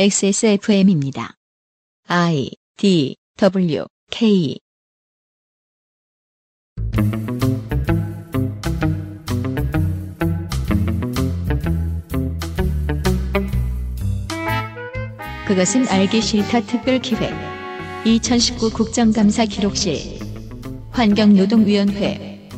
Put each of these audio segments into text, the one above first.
XSFM입니다. I D W K. 그것은 알기 싫다 특별 기획. 2019 국정감사 기록실. 환경노동위원회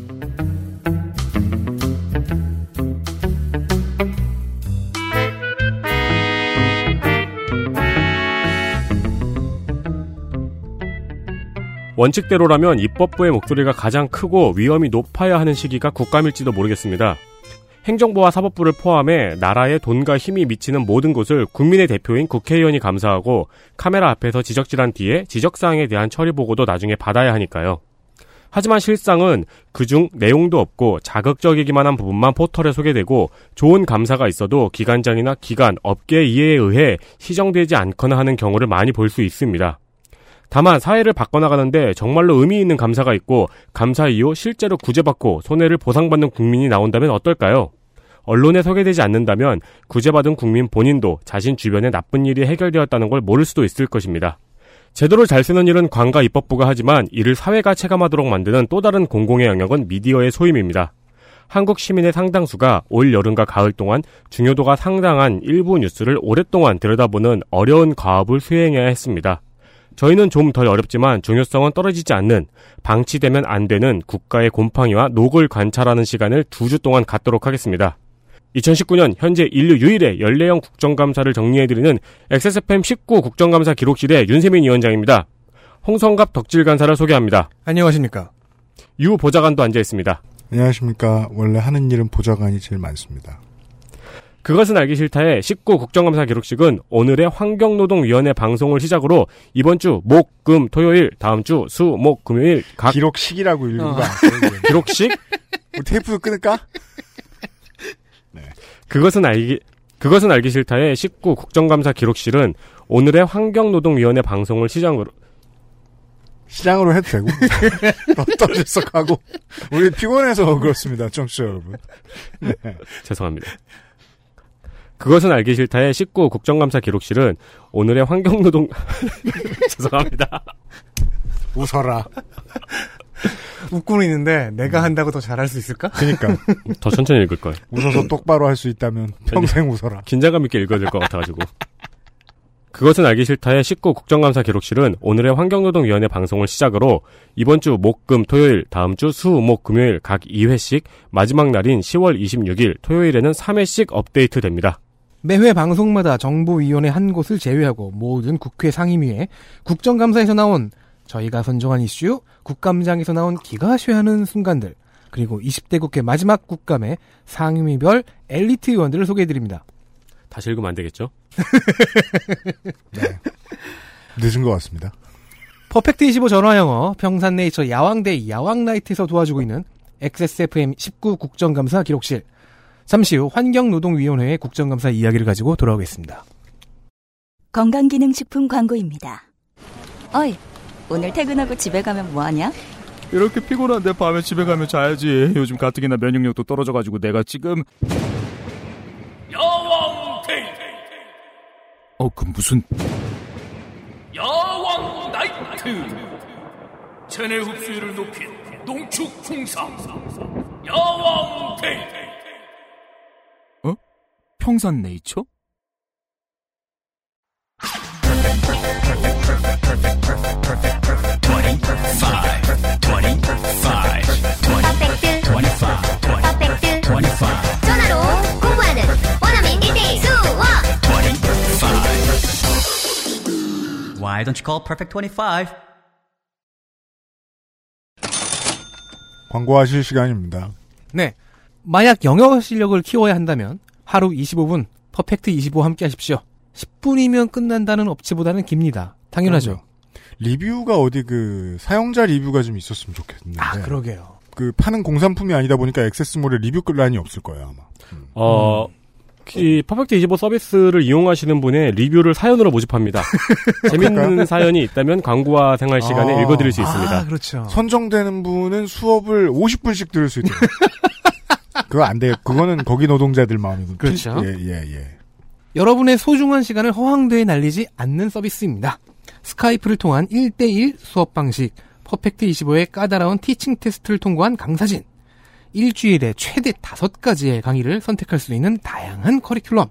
원칙대로라면 입법부의 목소리가 가장 크고 위험이 높아야 하는 시기가 국감일지도 모르겠습니다. 행정부와 사법부를 포함해 나라의 돈과 힘이 미치는 모든 곳을 국민의 대표인 국회의원이 감사하고 카메라 앞에서 지적질한 뒤에 지적사항에 대한 처리 보고도 나중에 받아야 하니까요. 하지만 실상은 그중 내용도 없고 자극적이기만 한 부분만 포털에 소개되고 좋은 감사가 있어도 기관장이나 기관, 업계 이해에 의해 시정되지 않거나 하는 경우를 많이 볼 수 있습니다. 다만 사회를 바꿔나가는데 정말로 의미 있는 감사가 있고 감사 이후 실제로 구제받고 손해를 보상받는 국민이 나온다면 어떨까요? 언론에 소개되지 않는다면 구제받은 국민 본인도 자신 주변에 나쁜 일이 해결되었다는 걸 모를 수도 있을 것입니다. 제도를 잘 쓰는 일은 관과 입법부가 하지만 이를 사회가 체감하도록 만드는 또 다른 공공의 영역은 미디어의 소임입니다. 한국 시민의 상당수가 올 여름과 가을 동안 중요도가 상당한 일부 뉴스를 오랫동안 들여다보는 어려운 과업을 수행해야 했습니다. 저희는 좀 덜 어렵지만 중요성은 떨어지지 않는 방치되면 안 되는 국가의 곰팡이와 녹을 관찰하는 시간을 두 주 동안 갖도록 하겠습니다. 2019년 현재 인류 유일의 연례형 국정감사를 정리해드리는 XSFM 19 국정감사 기록실의 윤세민 위원장입니다. 홍성갑 덕질 간사를 소개합니다. 안녕하십니까. 유 보좌관도 앉아 있습니다. 안녕하십니까. 원래 하는 일은 보좌관이 제일 많습니다. 그것은 알기 싫다의 19 국정감사 기록식은 오늘의 환경노동위원회 방송을 시작으로 이번 주 목, 금, 토요일, 다음 주 수, 목, 금요일 각 기록식이라고 읽는 어. 거 기록식 우리 테이프 끊을까? 그것은 알기 그것은 알기 싫다의 19 국정감사 기록실은 오늘의 환경노동위원회 방송을 시작으로 시장으로 해도 되고. 더 떨어질썩 하고. 우리 피곤해서 그렇습니다. 청취자 여러분. 네. 죄송합니다. 그것은 알기 싫다의 19 국정감사 기록실은 오늘의 환경노동 죄송합니다. 웃어라. 웃고는 있는데 내가 한다고 더 잘할 수 있을까? 그니까. 더 천천히 읽을 걸. 웃어서 똑바로 할 수 있다면 평생 웃어라. 긴장감 있게 읽어야 될 것 같아가지고. 그것은 알기 싫다의 19 국정감사 기록실은 오늘의 환경노동위원회 방송을 시작으로 이번 주 목, 금, 토요일, 다음 주 수, 목, 금요일 각 2회씩 마지막 날인 10월 26일 토요일에는 3회씩 업데이트 됩니다. 매회 방송마다 정보위원회 한 곳을 제외하고 모든 국회 상임위에 국정감사에서 나온 저희가 선정한 이슈, 국감장에서 나온 기가 쇠하는 순간들, 그리고 20대 국회 마지막 국감의 상임위별 엘리트 의원들을 소개해드립니다. 다시 읽으면 안 되겠죠? 네. 늦은 것 같습니다. 퍼펙트 25 전화영어 평산네이처 야왕데이 야왕나이트에서 도와주고 있는 XSFM 19 국정감사 기록실. 잠시 후 환경노동위원회의 국정감사 이야기를 가지고 돌아오겠습니다. 건강기능식품 광고입니다. 어이, 오늘 퇴근하고 집에 가면 뭐하냐? 이렇게 피곤한데 밤에 집에 가면 자야지. 요즘 가뜩이나 면역력도 떨어져가지고 내가 지금 야왕 day 어 그 무슨 야왕 night 체내 흡수율을 높인 농축 홍삼 야왕 데이 평산 네이처? 퍼펙트 전화로 공부하는 원어민 1대1 수업 Why don't you call Perfect 25? 광고하실 시간입니다. 네. 만약 영어 실력을 키워야 한다면 하루 25분 퍼펙트 25 함께 하십시오. 10분이면 끝난다는 업체보다는 깁니다. 당연하죠. 리뷰가 어디 그 사용자 리뷰가 좀 있었으면 좋겠는데. 아, 그러게요. 그 파는 공산품이 아니다 보니까 액세스몰에 리뷰 끌란이 없을 거예요 아마. 어, 이 Perfect 25 서비스를 이용하시는 분의 리뷰를 사연으로 모집합니다. 재밌는 사연이 있다면 광고와 생활 시간에 아. 읽어드릴 수 있습니다. 아, 그렇죠. 선정되는 분은 수업을 50분씩 들을 수 있도록. 그거 안 돼요. 그거는 거기 노동자들 마음이고. 그렇죠. 예, 예, 예. 여러분의 소중한 시간을 허황되이 날리지 않는 서비스입니다. Skype를 통한 1대1 수업 방식, Perfect 25의 까다로운 teaching 테스트를 통과한 강사진, 일주일에 최대 5가지의 강의를 선택할 수 있는 다양한 커리큘럼,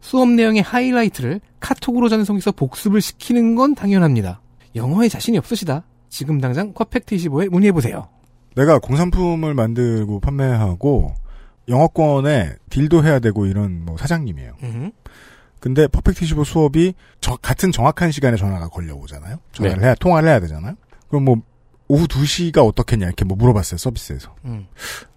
수업 내용의 하이라이트를 카톡으로 전송해서 복습을 시키는 건 당연합니다. 영어에 자신이 없으시다. 지금 당장 퍼펙트 25에 문의해보세요. 내가 공산품을 만들고 판매하고 영어권에 딜도 해야 되고 이런 뭐 사장님이에요. 근데 퍼펙트 25 수업이 저- 같은 정확한 시간에 전화가 걸려오잖아요. 전화를 네. 해야 통화를 해야 되잖아요. 그럼 뭐 오후 2시가 어떻겠냐 이렇게 뭐 물어봤어요 서비스에서. 음.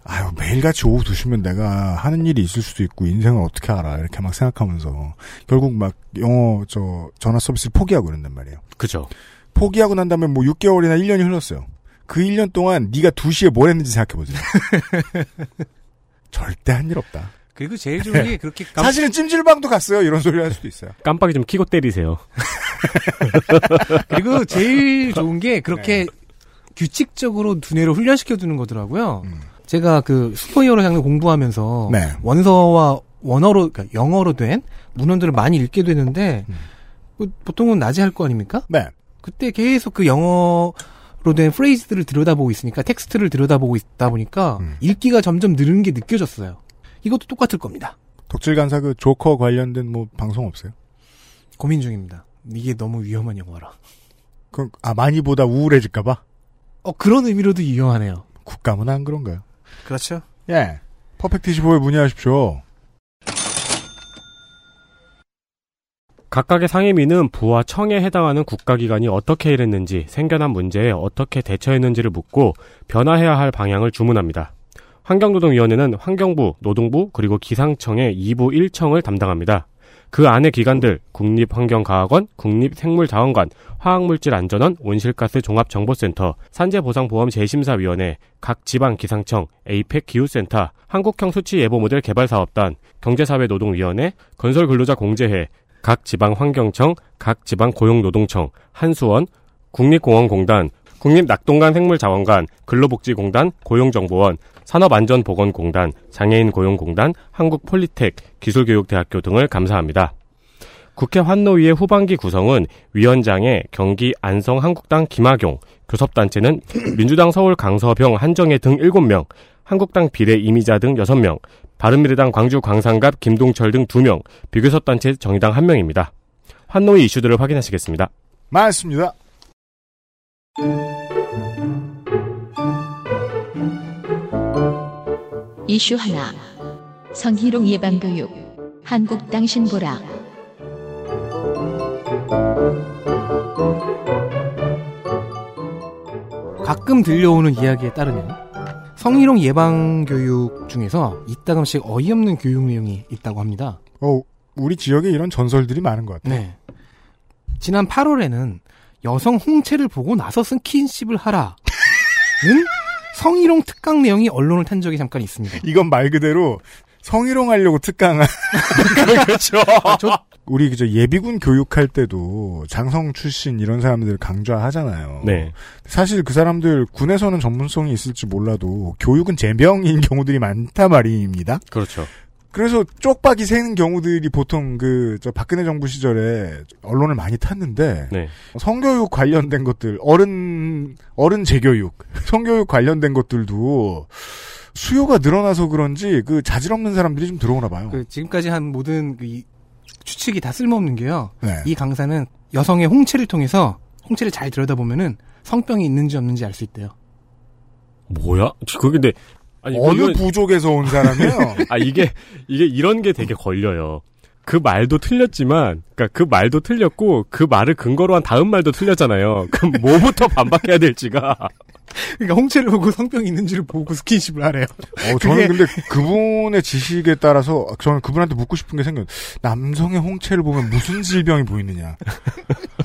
아유 매일같이 오후 2시면 내가 하는 일이 있을 수도 있고 인생을 어떻게 알아 이렇게 막 생각하면서 결국 막 영어 저 전화 서비스를 포기하고 이런단 말이에요. 그죠. 포기하고 난 다음에 뭐 6개월이나 1년이 흘렀어요. 그 1년 동안 네가 2시에 뭘 했는지 생각해보세요. 절대 한 일 없다. 그리고 제일 좋은 게 그렇게 깜- 사실은 찜질방도 갔어요. 이런 소리 할 수도 있어요. 깜빡이 좀 키고 때리세요. 그리고 제일 좋은 게 그렇게 규칙적으로 두뇌를 훈련시켜 두는 거더라고요. 제가 그 슈퍼히어로 장르 공부하면서 네. 원서와 원어로 그러니까 영어로 된 문헌들을 많이 읽게 되는데 그 보통은 낮에 할 거 아닙니까? 네. 그때 계속 그 영어로 된 phrase들을 들여다보고 있으니까 텍스트를 들여다보고 있다 보니까 읽기가 점점 느는 게 느껴졌어요. 이것도 똑같을 겁니다. 덕질 간사 그 조커 관련된 뭐 방송 없어요? 고민 중입니다. 이게 너무 위험한 영화라. 그, 아, 많이 보다 우울해질까봐? 어, 그런 의미로도 유용하네요. 국감은 안 그런가요? 그렇죠. 예. 퍼펙트 25에 문의하십시오. 각각의 상임위는 부와 청에 해당하는 국가기관이 어떻게 일했는지 생겨난 문제에 어떻게 대처했는지를 묻고 변화해야 할 방향을 주문합니다. 환경노동위원회는 환경부, 노동부, 그리고 기상청의 2부 1청을 담당합니다. 그 안의 기관들 국립환경과학원, 국립생물자원관, 화학물질안전원, 온실가스 종합정보센터, 산재보상보험 재심사위원회, 각 지방 기상청, 에이펙 기후센터, 한국형 수치예보모델 개발사업단, 경제사회노동위원회, 건설근로자 공제회, 각 지방 환경청, 각 지방 고용노동청, 한수원, 국립공원공단, 국립낙동강 생물자원관, 근로복지공단, 고용정보원, 산업안전보건공단, 장애인고용공단, 한국폴리텍, 기술교육대학교 등을 감사합니다. 국회 환노위의 후반기 구성은 위원장의 경기 안성 한국당 김학용, 교섭단체는 민주당 서울 강서병 한정혜 등 7명, 한국당 비례 이미자 등 6명, 바른미래당 광주 광산갑 김동철 등 2명, 비교섭 단체 정의당 1명입니다. 환노위 이슈들을 확인하시겠습니다. 맞습니다. 이슈 하나. 성희롱 예방교육. 한국당 신보라. 가끔 들려오는 이야기에 따르면 성희롱 예방 교육 중에서 이따금씩 어이없는 교육 내용이 있다고 합니다. 어, 우리 지역에 이런 전설들이 많은 것 같아요. 네. 지난 8월에는 여성 홍채를 보고 나서 스킨십을 하라는 성희롱 특강 내용이 언론을 탄 적이 잠깐 있습니다. 이건 말 그대로 성희롱 하려고 특강한. 그렇죠. 우리 그저 예비군 교육할 때도 장성 출신 이런 사람들 강조하잖아요. 네. 사실 그 사람들 군에서는 전문성이 있을지 몰라도 교육은 제명인 경우들이 많단 말입니다. 그렇죠. 그래서 쪽박이 새는 경우들이 보통 그 저 박근혜 정부 시절에 언론을 많이 탔는데 네. 성교육 관련된 것들 어른 어른 재교육 성교육 관련된 것들도 수요가 늘어나서 그런지 그 자질 없는 사람들이 좀 들어오나 봐요. 그 지금까지 한 모든 그이 추측이 다 쓸모없는 게요. 네. 이 강사는 여성의 홍채를 통해서 홍채를 잘 들여다보면은 성병이 있는지 없는지 알 수 있대요. 뭐야? 그게 근데 아니 어느 이건- 부족에서 온 사람이에요? 아 이게 이게 이런 게 되게 걸려요. 그 말도 틀렸지만, 그러니까 그 말도 틀렸고 그 말을 근거로 한 다음 말도 틀렸잖아요. 그럼 뭐부터 반박해야 될지가. 그러니까 홍채를 보고 성병이 있는지를 보고 스킨십을 하래요. 어, 저는 근데 그분의 지식에 따라서 저는 그분한테 묻고 싶은 게 생겨요. 남성의 홍채를 보면 무슨 질병이 보이느냐.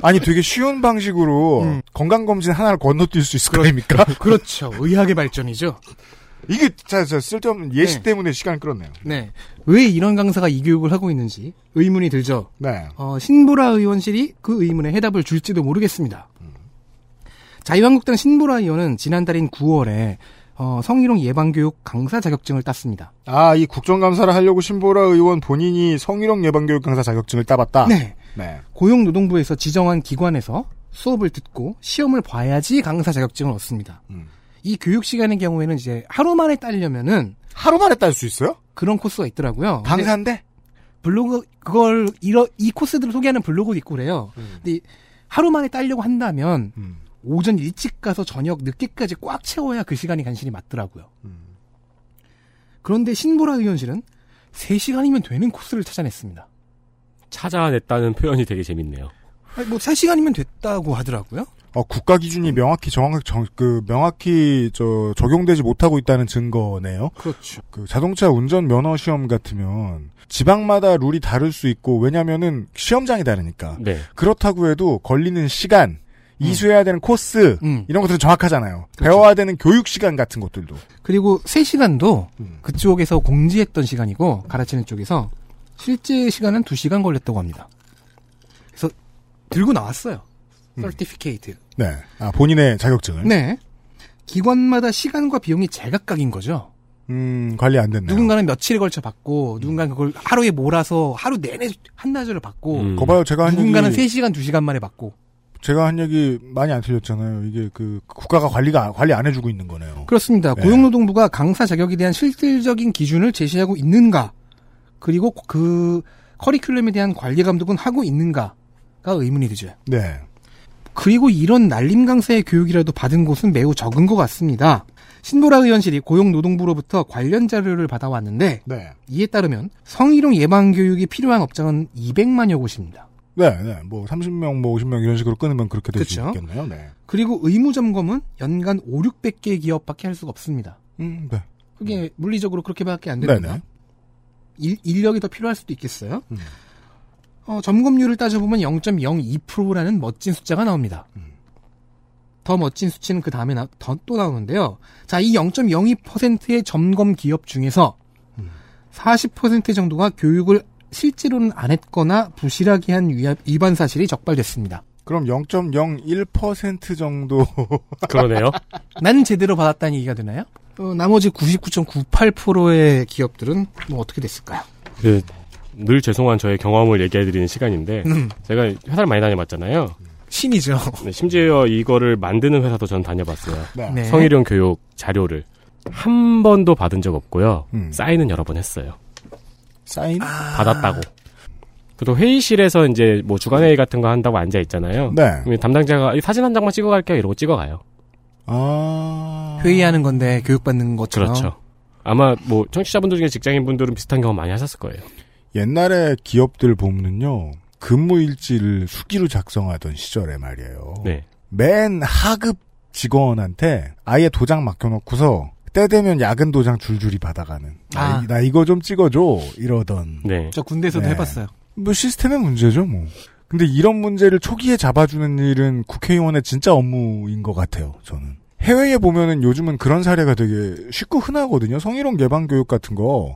아니 되게 쉬운 방식으로 건강 검진 하나를 건너뛸 수 있을 거 아닙니까? 그렇죠. 의학의 발전이죠. 이게 자, 자 쓸데없는 예시 네. 때문에 시간을 끌었네요. 네. 왜 이런 강사가 이 교육을 하고 있는지 의문이 들죠. 네. 어, 신보라 의원실이 그 의문에 해답을 줄지도 모르겠습니다. 자유한국당 신보라 의원은 지난달인 9월에 어, 성희롱 예방교육 강사 자격증을 땄습니다. 아, 이 국정감사를 하려고 신보라 의원 본인이 성희롱 예방교육 강사 자격증을 따봤다? 네. 네. 고용노동부에서 지정한 기관에서 수업을 듣고 시험을 봐야지 강사 자격증을 얻습니다. 음. 이 교육 시간의 경우에는 이제 하루 만에 따려면은 하루 만에 딸 수 있어요? 그런 코스가 있더라고요. 강사인데? 블로그 그걸 이러, 이 코스들을 소개하는 블로그도 있고 그래요. 음. 근데 하루 만에 따려고 한다면 음. 오전 일찍 가서 저녁 늦게까지 꽉 채워야 그 시간이 간신히 맞더라고요. 음. 그런데 신보라 의원실은 3시간이면 되는 코스를 찾아냈습니다. 찾아냈다는 표현이 되게 재밌네요. 아니, 뭐 3시간이면 됐다고 하더라고요. 어, 국가 기준이 명확히 정확, 정, 그, 명확히, 저, 적용되지 못하고 있다는 증거네요. 그렇죠. 그 자동차 운전 면허 시험 같으면 지방마다 룰이 다를 수 있고, 왜냐면은 시험장이 다르니까. 네. 그렇다고 해도 걸리는 시간, 이수해야 되는 코스, 음. 이런 것들은 정확하잖아요. 그렇죠. 배워야 되는 교육 시간 같은 것들도. 그리고 3시간도 음. 그쪽에서 공지했던 시간이고 가르치는 쪽에서 실제 시간은 2시간 걸렸다고 합니다. 그래서 들고 나왔어요. 음. 서티피케이트. 네. 아, 본인의 자격증을. 네. 기관마다 시간과 비용이 제각각인 거죠. 음, 관리 안 됐네요. 누군가는 며칠에 걸쳐 받고 누군가는 그걸 하루에 몰아서 하루 내내 한나절을 받고 음. 거봐요, 제가 한 누군가는 얘기, 3시간, 2시간 만에 받고 제가 한 얘기 많이 안 틀렸잖아요. 이게 그, 국가가 관리가, 관리 안 해주고 있는 거네요. 그렇습니다. 네. 고용노동부가 강사 자격에 대한 실질적인 기준을 제시하고 있는가 그리고 그 커리큘럼에 대한 관리 감독은 하고 있는가가 의문이 드죠. 네. 그리고 이런 날림 강사의 교육이라도 받은 곳은 매우 적은 것 같습니다. 신보라 의원실이 고용노동부로부터 관련 자료를 받아왔는데 네. 이에 따르면 성희롱 예방 교육이 필요한 업장은 200만여 곳입니다. 네, 네. 뭐, 30명, 뭐, 50명 이런 식으로 끊으면 그렇게 될 수. 있겠네요. 네. 그리고 의무 점검은 연간 5, 600개 기업밖에 할 수가 없습니다. 음, 네. 그게 물리적으로 그렇게밖에 안 됩니다. 네 네. 일, 인력이 더 필요할 수도 있겠어요. 음. 어, 점검률을 따져보면 0.02%라는 멋진 숫자가 나옵니다. 음. 더 멋진 수치는 그 다음에 나, 더, 또 나오는데요. 자, 이 0.02%의 점검 기업 중에서 음. 40% 정도가 교육을 실제로는 안 했거나 부실하게 한 위반 사실이 적발됐습니다. 그럼 0.01% 정도. 그러네요. 난 제대로 받았다는 얘기가 되나요? 어, 나머지 99.98%의 기업들은 뭐 어떻게 됐을까요? 그, 늘 죄송한 저의 경험을 얘기해드리는 시간인데, 음, 제가 회사를 많이 다녀봤잖아요. 신이죠. 네, 심지어 이거를 만드는 회사도 전 다녀봤어요. 네. 네. 성희룡 교육 자료를. 한 번도 받은 적 없고요. 음. 사인은 여러 번 했어요. 사인? 받았다고. 또 회의실에서 이제 뭐 주간 회의 같은 거 한다고 앉아 있잖아요. 네. 담당자가 이 사진 한 장만 찍어갈게요. 이러고 찍어가요. 아. 회의하는 건데 교육받는 것처럼. 그렇죠. 아마 뭐 청취자분들 중에 직장인분들은 비슷한 경험 많이 하셨을 거예요. 옛날에 기업들 보면은요, 근무 일지를 수기로 작성하던 시절에 말이에요. 네. 맨 하급 직원한테 아예 도장 맡겨놓고서 때 되면 야근 도장 줄줄이 받아가는. 나, 아. 이- 나 이거 좀 찍어줘. 이러던. 네. 저 군대에서도 네. 해봤어요. 뭐 시스템의 문제죠, 뭐. 근데 이런 문제를 초기에 잡아주는 일은 국회의원의 진짜 업무인 것 같아요, 저는. 해외에 보면은 요즘은 그런 사례가 되게 쉽고 흔하거든요. 성희롱 예방 교육 같은 거.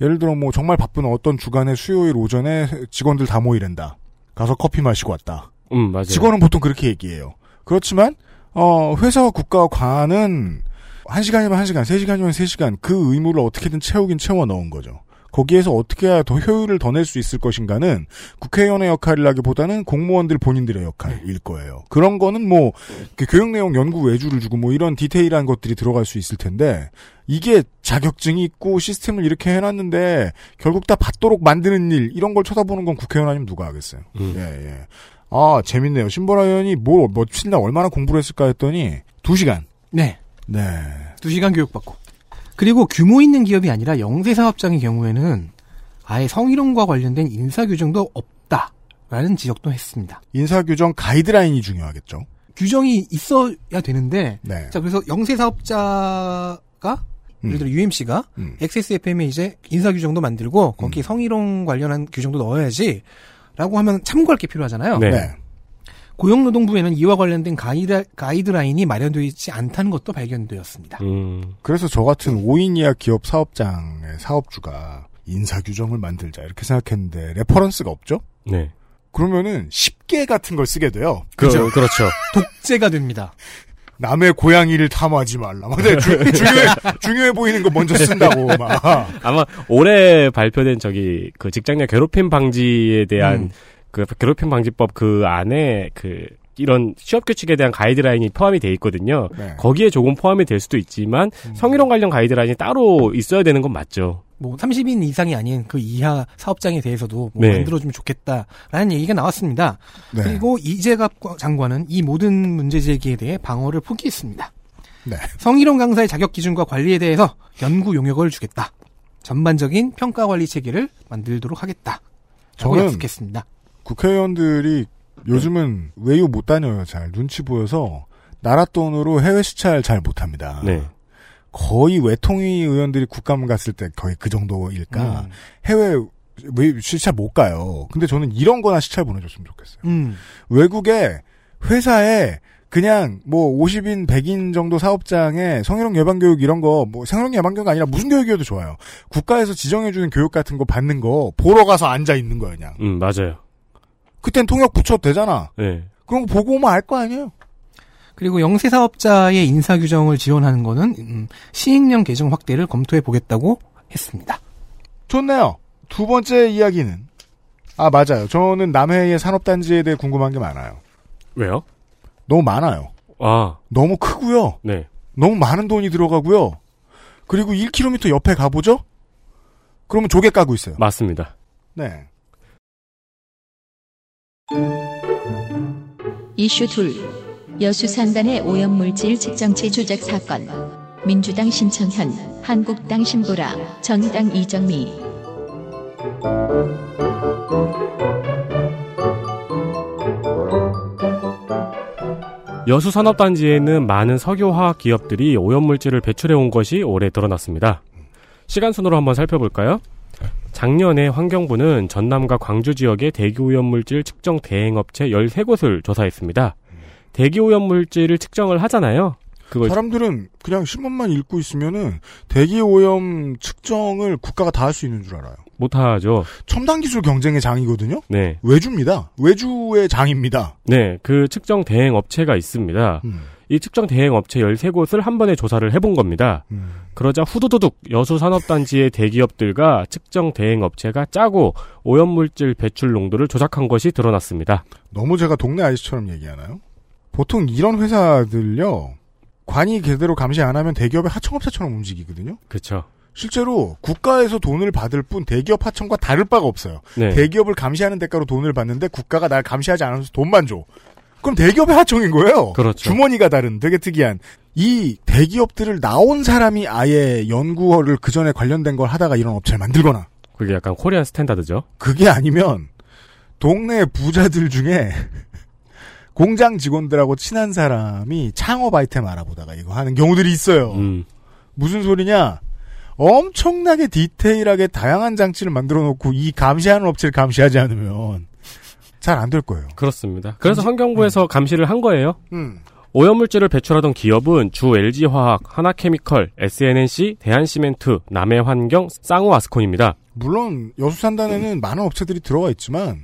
예를 들어 뭐 정말 바쁜 어떤 주간의 수요일 오전에 직원들 다 모이랜다. 가서 커피 마시고 왔다. 음, 맞아요. 직원은 보통 그렇게 얘기해요. 그렇지만 어 회사와 국가와 관은 한 시간이면 한 시간, 세 시간이면 세 시간 그 의무를 어떻게든 채우긴 채워 넣은 거죠. 거기에서 어떻게 해야 더 효율을 더 낼 수 있을 것인가는 국회의원의 역할이라기보다는 공무원들 본인들의 역할일 거예요. 그런 거는 뭐그 교육 내용 연구 외주를 주고 뭐 이런 디테일한 것들이 들어갈 수 있을 텐데 이게 자격증이 있고 시스템을 이렇게 해놨는데 결국 다 받도록 만드는 일 이런 걸 쳐다보는 건 국회의원 아니면 누가 하겠어요. 음. 예 예. 아 재밌네요. 신보라 의원이 뭐 며칠이나 얼마나 공부를 했을까 했더니 두 시간. 네. 네. 두 시간 교육받고. 그리고 규모 있는 기업이 아니라 영세 사업장의 경우에는 아예 성희롱과 관련된 인사 규정도 없다라는 지적도 했습니다. 인사 규정 가이드라인이 중요하겠죠. 규정이 있어야 되는데 네. 자 그래서 영세 사업자가 음. 예를 들어 UMC가 음. XSFM에 이제 인사 규정도 만들고 거기 에 성희롱 관련한 규정도 넣어야지 라고 하면 참고할 게 필요하잖아요. 네. 네. 고용노동부에는 이와 관련된 가이드, 가이드라인이 마련되어 있지 않다는 것도 발견되었습니다. 음, 그래서 저 같은 5인 이하 기업 사업장의 사업주가 인사 규정을 만들자 이렇게 생각했는데 reference가 없죠? 네. 그러면은 10개 같은 걸 쓰게 돼요. 그, 그렇죠. 독재가 됩니다. 남의 고양이를 탐하지 말라. 막 네, 주- 중요해, 중요해 보이는 거 먼저 쓴다고, 막. 아마 올해 발표된 저기 그 직장 내 괴롭힘 방지에 대한 음. 그 괴롭힘 방지법 그 안에 그 이런 취업 규칙에 대한 가이드라인이 포함이 돼 있거든요. 네. 거기에 조금 포함이 될 수도 있지만 성희롱 관련 가이드라인이 따로 있어야 되는 건 맞죠. 뭐 30인 이상이 아닌 그 이하 사업장에 대해서도 뭐 네. 만들어주면 좋겠다라는 얘기가 나왔습니다. 네. 그리고 이재갑 장관은 이 모든 문제 제기에 대해 방어를 포기했습니다. 네. 성희롱 강사의 자격 기준과 관리에 대해서 연구 용역을 주겠다. 전반적인 평가 관리 체계를 만들도록 하겠다. 저는 약속했습니다. 국회의원들이 요즘은 외유 못 다녀요, 잘. 눈치 보여서 나라 돈으로 해외 시찰 잘 못합니다. 네. 거의 외통위 의원들이 국감 갔을 때 거의 그 정도일까. 음. 해외 왜 시찰 못 가요. 근데 저는 이런 거나 시찰 보내줬으면 좋겠어요. 음. 외국에 회사에 그냥 뭐 50인 100인 정도 사업장에 성희롱 예방 교육 이런 거 뭐 성희롱 예방 교육이 아니라 무슨 교육이어도 좋아요. 국가에서 지정해 주는 교육 같은 거 받는 거 보러 가서 앉아 있는 거예요, 그냥. 음, 맞아요. 그땐 통역 붙여도 되잖아. 네. 그런 거 보고 오면 알 거 아니에요. 그리고 영세 사업자의 인사 규정을 지원하는 거는 음, 시행령 개정 확대를 검토해 보겠다고 했습니다. 좋네요. 두 번째 이야기는 아 맞아요. 저는 남해의 산업단지에 대해 궁금한 게 많아요. 왜요? 너무 많아요. 아, 너무 크고요. 네. 너무 많은 돈이 들어가고요. 그리고 1km 옆에 가보죠? 그러면 조개 까고 있어요. 맞습니다. 네. 이슈 둘. 여수 산단의 오염물질 측정체 조작 사건. 민주당 신청현, 한국당 신보라, 정의당 이정미. 여수 산업단지에는 많은 석유화학 기업들이 오염물질을 배출해 온 것이 올해 드러났습니다. 시간 순으로 한번 살펴볼까요? 작년에 환경부는 전남과 광주 지역의 대기 오염물질 측정 대행업체 13곳을 조사했습니다. 대기 오염물질을 측정을 하잖아요. 그걸 사람들은 그냥 신문만 읽고 있으면은 대기 오염 측정을 국가가 다 할 수 있는 줄 알아요. 못하죠. 첨단 기술 경쟁의 장이거든요. 네. 외주입니다. 외주의 장입니다. 네, 그 측정 대행 업체가 있습니다. 음. 이 측정 대행 업체 13곳을 한 번에 조사를 해본 겁니다. 음. 그러자 후두두둑 여수 산업단지의 대기업들과 측정 대행 업체가 짜고 오염물질 배출 농도를 조작한 것이 드러났습니다. 너무 제가 동네 아저씨처럼 얘기하나요? 보통 이런 회사들요. 관이 제대로 감시 안 하면 대기업의 하청업체처럼 움직이거든요. 그렇죠. 실제로 국가에서 돈을 받을 뿐 대기업 하청과 다를 바가 없어요. 네. 대기업을 감시하는 대가로 돈을 받는데 국가가 날 감시하지 않아서 돈만 줘. 그럼 대기업의 하청인 거예요. 그렇죠. 주머니가 다른 되게 특이한 이 대기업들을 나온 사람이 아예 연구를 그 전에 관련된 걸 하다가 이런 업체를 만들거나 그게 약간 코리안 스탠다드죠. 그게 아니면 동네 부자들 중에 공장 직원들하고 친한 사람이 창업 아이템 알아보다가 이거 하는 경우들이 있어요. 음. 무슨 소리냐? 엄청나게 디테일하게 다양한 장치를 만들어 놓고 이 감시하는 업체를 감시하지 않으면 잘 안 될 거예요. 그렇습니다. 그래서 환경부에서 감시를 한 거예요. 음. 오염물질을 배출하던 기업은 주 LG화학, 하나케미컬, SNNC, 대한시멘트, 남해환경, 쌍우아스콘입니다. 물론 여수 산단에는 많은 업체들이 들어가 있지만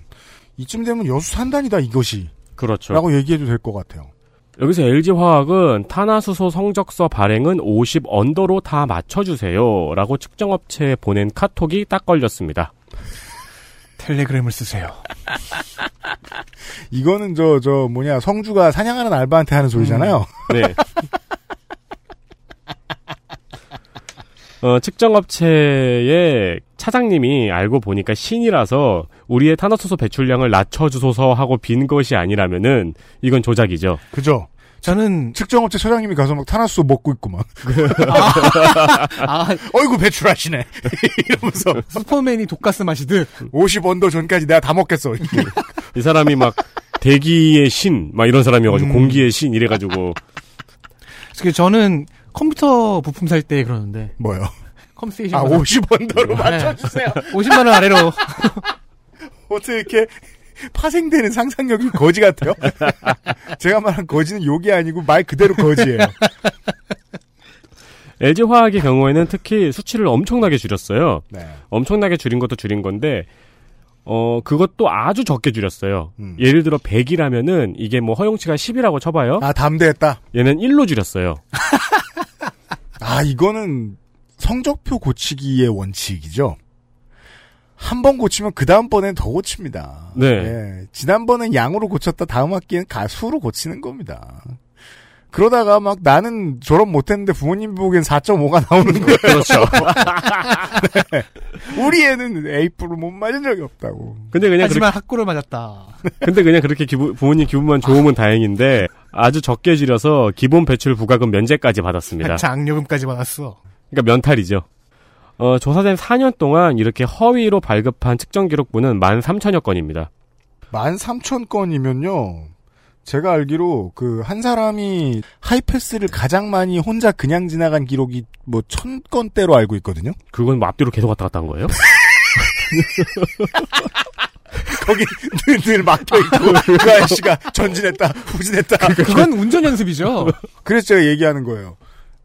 이쯤 되면 여수 산단이다 이것이 그렇죠. 라고 얘기해도 될 것 같아요. 여기서 LG화학은 탄화수소 성적서 발행은 50 언더로 다 맞춰주세요. 라고 측정업체에 보낸 카톡이 딱 걸렸습니다. 텔레그램을 쓰세요. 이거는 저 저 뭐냐 성주가 사냥하는 알바한테 하는 소리잖아요. 네. 어, 측정업체의 차장님이 알고 보니까 신이라서 우리의 탄화수소 배출량을 낮춰주소서 하고 빈 것이 아니라면은 이건 조작이죠. 그죠? 저는 측정업체 처장님이 가서 막 탄화수소 먹고 있고 막. 아. 어이구 배출하시네. 이러면서. 슈퍼맨이 독가스 마시듯. 50원도 전까지 내가 다 먹겠어. 이 사람이 막 대기의 신, 막 이런 사람이어가지고 공기의 신 이래가지고. 그래서 저는 컴퓨터 부품 살 때 그러는데. 뭐요? 컴스테이션 아 50원도로 맞춰주세요. 50만 원 아래로. 어떻게 이렇게 파생되는 상상력이 거지 같아요? 제가 말한 거지는 욕이 아니고 말 그대로 거지예요. LG화학의 경우에는 특히 수치를 엄청나게 줄였어요. 네. 엄청나게 줄인 것도 줄인 건데 어, 그것도 아주 적게 줄였어요. 음. 예를 들어 100이라면은 이게 뭐 허용치가 10이라고 쳐봐요. 아, 담대했다. 얘는 1로 줄였어요. 아, 이거는 성적표 고치기의 원칙이죠. 한 번 고치면 그 다음번엔 더 고칩니다. 네. 예, 지난번엔 양으로 고쳤다 다음 학기엔 가수로 고치는 겁니다. 그러다가 막 나는 졸업 못했는데 부모님 보기엔 4.5가 나오는 거예요. 그렇죠. 네. 우리 애는 A+를 못 맞은 적이 없다고. 근데 그냥 하지만 학구를 맞았다. 그렇게, 근데 그냥 그렇게 기부, 부모님 기분만 좋으면 다행인데 아주 적게 줄여서 기본 배출 부가금 면제까지 받았습니다. 장려금까지 받았어. 그러니까 면탈이죠. 어, 조사된 4년 동안 이렇게 허위로 발급한 측정 기록부는 13,000여 건입니다. 13,000 건이면요. 제가 알기로 그 한 사람이 하이패스를 가장 많이 혼자 그냥 지나간 기록이 뭐 1000건대로 알고 있거든요. 그건 뭐 앞뒤로 계속 왔다 갔다 한 거예요? 거기 늘, 늘 막혀 있고 그 아저씨가 전진했다 후진했다. 그건 운전 연습이죠. 그래서 제가 얘기하는 거예요.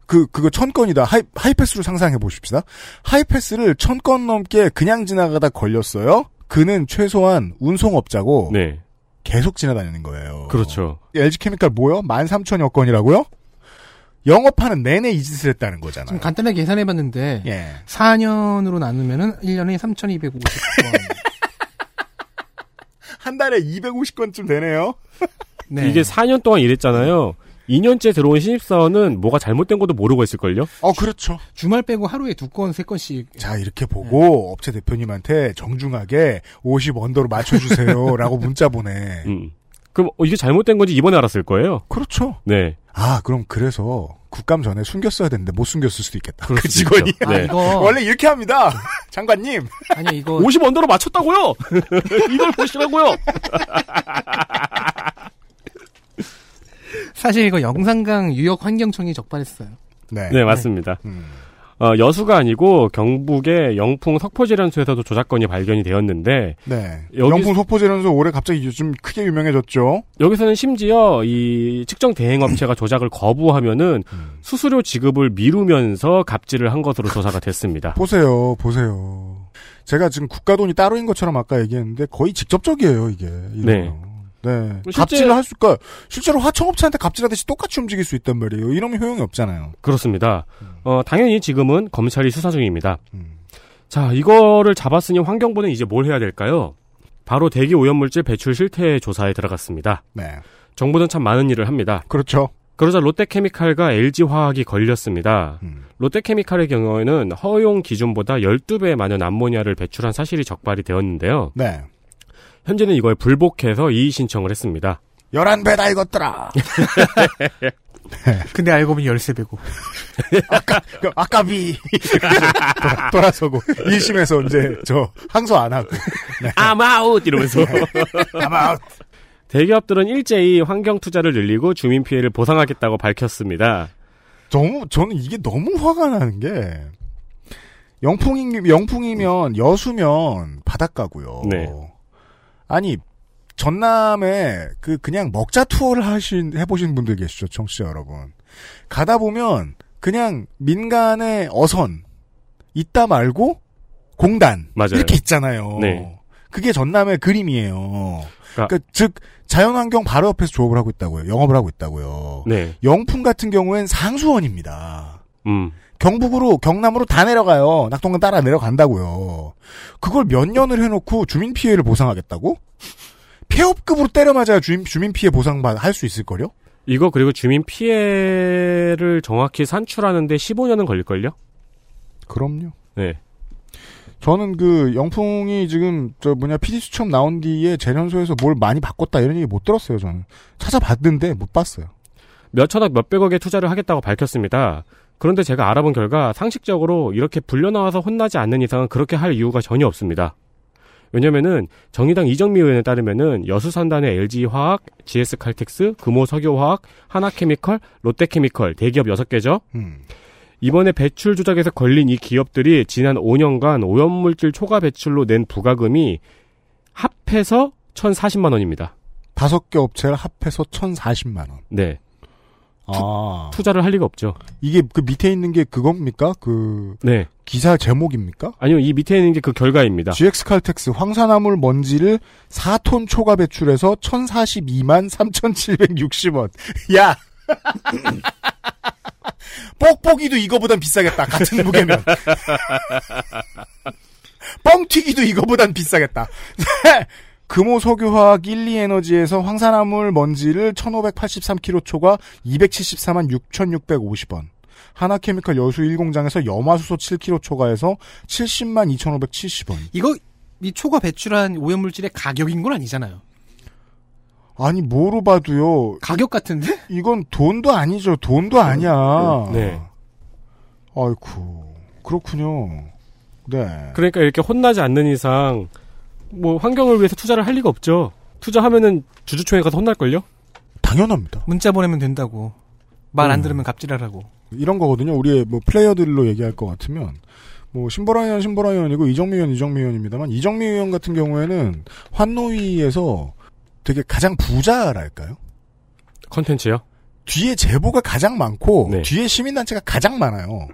그, 그거 천 건이다. 하이, 하이패스로 상상해 보십시다. 하이패스를 천 건 넘게 그냥 지나가다 걸렸어요. 그는 최소한 운송업자고 네. 계속 지나다니는 거예요. 그렇죠. LG케미칼 뭐요? 13,000여 건이라고요? 영업하는 내내 이 짓을 했다는 거잖아요. 좀 간단하게 계산해 봤는데 예. 4년으로 나누면은 1년에 3,250건. 한 달에 250건쯤 되네요. 네. 이게 4년 동안 일했잖아요. 2년째 들어온 신입사원은 뭐가 잘못된 것도 모르고 있을걸요? 어, 그렇죠. 주말 빼고 하루에 두 건, 세 건씩. 자, 이렇게 보고 업체 대표님한테 정중하게 50 언더로 맞춰주세요. 라고 문자 보내. 음. 그럼 어, 이게 잘못된 건지 이번에 알았을 거예요? 그렇죠. 네. 아, 그럼 그래서 국감 전에 숨겼어야 되는데 못 숨겼을 수도 있겠다. 그 직원이. 있죠. 아, 네. 이거. 원래 이렇게 합니다. 장관님. 아니, 이거. 50 언더로 맞췄다고요? 이걸 보시라고요? 사실 이거 영산강 유역 환경청이 적발했어요. 네. 네, 맞습니다. 음. 어, 여수가 아니고 경북의 영풍 석포재련소에서도 조작건이 발견이 되었는데 네. 여기- 영풍 소포제련소 올해 갑자기 요즘 크게 유명해졌죠. 여기서는 심지어 이 측정 대행 업체가 조작을 거부하면은 수수료 지급을 미루면서 갑질을 한 것으로 조사가 됐습니다. 보세요, 보세요. 제가 지금 국가 돈이 따로인 것처럼 아까 얘기했는데 거의 직접적이에요, 이게. 이런 네. 거. 네. 실제- 갑질을 할 수가 실제로 하청업체한테 갑질하듯이 똑같이 움직일 수 있단 말이에요. 이러면 효용이 없잖아요. 그렇습니다. 어, 당연히 지금은 검찰이 수사 중입니다. 음. 자, 이거를 잡았으니 환경부는 이제 뭘 해야 될까요? 바로 대기 오염물질 배출 실태 조사에 들어갔습니다. 네. 정부는 참 많은 일을 합니다. 그렇죠. 그러자 롯데케미칼과 LG화학이 걸렸습니다. 음. 롯데케미칼의 경우에는 허용 기준보다 12배 많은 암모니아를 배출한 사실이 적발이 되었는데요. 네. 현재는 이거에 불복해서 이의 신청을 했습니다. 11배다 이것들아. 근데 알고 보니 13배고. 그 아까비. 돌아, 돌아서고 1심에서 이제 저 항소 안 하고. 네. I'm out! 이러면서. 아마 대기업들은 일제히 환경 투자를 늘리고 주민 피해를 보상하겠다고 밝혔습니다. 너무 저는 이게 너무 화가 나는 게 영풍이 영풍이면 여수면 바닷가고요. 네. 아니 전남에 그 그냥 먹자 투어를 하신 해보신 분들 계시죠, 청취자 여러분. 가다 보면 그냥 민간의 어선 있다 말고 공단 맞아요. 이렇게 있잖아요. 네. 그게 전남의 그림이에요. 그러니까- 그러니까 즉 자연환경 바로 옆에서 조업을 하고 있다고요. 영업을 하고 있다고요. 네. 영풍 같은 경우엔 상수원입니다. 음. 경북으로 경남으로 다 내려가요. 낙동강 따라 내려간다고요. 그걸 몇 년을 해놓고 주민 피해를 보상하겠다고? 폐업급으로 때려 맞아야 주민, 주민 피해 보상 할 수 있을 거요? 이거 그리고 주민 피해를 정확히 산출하는데 15년은 걸릴걸요? 그럼요. 네. 저는 그 영풍이 지금 저 뭐냐 PD 수첩 나온 뒤에 재련소에서 뭘 많이 바꿨다 이런 얘기 못 들었어요. 저는 찾아봤는데 못 봤어요. 몇 천억 몇 백억의 투자를 하겠다고 밝혔습니다. 그런데 제가 알아본 결과 상식적으로 이렇게 불려나와서 혼나지 않는 이상은 그렇게 할 이유가 전혀 없습니다. 왜냐면은 정의당 이정미 의원에 따르면은 여수산단의 LG화학, GS칼텍스, 금호석유화학, 하나케미컬, 롯데케미컬 대기업 6개죠. 음. 이번에 배출 조작에서 걸린 이 기업들이 지난 5년간 오염물질 초과 배출로 낸 부가금이 합해서 1,040만 원입니다. 다섯 개 업체를 합해서 1,040만 원. 네. 아. 투자를 할 리가 없죠. 이게 그 밑에 있는 게 그겁니까? 그 네. 기사 제목입니까? 아니요, 이 밑에 있는 게 그 결과입니다. GS 칼텍스 황산화물 먼지를 4톤 초과 배출해서 1042만 3,760원. 야! 뽁뽁이도 이거보단 비싸겠다. 같은 무게면. 뻥튀기도 이거보단 비싸겠다. 금호석유화학 1, 2에너지에서 황산화물 먼지를 1583kg 초과 274만 6650원. 하나케미칼 여수 1공장에서 염화수소 7kg 초과해서 70만 2570원. 이거 이 초과 배출한 오염물질의 가격인 건 아니잖아요. 아니 뭐로 봐도요. 가격 같은데? 이건 돈도 아니죠. 돈도 아니야. 네. 아이쿠 그렇군요. 네. 그러니까 이렇게 혼나지 않는 이상 뭐 환경을 위해서 투자를 할 리가 없죠. 투자하면은 주주총회 가서 혼날걸요? 당연합니다. 문자 보내면 된다고. 말안 음. 들으면 갑질하라고. 이런 거거든요. 우리의 뭐 플레이어들로 얘기할 것 같으면 뭐 신보라 의원 신보라 의원이고 이정미 의원 이정미 의원입니다만 이정미 의원 같은 경우에는 환노위에서 되게 가장 부자랄까요? 컨텐츠요? 뒤에 제보가 가장 많고 네. 뒤에 시민단체가 가장 많아요.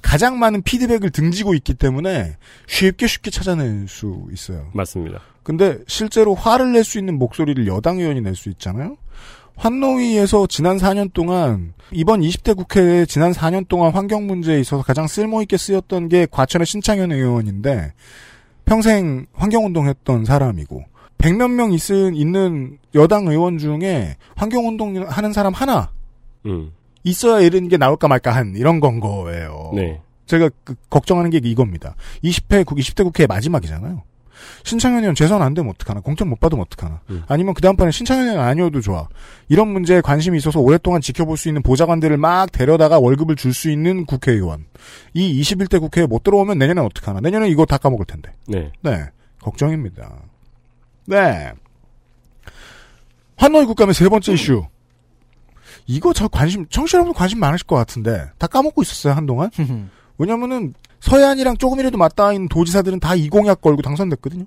가장 많은 피드백을 등지고 있기 때문에 쉽게 쉽게 찾아낼 수 있어요. 맞습니다. 근데 실제로 화를 낼 수 있는 목소리를 여당 의원이 낼 수 있잖아요. 환노위에서 지난 4년 동안 이번 20대 국회에 지난 4년 동안 환경 문제에 있어서 가장 쓸모있게 쓰였던 게 과천의 신창현 의원인데 평생 환경운동했던 사람이고 100몇 명 있은, 있는 여당 의원 중에 환경운동 하는 사람 하나 음. 있어야 이런 게 나올까 말까 한 이런 건 거예요. 네. 제가 그 걱정하는 게 이겁니다. 20회, 20대 국회 마지막이잖아요. 신창현 의원 재선 안 되면 어떡하나. 공천 못 받으면 어떡하나. 음. 아니면 그 다음번에 신창현 의원 아니어도 좋아. 이런 문제에 관심이 있어서 오랫동안 지켜볼 수 있는 보좌관들을 막 데려다가 월급을 줄 수 있는 국회의원. 이 21대 국회에 못 들어오면 내년엔 어떡하나. 내년에 이거 다 까먹을 텐데. 네. 네. 걱정입니다. 네. 한노이 국감의 세 번째 이슈. 이거 저 관심, 청취자 여러분 관심 많으실 것 같은데, 다 까먹고 있었어요, 한동안. 왜냐면은, 서해안이랑 조금이라도 맞닿아 있는 도지사들은 다 이 공약 걸고 당선됐거든요.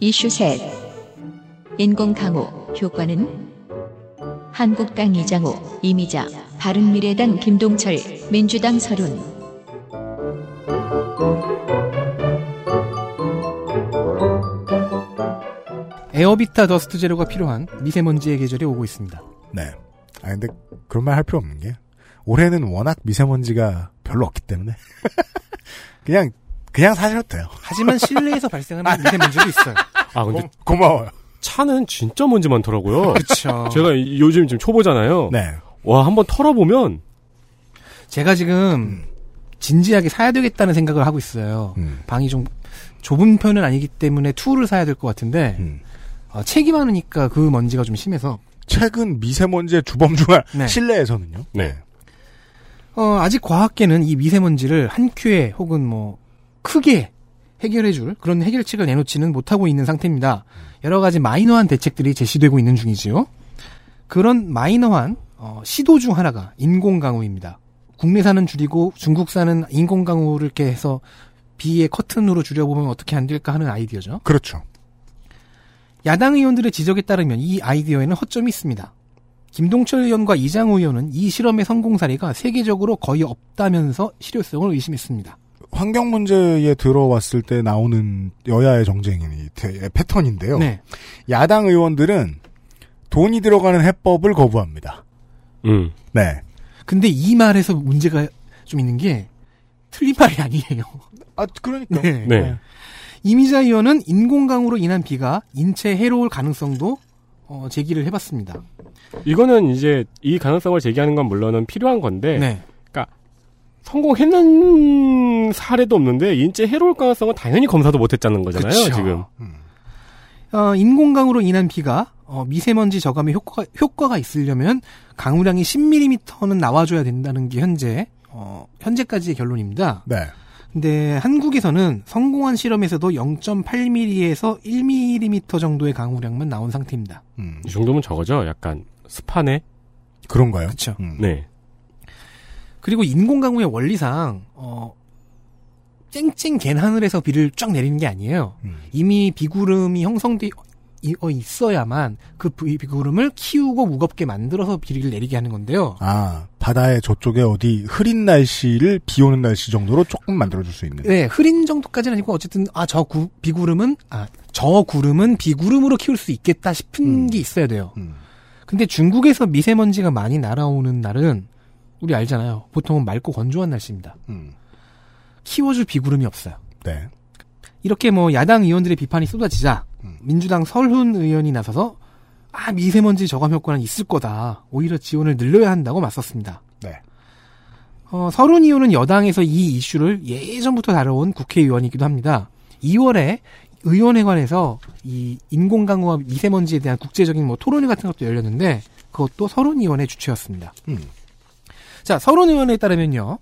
이슈 셋. 인공 강우 효과는 한국당 이장호, 이미자, 바른미래당 김동철, 민주당 서른. 에어비타 더스트 제로가 필요한 미세먼지의 계절이 오고 있습니다. 네. 아, 근데, 그런 말 할 필요 없는 게, 올해는 워낙 미세먼지가 별로 없기 때문에, 그냥, 그냥 사셔도 돼요. 하지만 실내에서 발생하는 미세먼지도 있어요. 아, 근데 고, 마워요 차는 진짜 먼지 많더라고요. 그렇죠. 제가 이- 요즘 지금 초보잖아요. 네. 와, 한번 털어보면 제가 지금 진지하게 사야 되겠다는 생각을 하고 있어요. 음. 방이 좀 좁은 편은 아니기 때문에 둘을 사야 될 것 같은데 음. 어, 책이 많으니까 그 먼지가 좀 심해서 최근 미세먼지의 주범 중 하나, 네. 실내에서는요. 네. 어, 아직 과학계는 이 미세먼지를 한 큐에 혹은 뭐 크게 해결해줄 그런 해결책을 내놓지는 못하고 있는 상태입니다. 여러 가지 마이너한 대책들이 제시되고 있는 중이지요. 그런 마이너한 어, 시도 중 하나가 인공강우입니다. 국내산은 줄이고 중국산은 인공강우를 이렇게 해서 비의 커튼으로 줄여보면 어떻게 안 될까 하는 아이디어죠. 그렇죠. 야당 의원들의 지적에 따르면 이 아이디어에는 허점이 있습니다. 김동철 의원과 이장우 의원은 이 실험의 성공 사례가 세계적으로 거의 없다면서 실효성을 의심했습니다. 환경 문제에 들어왔을 때 나오는 여야의 정쟁이 대- 패턴인데요. 네. 야당 의원들은 돈이 들어가는 해법을 거부합니다. 음. 네. 근데 이 말에서 문제가 좀 있는 게 틀린 말이 아니에요. 아, 그러니까. 네. 네. 이미자 의원은 인공강우로 인한 비가 인체에 해로울 가능성도 어, 제기를 해봤습니다. 이거는 이제 이 가능성을 제기하는 건 물론은 필요한 건데 네. 성공했는 사례도 없는데 인체 해로울 가능성은 당연히 검사도 못했자는 거잖아요. 그쵸. 지금. 어, 인공강우로 인한 비가 어, 미세먼지 저감에 효과가, 효과가 있으려면 강우량이 10mm는 나와줘야 된다는 게 현재 어, 현재까지의 결론입니다. 네. 근데 한국에서는 성공한 실험에서도 0.8mm에서 1mm 정도의 강우량만 나온 상태입니다. 음. 이 정도면 적어죠. 약간 습하네. 그런가요? 그렇죠. 음. 네. 그리고 인공강우의 원리상 어, 쨍쨍 갠 하늘에서 비를 쫙 내리는 게 아니에요. 음. 이미 비구름이 형성돼 있어야만 그 비- 비구름을 키우고 무겁게 만들어서 비를 내리게 하는 건데요. 아, 바다의 저쪽에 어디 흐린 날씨를 비 오는 날씨 정도로 조금 만들어줄 수 있는. 네, 흐린 정도까지는 아니고 어쨌든 아저 비구름은 아 저 구름은 비구름으로 키울 수 있겠다 싶은 음. 게 있어야 돼요. 음. 근데 중국에서 미세먼지가 많이 날아오는 날은 우리 알잖아요. 보통은 맑고 건조한 날씨입니다. 음. 키워줄 비구름이 없어요. 네. 이렇게 뭐 야당 의원들의 비판이 쏟아지자 음. 민주당 설훈 의원이 나서서 아 미세먼지 저감 효과는 있을 거다. 오히려 지원을 늘려야 한다고 맞섰습니다. 네. 어, 설훈 의원은 여당에서 이 이슈를 예전부터 다뤄온 국회의원이기도 합니다. 2월에 의원회관에서 이 인공강우와 미세먼지에 대한 국제적인 뭐 토론회 같은 것도 열렸는데 그것도 설훈 의원의 주체였습니다. 음. 자, 설훈 의원에 따르면요.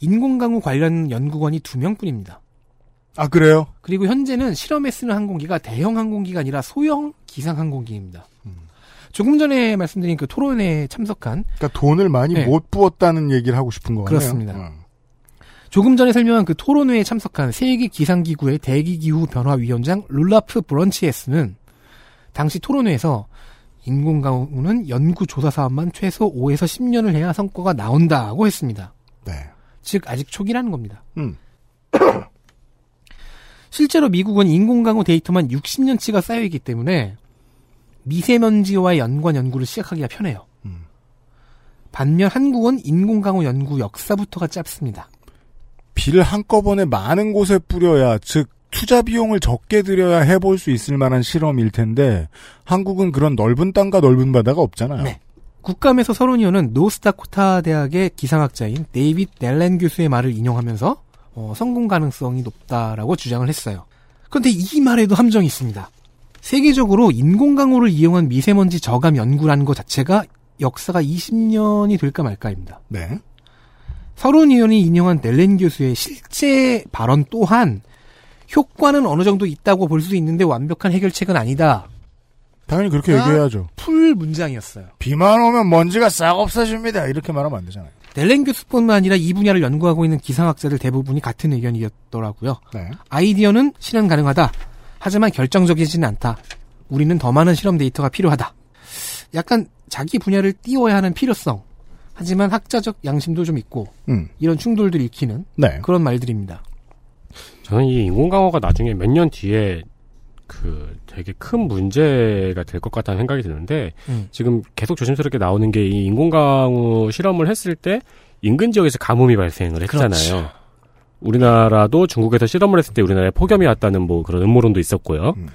인공강우 관련 연구관이 두 명뿐입니다. 아, 그래요? 그리고 현재는 실험에 쓰는 항공기가 대형 항공기가 아니라 소형 기상 항공기입니다. 조금 전에 말씀드린 그 토론회에 참석한 그러니까 돈을 많이 네. 못 부었다는 얘기를 하고 싶은 거네요. 그렇습니다. 음. 조금 전에 설명한 그 토론회에 참석한 세계 기상기구의 대기기후 변화 위원장 룰라프 브런치에스는 당시 토론회에서 인공강우는 연구 조사 사업만 최소 5에서 10년을 해야 성과가 나온다고 했습니다. 네. 즉 아직 초기라는 겁니다. 음. 실제로 미국은 인공강우 데이터만 60년치가 쌓여있기 때문에 미세먼지와의 연관 연구를 시작하기가 편해요. 음. 반면 한국은 인공강우 연구 역사부터가 짧습니다. 비를 한꺼번에 많은 곳에 뿌려야, 즉, 투자 비용을 적게 들여야 해볼 수 있을 만한 실험일 텐데, 한국은 그런 넓은 땅과 넓은 바다가 없잖아요. 네. 국감에서 서론위원은 노스다코타 대학의 기상학자인 데이빗 넬렌 교수의 말을 인용하면서 어, 성공 가능성이 높다라고 주장을 했어요. 그런데 이 말에도 함정이 있습니다. 세계적으로 인공강우를 이용한 미세먼지 저감 연구라는 것 자체가 역사가 20년이 될까 말까입니다. 네. 서론 의원이 인용한 넬렌 교수의 실제 발언 또한 효과는 어느 정도 있다고 볼 수 있는데 완벽한 해결책은 아니다. 당연히 그렇게 아. 얘기해야죠. 풀 문장이었어요. 비만 오면 먼지가 싹 없어집니다. 이렇게 말하면 안 되잖아요. 넬렌 교수뿐만 아니라 이 분야를 연구하고 있는 기상학자들 대부분이 같은 의견이었더라고요. 네. 아이디어는 실현 가능하다. 하지만 결정적이지는 않다. 우리는 더 많은 실험 데이터가 필요하다. 약간 자기 분야를 띄워야 하는 필요성. 하지만 학자적 양심도 좀 있고 음. 이런 충돌들 읽히는 네. 그런 말들입니다. 저는 이 인공강화가 나중에 몇 년 뒤에 그 되게 큰 문제가 될 것 같다는 생각이 드는데 음. 지금 계속 조심스럽게 나오는 게 이 인공강우 실험을 했을 때 인근 지역에서 가뭄이 발생을 했잖아요. 그렇죠. 우리나라도 중국에서 실험을 했을 때 우리나라에 폭염이 왔다는 뭐 그런 음모론도 있었고요. 음.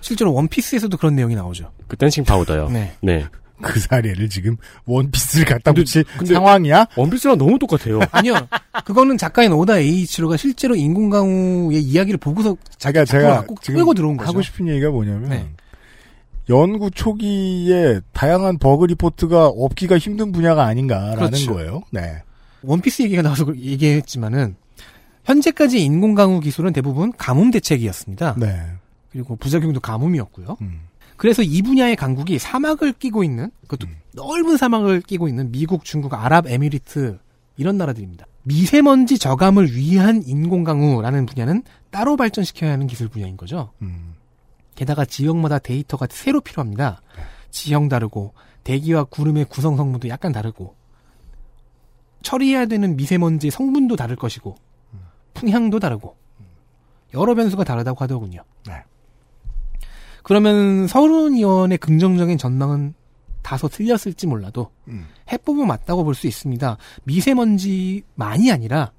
실제로 원피스에서도 그런 내용이 나오죠. 그 댄싱 파우더요. 네. 네. 그 사례를 지금 원피스를 갖다 근데- 붙일 근데- 상황이야? 원피스랑 너무 똑같아요. 아니요. 그거는 작가인 오다 에이이치로가 실제로 인공강우의 이야기를 보고서 제가 작품을 제가 지금 끌고 들어온 거죠. 하고 싶은 얘기가 뭐냐면 네. 연구 초기에 다양한 버그 리포트가 없기가 힘든 분야가 아닌가라는 그렇죠. 거예요. 네. 원피스 얘기가 나와서 그- 얘기했지만은 현재까지 인공강우 기술은 대부분 가뭄 대책이었습니다. 네. 그리고 부작용도 가뭄이었고요. 음. 그래서 이 분야의 강국이 사막을 끼고 있는 그것도 음. 넓은 사막을 끼고 있는 미국, 중국, 아랍 에미리트 이런 나라들입니다. 미세먼지 저감을 위한 인공강우라는 분야는 따로 발전시켜야 하는 기술 분야인 거죠. 음. 게다가 지역마다 데이터가 새로 필요합니다. 지형 다르고 대기와 구름의 구성 성분도 약간 다르고 처리해야 되는 미세먼지 성분도 다를 것이고 풍향도 다르고 여러 변수가 다르다고 하더군요. 네. 그러면 서른 의원의 긍정적인 전망은 다소 틀렸을지 몰라도 음. 해법은 맞다고 볼 수 있습니다. 미세먼지만이 아니라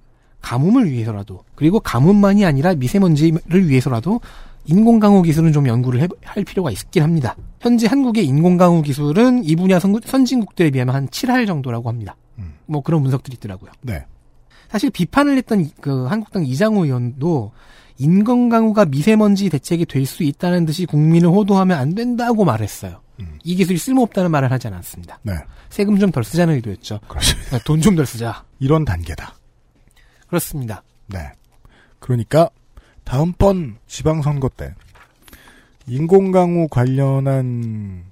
가뭄을 위해서라도 그리고 가뭄만이 아니라 미세먼지를 위해서라도 인공강우 기술은 좀 연구를 해- 할 필요가 있긴 합니다. 현재 한국의 인공강우 기술은 이 분야 선, 선진국들에 비하면 한 7할 정도라고 합니다. 음. 뭐 그런 분석들이 있더라고요. 네. 사실 비판을 했던 이- 그 한국당 이장호 의원도 인공강우가 미세먼지 대책이 될 수 있다는 듯이 국민을 호도하면 안 된다고 말했어요. 음. 이 기술이 쓸모없다는 말을 하지 않았습니다. 네. 세금 좀 덜 쓰자는 의도였죠. 그렇죠. 돈좀 덜 쓰자. 이런 단계다. 그렇습니다. 네. 그러니까 다음번 지방선거 때 인공강우 관련한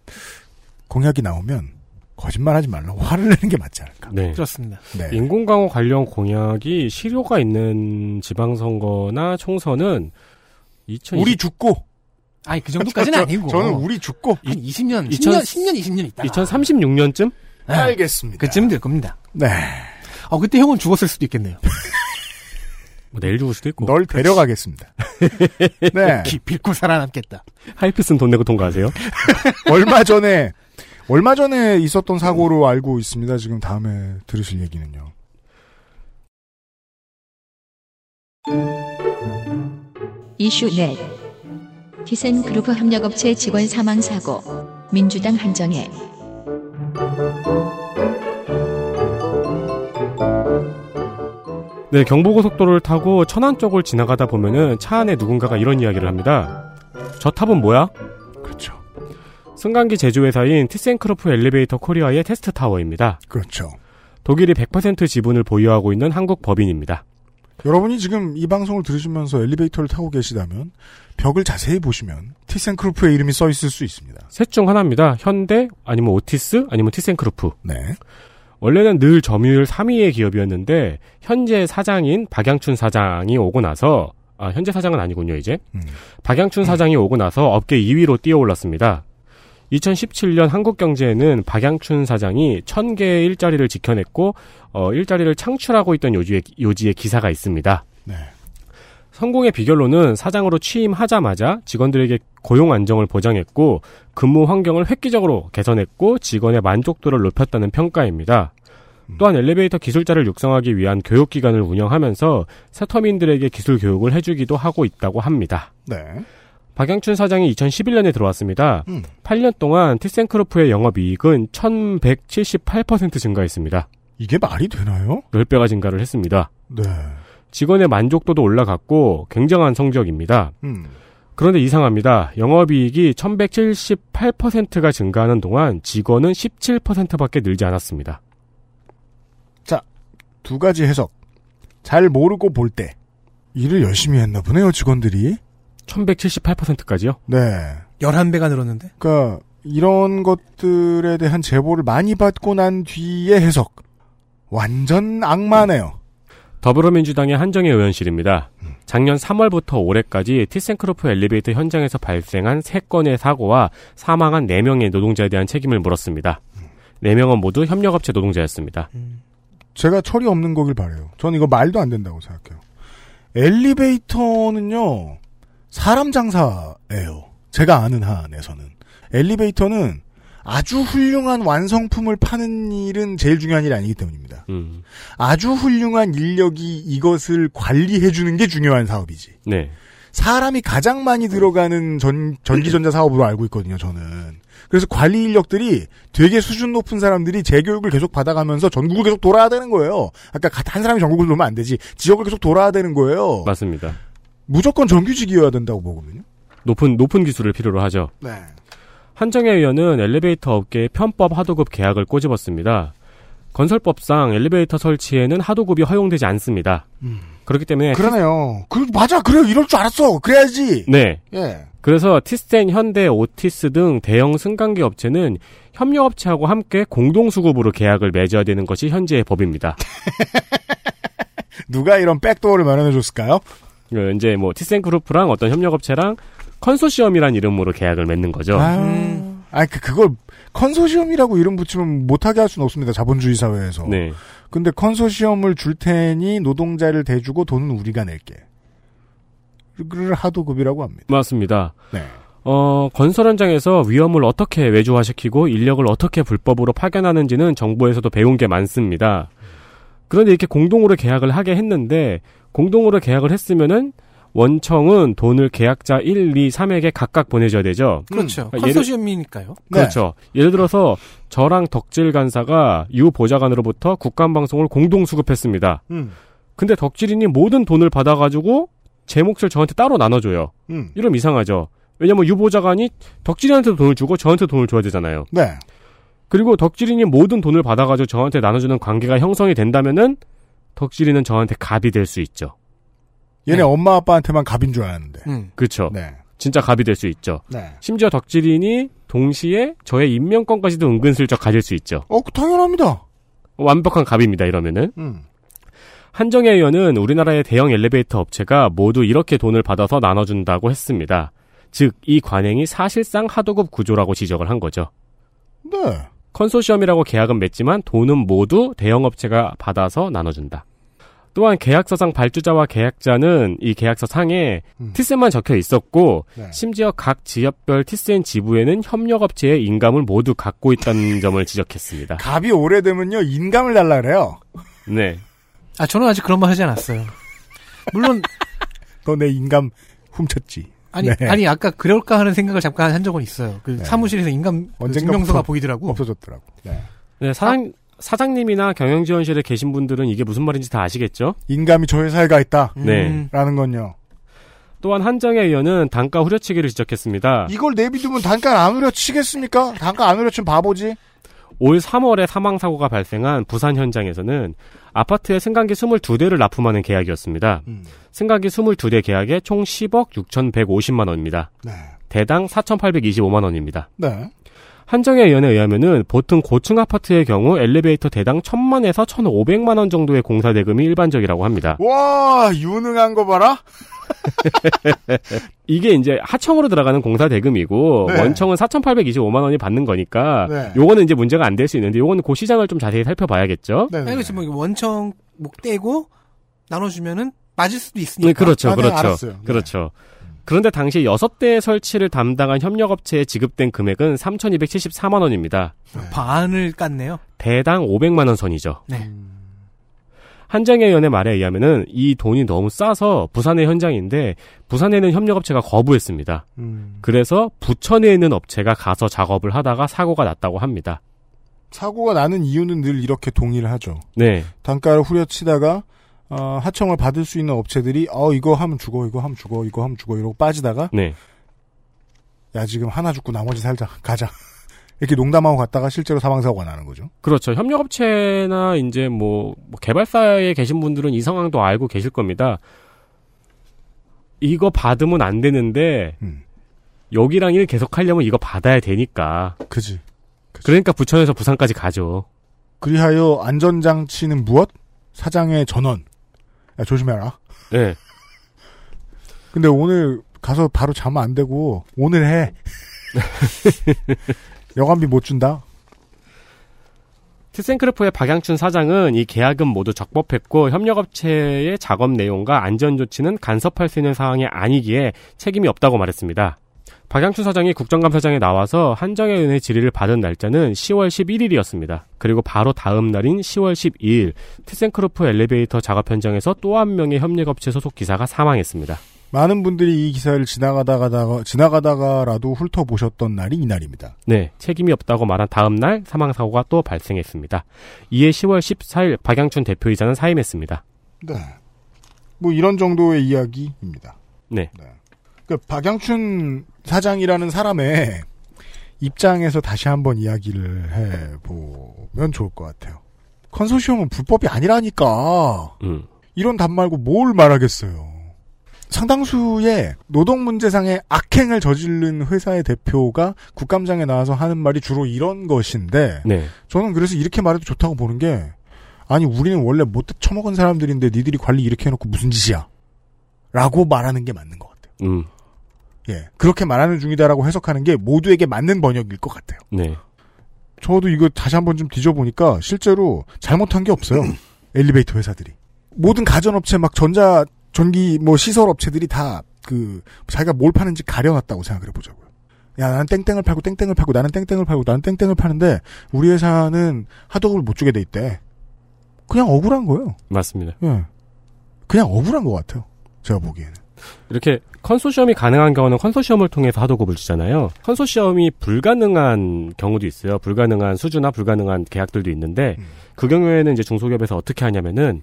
공약이 나오면 거짓말하지 말라고 화를 내는 게 맞지 않을까. 네. 그렇습니다. 네. 인공강우 관련 공약이 실효가 있는 지방선거나 총선은 2020, 우리 죽고 아니 그 정도까지는 저- 아니고. 저는 우리 죽고 한 20년, 2000 10년, 10년, 20년 있다. 2036년쯤? 알겠습니다. 그쯤 될 겁니다. 네. 어 그때 형은 죽었을 수도 있겠네요. 뭐 내일 죽을 수도 있고. 널 데려가겠습니다. 네. 기필코 살아남겠다. 하이패스는 돈 내고 통과하세요? 얼마 전에 얼마 전에 있었던 사고로 알고 있습니다. 지금 다음에 들으실 얘기는요. 이슈 넷 티센그룹 협력업체 직원 사망 사고 민주당 한정애 네, 경부고속도로를 타고 천안 쪽을 지나가다 보면은 차 안에 누군가가 이런 이야기를 합니다. 저 탑은 뭐야? 승강기 제조회사인 티센크루프 엘리베이터 코리아의 테스트 타워입니다. 그렇죠. 독일이 100% 지분을 보유하고 있는 한국 법인입니다. 여러분이 지금 이 방송을 들으시면서 엘리베이터를 타고 계시다면 벽을 자세히 보시면 티센크루프의 이름이 써 있을 수 있습니다. 셋 중 하나입니다. 현대, 아니면 오티스, 아니면 티센크로프. 네. 원래는 늘 점유율 3위의 기업이었는데 현재 사장인 박양춘 사장이 오고 나서 아, 현재 사장은 아니군요, 이제. 음. 박양춘 사장이 오고 나서 업계 2위로 뛰어올랐습니다. 2017년 한국경제에는 박양춘 사장이 1000개의 일자리를 지켜냈고 어, 일자리를 창출하고 있던 요지의, 요지의 기사가 있습니다. 네. 성공의 비결로는 사장으로 취임하자마자 직원들에게 고용 안정을 보장했고 근무 환경을 획기적으로 개선했고 직원의 만족도를 높였다는 평가입니다. 또한 엘리베이터 기술자를 육성하기 위한 교육기관을 운영하면서 새터민들에게 기술 교육을 해주기도 하고 있다고 합니다. 네. 박양춘 사장이 2011년에 들어왔습니다. 음. 8년 동안 티센크로프의 영업이익은 1178% 증가했습니다. 이게 말이 되나요? 10배가 증가를 했습니다. 네. 직원의 만족도도 올라갔고 굉장한 성적입니다. 음. 그런데 이상합니다. 영업이익이 1178%가 증가하는 동안 직원은 17%밖에 늘지 않았습니다. 두 가지 해석. 잘 모르고 볼 때. 일을 열심히 했나 보네요, 직원들이. 1178%까지요? 네. 11배가 늘었는데? 그러니까 이런 것들에 대한 제보를 많이 받고 난 뒤의 해석. 완전 악마네요. 더불어민주당의 한정혜 의원실입니다. 작년 3월부터 올해까지 티센크로프 엘리베이터 현장에서 발생한 3건의 사고와 사망한 4명의 노동자에 대한 책임을 물었습니다. 4명은 모두 협력업체 노동자였습니다. 제가 철이 없는 거길 바래요. 전 이거 말도 안 된다고 생각해요. 엘리베이터는요, 사람 장사예요. 제가 아는 한에서는. 엘리베이터는 아주 훌륭한 완성품을 파는 일은 제일 중요한 일이 아니기 때문입니다. 음, 아주 훌륭한 인력이 이것을 관리해주는 게 중요한 사업이지. 네. 사람이 가장 많이 들어가는 전, 전기전자 사업으로 알고 있거든요, 저는. 그래서 관리 인력들이 되게 수준 높은 사람들이 재교육을 계속 받아가면서 전국을 계속 돌아야 되는 거예요. 아까 한 사람이 전국을 돌면 안 되지. 지역을 계속 돌아야 되는 거예요. 맞습니다. 무조건 정규직이어야 된다고 보거든요. 높은, 높은 기술을 필요로 하죠. 네. 한정혜 의원은 엘리베이터 업계에 편법 하도급 계약을 꼬집었습니다. 건설법상 엘리베이터 설치에는 하도급이 허용되지 않습니다. 그렇기 때문에 그러네요. 그, 맞아. 그래. 이럴 줄 알았어. 그래야지. 네. 예. 그래서 티스텐, 현대, 오티스 등 대형 승강기 업체는 협력업체하고 함께 공동 수급으로 계약을 맺어야 되는 것이 현재의 법입니다. 누가 이런 백도어를 마련해 줬을까요? 그 이제 뭐 티센 그룹프랑 어떤 협력업체랑 컨소시엄이란 이름으로 계약을 맺는 거죠. 아, 아, 그, 그걸 컨소시엄이라고 이름 붙이면 못하게 할 수는 없습니다. 자본주의 사회에서. 네. 근데 컨소시엄을 줄 테니 노동자를 대주고 돈은 우리가 낼게. 그를 하도급이라고 합니다. 맞습니다. 네. 어, 건설 현장에서 위험을 어떻게 외주화시키고 인력을 어떻게 불법으로 파견하는지는 정부에서도 배운 게 많습니다. 그런데 이렇게 공동으로 계약을 하게 했는데 공동으로 계약을 했으면은 원청은 돈을 계약자 1, 2, 3에게 각각 보내줘야 되죠. 그렇죠. 그러니까 예를- 컨소시엄이니까요. 네. 그렇죠. 예를 들어서 저랑 덕질 간사가 유 보좌관으로부터 국감 방송을 공동 수급했습니다. 음. 근데 덕질인이 모든 돈을 받아가지고 제 몫을 저한테 따로 나눠줘요. 음. 이러면 이상하죠. 왜냐면 유 보좌관이 덕질인한테 돈을 주고 저한테 돈을 줘야 되잖아요. 네. 그리고 덕질인이 모든 돈을 받아가지고 저한테 나눠주는 관계가 형성이 된다면은 덕질인은 저한테 갑이 될 수 있죠. 얘네 엄마 아빠한테만 갑인 줄 알았는데. 음. 그렇죠. 네. 진짜 갑이 될 수 있죠. 네. 심지어 덕질인이 동시에 저의 임명권까지도 은근슬쩍 가질 수 있죠. 어, 당연합니다. 완벽한 갑입니다. 이러면은. 음. 한정혜 의원은 우리나라의 대형 엘리베이터 업체가 모두 이렇게 돈을 받아서 나눠준다고 했습니다. 즉, 이 관행이 사실상 하도급 구조라고 지적을 한 거죠. 네. 컨소시엄이라고 계약은 맺지만 돈은 모두 대형업체가 받아서 나눠준다. 또한 계약서상 발주자와 계약자는 이 계약서 상에 음. 티센만 적혀 있었고 네. 심지어 각 지역별 티센 지부에는 협력업체의 인감을 모두 갖고 있다는 점을 지적했습니다. 갑이 오래되면요 인감을 달라 그래요. 네. 아, 저는 아직 그런 말 하지 않았어요. 물론, 너 내 인감 훔쳤지. 아니, 네. 아니, 아까 그럴까 하는 생각을 잠깐 한 적은 있어요. 그 네. 사무실에서 인감 그 증명서가 보이더라고. 없어졌더라고. 네. 네, 사장, 사장님이나 경영지원실에 계신 분들은 이게 무슨 말인지 다 아시겠죠? 인감이 저 회사에 가 있다. 네. 음, 라는 건요. 또한 한정혜 의원은 단가 후려치기를 지적했습니다. 이걸 내비두면 단가 안 우려치겠습니까? 단가 안 우려치면 바보지. 올 3월에 사망 사고가 발생한 부산 현장에서는 아파트에 승강기 22대를 납품하는 계약이었습니다. 음. 승강기 22대 계약에 총 10억 6,150만 원입니다. 네. 대당 4,825만 원입니다. 네. 한정혜 의원에 의하면은 보통 고층 아파트의 경우 엘리베이터 대당 1,000만에서 1,500만 원 정도의 공사 대금이 일반적이라고 합니다. 와, 유능한 거 봐라? 이게 이제 하청으로 들어가는 공사 대금이고 네. 원청은 4,825만 원이 받는 거니까 네. 요거는 이제 문제가 안 될 수 있는데 요거는 그 시장을 좀 자세히 살펴봐야겠죠. 네. 아니, 그렇지, 뭐, 원청 목 떼고 나눠주면은 맞을 수도 있으니까. 네, 그렇죠, 아, 네, 그렇죠, 알았어요. 네. 그렇죠. 그런데 당시 6대 설치를 담당한 협력업체에 지급된 금액은 3,274만 원입니다. 반을 깠네요. 대당 500만 원 선이죠. 네. 한정혜 의원의 말에 의하면은 이 돈이 너무 싸서 부산의 현장인데 부산에는 협력업체가 거부했습니다. 음. 그래서 부천에 있는 업체가 가서 작업을 하다가 사고가 났다고 합니다. 사고가 나는 이유는 늘 이렇게 동의를 하죠. 네, 단가를 후려치다가 어, 하청을 받을 수 있는 업체들이 어 이거 하면 죽어 이거 하면 죽어 이거 하면 죽어 이러고 빠지다가 네, 야 지금 하나 죽고 나머지 살자 가자 이렇게 농담하고 갔다가 실제로 사망사고가 나는 거죠. 그렇죠. 협력업체나 이제 뭐, 뭐 개발사에 계신 분들은 이 상황도 알고 계실 겁니다. 이거 받으면 안 되는데 음. 여기랑 일 계속 하려면 이거 받아야 되니까. 그지. 그러니까 부천에서 부산까지 가죠. 그리하여 안전장치는 무엇? 사장의 전원. 야, 조심해라. 네. 근데 오늘 가서 바로 자면 안 되고 오늘 해. 여관비 못 준다. 티센크루프의 박양춘 사장은 이 계약은 모두 적법했고 협력업체의 작업 내용과 안전 조치는 간섭할 수 있는 사항이 아니기에 책임이 없다고 말했습니다. 박양춘 사장이 국정감사장에 나와서 한정혜 의원의 질의를 받은 날짜는 10월 11일이었습니다. 그리고 바로 다음 날인 10월 12일 티센크루프 엘리베이터 작업 현장에서 또 한 명의 협력업체 소속 기사가 사망했습니다. 많은 분들이 이 기사를 지나가다가다가 지나가다가라도 훑어보셨던 날이 이 날입니다. 네, 책임이 없다고 말한 다음 날 사망 사고가 또 발생했습니다. 이에 10월 14일 박양춘 대표이사는 사임했습니다. 네. 뭐 이런 정도의 이야기입니다. 네. 그 박양춘 사장이라는 사람의 입장에서 다시 한번 이야기를 해보면 좋을 것 같아요. 컨소시엄은 불법이 아니라니까. 음. 이런 답 말고 뭘 말하겠어요. 상당수의 노동 문제상의 악행을 저지른 회사의 대표가 국감장에 나와서 하는 말이 주로 이런 것인데 네. 저는 그래서 이렇게 말해도 좋다고 보는 게 아니 우리는 원래 못돼 처먹은 사람들인데 니들이 관리 이렇게 해놓고 무슨 짓이야 라고 말하는 게 맞는 것 같아요. 음. 예 그렇게 말하는 중이다라고 해석하는 게 모두에게 맞는 번역일 것 같아요. 네. 저도 이거 다시 한번 좀 뒤져보니까 실제로 잘못한 게 없어요. 엘리베이터 회사들이. 모든 가전업체 막 전자, 전기 뭐 시설 업체들이 다 그 자기가 뭘 파는지 가려놨다고 생각을 해보자고요. 야 나는 땡땡을 팔고 땡땡을 팔고 나는 땡땡을 팔고 나는 땡땡을 파는데 우리 회사는 하도급을 못 주게 돼 있대. 그냥 억울한 거예요. 맞습니다. 예. 그냥 억울한 것 같아요. 제가 보기에는. 이렇게 컨소시엄이 가능한 경우는 컨소시엄을 통해서 하도급 을 주잖아요. 컨소시엄이 불가능한 경우도 있어요. 불가능한 수주나 불가능한 계약들도 있는데 음. 그 경우에는 이제 중소기업에서 어떻게 하냐면은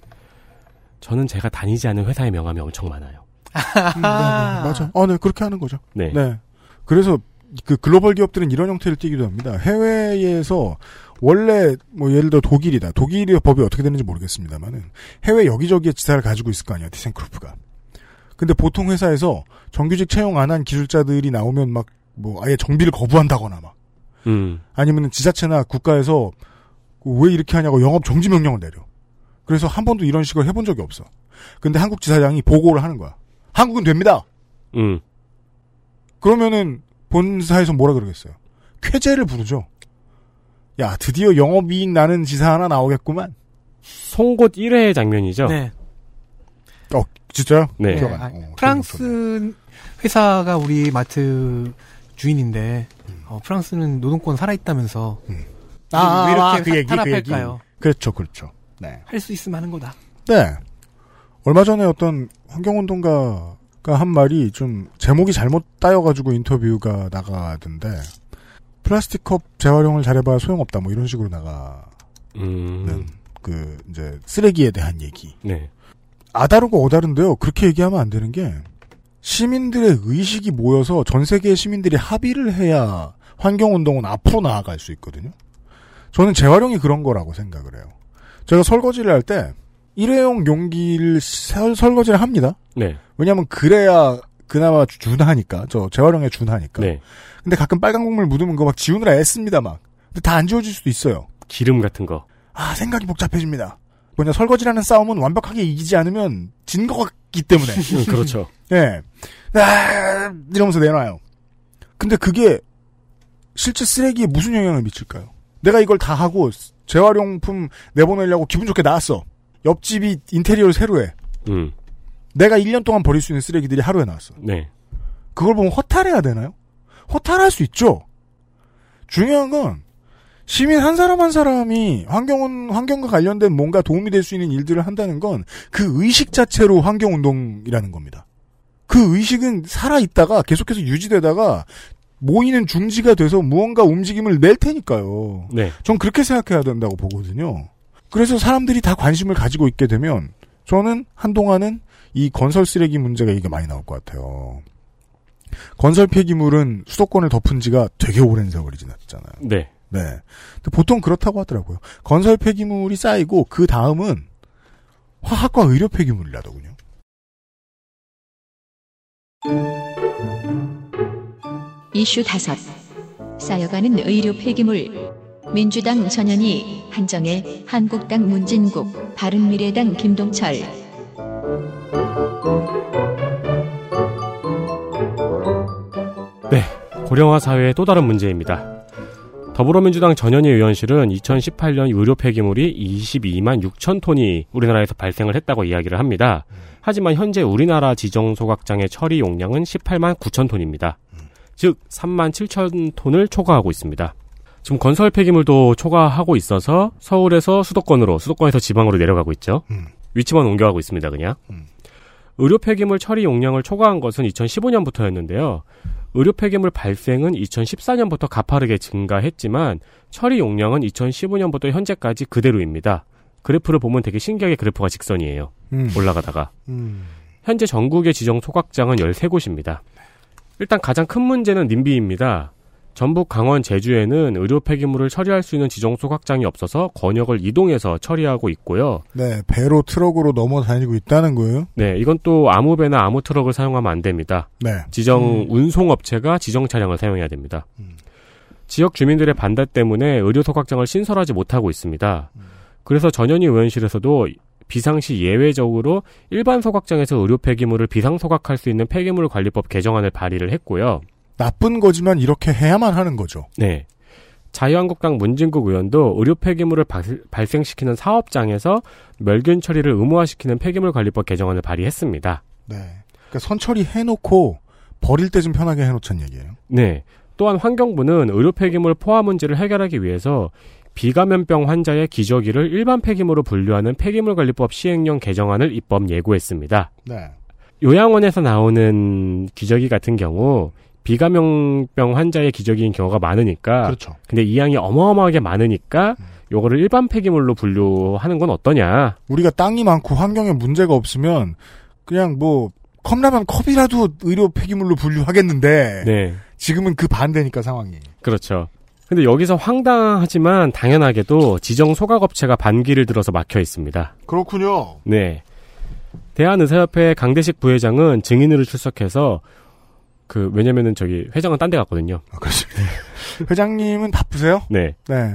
저는 제가 다니지 않은 회사의 명함이 엄청 많아요. 음, 네, 네, 맞아. 어, 네, 그렇게 하는 거죠. 네. 네. 그래서 그 글로벌 기업들은 이런 형태를 띠기도 합니다. 해외에서 원래 뭐 예를 들어 독일이다. 독일의 법이 어떻게 되는지 모르겠습니다만은 해외 여기저기에 지사를 가지고 있을 거 아니야. 티센크루프가. 근데 보통 회사에서 정규직 채용 안 한 기술자들이 나오면 막 뭐 아예 정비를 거부한다거나 막 음. 아니면은 지자체나 국가에서 왜 이렇게 하냐고 영업 정지 명령을 내려. 그래서 한 번도 이런 식으로 해본 적이 없어. 근데 한국 지사장이 보고를 하는 거야. 한국은 됩니다. 음. 그러면은 본사에서 뭐라 그러겠어요? 쾌재를 부르죠. 야, 드디어 영업이익 나는 지사 하나 나오겠구만. 송곳 1회 장면이죠. 네. 어, 진짜요? 네. 안- 아, 어, 기억이 프랑스 회사가 우리 마트 주인인데 어, 프랑스는 노동권 살아있다면서 아, 왜 이렇게 아, 그 얘기, 그 탄압할까요? 그렇죠, 그렇죠. 네. 할 수 있으면 하는 거다. 네. 얼마 전에 어떤 환경운동가가 한 말이 좀 제목이 잘못 따여가지고 인터뷰가 나가던데 플라스틱 컵 재활용을 잘해봐야 소용없다 뭐 이런 식으로 나가는 음. 그 이제 쓰레기에 대한 얘기. 네. 아다르고 어다른데요. 그렇게 얘기하면 안 되는 게 시민들의 의식이 모여서 전 세계의 시민들이 합의를 해야 환경운동은 앞으로 나아갈 수 있거든요. 저는 재활용이 그런 거라고 생각을 해요. 제가 설거지를 할 때 일회용 용기를 설, 설거지를 합니다. 네. 왜냐하면 그래야 그나마 준하니까 저 재활용에 준하니까. 네. 근데 가끔 빨간 국물 묻으면 그거 막 지우느라 애씁니다 막. 근데 다 안 지워질 수도 있어요. 기름 같은 거. 아 생각이 복잡해집니다. 뭐냐 설거지라는 싸움은 완벽하게 이기지 않으면 진 것 같기 때문에. 음, 그렇죠. 예. 아, 이러면서 내놔요. 근데 그게 실제 쓰레기에 무슨 영향을 미칠까요? 내가 이걸 다 하고 재활용품 내보내려고 기분 좋게 나왔어. 옆집이 인테리어를 새로 해. 음. 내가 1년 동안 버릴 수 있는 쓰레기들이 하루에 나왔어. 네. 그걸 보면 허탈해야 되나요? 허탈할 수 있죠. 중요한 건 시민 한 사람 한 사람이 환경은 환경과 관련된 뭔가 도움이 될 수 있는 일들을 한다는 건 그 의식 자체로 환경 운동이라는 겁니다. 그 의식은 살아 있다가 계속해서 유지되다가 모이는 중지가 돼서 무언가 움직임을 낼 테니까요. 네. 전 그렇게 생각해야 된다고 보거든요. 그래서 사람들이 다 관심을 가지고 있게 되면 저는 한동안은 이 건설 쓰레기 문제가 이게 많이 나올 것 같아요. 건설 폐기물은 수도권을 덮은 지가 되게 오랜 세월이 지났잖아요. 네. 네. 근데 보통 그렇다고 하더라고요. 건설 폐기물이 쌓이고 그 다음은 화학과 의료 폐기물이 라더군요. 이슈 다섯 쌓여가는 의료 폐기물 민주당 전현희 한정혜 한국당 문진국 바른미래당 김동철 네. 고령화 사회의 또 다른 문제입니다. 더불어민주당 전현희 의원실은 2018년 의료 폐기물이 22만 6천 톤이 우리나라에서 발생을 했다고 이야기를 합니다. 하지만 현재 우리나라 지정 소각장의 처리 용량은 18만 9천 톤입니다. 즉 3만 7천 톤을 초과하고 있습니다. 지금 건설 폐기물도 초과하고 있어서 서울에서 수도권으로, 수도권에서 지방으로 내려가고 있죠. 음. 위치만 옮겨가고 있습니다, 그냥. 음. 의료 폐기물 처리 용량을 초과한 것은 2015년부터였는데요. 의료 폐기물 발생은 2014년부터 가파르게 증가했지만 처리 용량은 2015년부터 현재까지 그대로입니다. 그래프를 보면 되게 신기하게 그래프가 직선이에요. 음. 올라가다가. 음. 현재 전국의 지정 소각장은 13곳입니다. 일단 가장 큰 문제는 님비입니다. 전북, 강원, 제주에는 의료 폐기물을 처리할 수 있는 지정 소각장이 없어서 권역을 이동해서 처리하고 있고요. 네, 배로 트럭으로 넘어 다니고 있다는 거예요. 네, 이건 또 아무 배나 아무 트럭을 사용하면 안 됩니다. 네. 지정 운송 업체가 지정 차량을 사용해야 됩니다. 음. 지역 주민들의 반대 때문에 의료 소각장을 신설하지 못하고 있습니다. 그래서 전현희 의원실에서도 비상시 예외적으로 일반 소각장에서 의료 폐기물을 비상 소각할 수 있는 폐기물 관리법 개정안을 발의를 했고요. 나쁜 거지만 이렇게 해야만 하는 거죠. 네. 자유한국당 문진국 의원도 의료 폐기물을 발- 발생시키는 사업장에서 멸균 처리를 의무화시키는 폐기물 관리법 개정안을 발의했습니다. 네. 그러니까 선처리 해놓고 버릴 때 좀 편하게 해놓자는 얘기예요. 네. 또한 환경부는 의료 폐기물 포화 문제를 해결하기 위해서 비감염병 환자의 기저귀를 일반 폐기물로 분류하는 폐기물 관리법 시행령 개정안을 입법 예고했습니다. 네. 요양원에서 나오는 기저귀 같은 경우 비감염병 환자의 기저귀인 경우가 많으니까 그렇죠. 근데 이 양이 어마어마하게 많으니까 요거를 일반 폐기물로 분류하는 건 어떠냐? 우리가 땅이 많고 환경에 문제가 없으면 그냥 뭐 컵라면 컵이라도 의료 폐기물로 분류하겠는데 네. 지금은 그 반대니까 상황이. 그렇죠. 근데 여기서 황당하지만 당연하게도 지정 소각업체가 반기를 들어서 막혀 있습니다. 그렇군요. 네. 대한의사협회 강대식 부회장은 증인으로 출석해서 그 왜냐면은 저기 회장은 딴 데 갔거든요. 아, 그렇습니다. 회장님은 바쁘세요? 네. 네.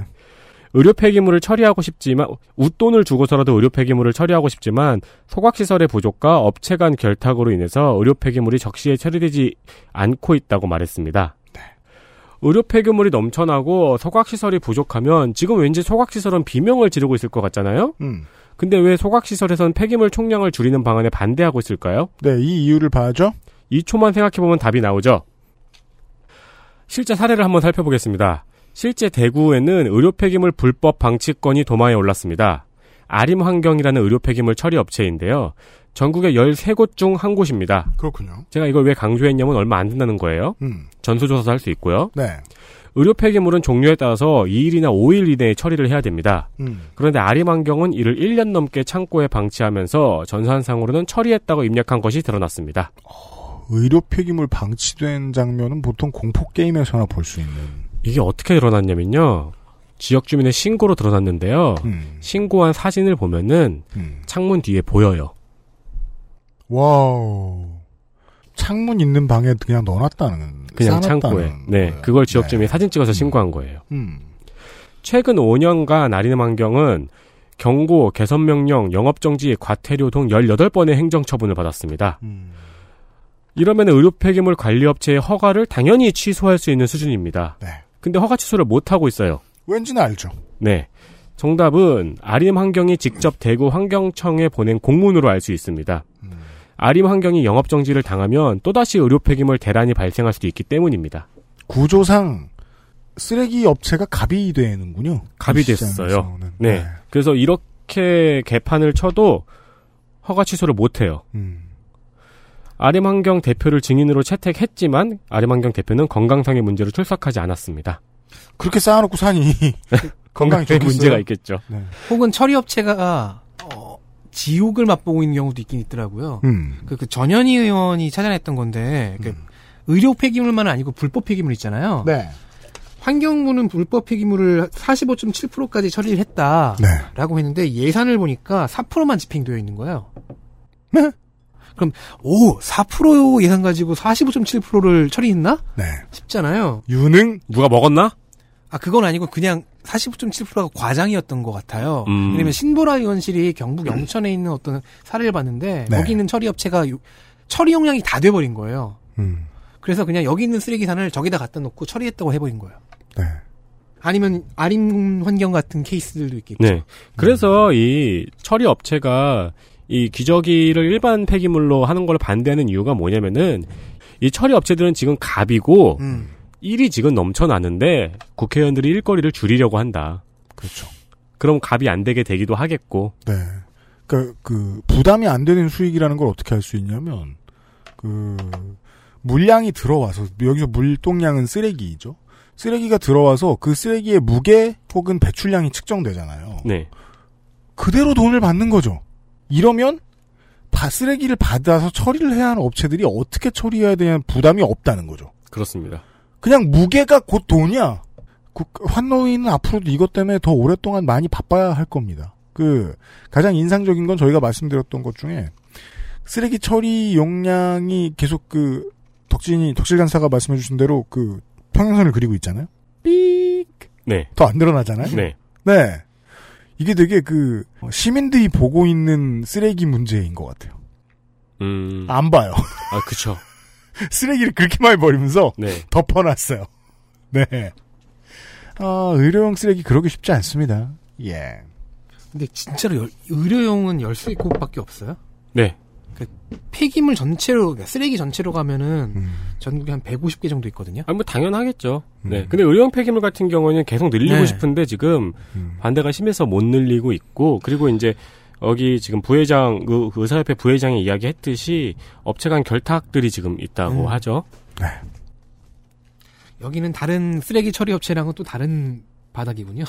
의료 폐기물을 처리하고 싶지만 웃돈을 주고서라도 의료 폐기물을 처리하고 싶지만 소각 시설의 부족과 업체 간 결탁으로 인해서 의료 폐기물이 적시에 처리되지 않고 있다고 말했습니다. 의료 폐기물이 넘쳐나고 소각 시설이 부족하면 지금 왠지 소각 시설은 비명을 지르고 있을 것 같잖아요. 음. 근데 왜 소각 시설에선 폐기물 총량을 줄이는 방안에 반대하고 있을까요? 네, 이 이유를 봐야죠. 2초만 생각해보면 답이 나오죠. 실제 사례를 한번 살펴보겠습니다. 실제 대구에는 의료 폐기물 불법 방치건이 도마에 올랐습니다. 아림 환경이라는 의료 폐기물 처리 업체인데요. 전국의 13곳 중 한 곳입니다. 그렇군요. 제가 이걸 왜 강조했냐면 얼마 안 된다는 거예요. 음. 전수조사도 할 수 있고요. 네. 의료 폐기물은 종류에 따라서 2일이나 5일 이내에 처리를 해야 됩니다. 음. 그런데 아림환경은 이를 1년 넘게 창고에 방치하면서 전산상으로는 처리했다고 입력한 것이 드러났습니다. 의료 폐기물 방치된 장면은 보통 공포 게임에서나 볼 수 있는. 이게 어떻게 드러났냐면요. 지역 주민의 신고로 드러났는데요. 음. 신고한 사진을 보면은 음. 창문 뒤에 보여요. Wow. 창문 있는 방에 그냥 넣어놨다는. 그냥 창고에. 네. 거예요. 그걸 지역 네. 주민이 사진 찍어서 신고한 거예요. 음. 최근 5년간 아림환경은 경고, 개선명령, 영업정지, 과태료 등 18번의 행정처분을 받았습니다. 음. 이러면 의료 폐기물 관리업체의 허가를 당연히 취소할 수 있는 수준입니다. 네. 근데 허가 취소를 못 하고 있어요. 왠지는 알죠. 네. 정답은 아림 환경이 직접 대구 환경청에 보낸 공문으로 알 수 있습니다. 음. 아림 환경이 영업 정지를 당하면 또다시 의료 폐기물 대란이 발생할 수도 있기 때문입니다. 구조상 쓰레기 업체가 갑이 되는군요. 갑이 이 됐어요. 시장에서는. 네. 그래서 이렇게 개판을 쳐도 허가 취소를 못 해요. 음. 아림 환경 대표를 증인으로 채택했지만 아림 환경 대표는 건강상의 문제로 출석하지 않았습니다. 그렇게 쌓아놓고 사니 건강이 좋겠어요. 문제가 있겠죠. 네. 혹은 처리업체가 어, 지옥을 맛보고 있는 경우도 있긴 있더라고요. 음. 그, 그 전현희 의원이 찾아냈던 건데 그 의료 폐기물만 아니고 불법 폐기물 있잖아요. 네. 환경부는 불법 폐기물을 45.7%까지 처리를 했다라고 네. 했는데 예산을 보니까 4%만 집행되어 있는 거예요. 네? 그럼 오 4% 예산 가지고 45.7%를 처리했나 네. 싶잖아요. 유능 누가 먹었나? 아 그건 아니고 그냥 45.7%가 과장이었던 것 같아요. 음. 왜냐면 신보라 의원실이 경북 영천에 있는 어떤 사례를 봤는데 네. 거기 있는 처리 업체가 요- 처리 용량이 다 돼버린 거예요. 음. 그래서 그냥 여기 있는 쓰레기산을 저기다 갖다 놓고 처리했다고 해버린 거예요. 네. 아니면 아림 환경 같은 케이스들도 있겠죠. 네. 그래서 이 처리 업체가 이 기저귀를 일반 폐기물로 하는 걸 반대하는 이유가 뭐냐면은 이 처리 업체들은 지금 갑이고 음. 일이 지금 넘쳐나는데 국회의원들이 일거리를 줄이려고 한다. 그렇죠. 그럼 갑이 안 되게 되기도 하겠고. 네. 그러니까 그 부담이 안 되는 수익이라는 걸 어떻게 할 수 있냐면 그 물량이 들어와서 여기서 물동량은 쓰레기죠. 쓰레기가 들어와서 그 쓰레기의 무게 혹은 배출량이 측정되잖아요. 네. 그대로 돈을 받는 거죠. 이러면 바- 쓰레기를 받아서 처리를 해야 하는 업체들이 어떻게 처리해야 되냐는 부담이 없다는 거죠. 그렇습니다. 그냥 무게가 곧 돈이야. 국- 환노위는 앞으로도 이것 때문에 더 오랫동안 많이 바빠야 할 겁니다. 그 가장 인상적인 건 저희가 말씀드렸던 것 중에 쓰레기 처리 용량이 계속 그 덕진이 덕질 간사가 말씀해 주신 대로 그 평행선을 그리고 있잖아요. 삑. 네. 더 안 늘어나잖아요. 네. 네. 이게 되게 그 시민들이 보고 있는 쓰레기 문제인 것 같아요. 음. 안 봐요. 아, 그쵸. 쓰레기를 그렇게 많이 버리면서 네. 덮어놨어요. 네. 아, 의료용 쓰레기 그러기 쉽지 않습니다. 예. 근데 진짜로 열- 의료용은 13곳밖에 없어요? 네. 폐기물 전체로 그러니까 쓰레기 전체로 가면은 음. 전국에 한 150개 정도 있거든요. 아, 뭐 당연하겠죠. 네. 음. 근데 의료용 폐기물 같은 경우는 계속 늘리고 네. 싶은데 지금 음. 반대가 심해서 못 늘리고 있고 그리고 이제 여기 지금 부회장 그 의사협회 부회장이 이야기했듯이 업체 간 결탁들이 지금 있다고 음. 하죠. 여기는 다른 쓰레기 처리 업체랑은 또 다른 바닥이군요.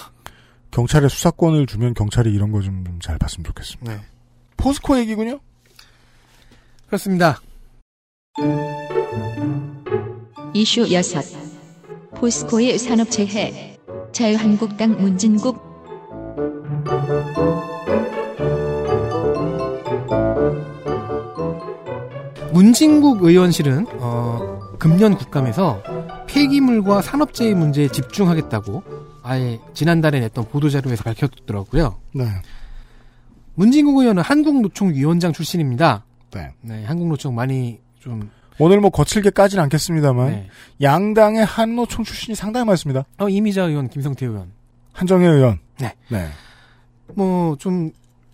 경찰에 수사권을 주면 경찰이 이런 거 좀 잘 봤으면 좋겠습니다. 네. 포스코 얘기군요? 그렇습니다. 이슈 여섯 포스코의 산업재해 자유한국당 문진국 문진국 의원실은 어, 금년 국감에서 폐기물과 산업재해 문제에 집중하겠다고 아예 지난달에 냈던 보도자료에서 밝혔더라고요. 네. 문진국 의원은 한국노총 위원장 출신입니다. 네. 네, 한국노총 많이 좀 오늘 뭐 거칠게 까진 않겠습니다만 네. 양당의 한노총 출신이 상당히 많습니다. 어, 이미자 의원, 김성태 의원. 한정혜 의원. 네. 네. 뭐 좀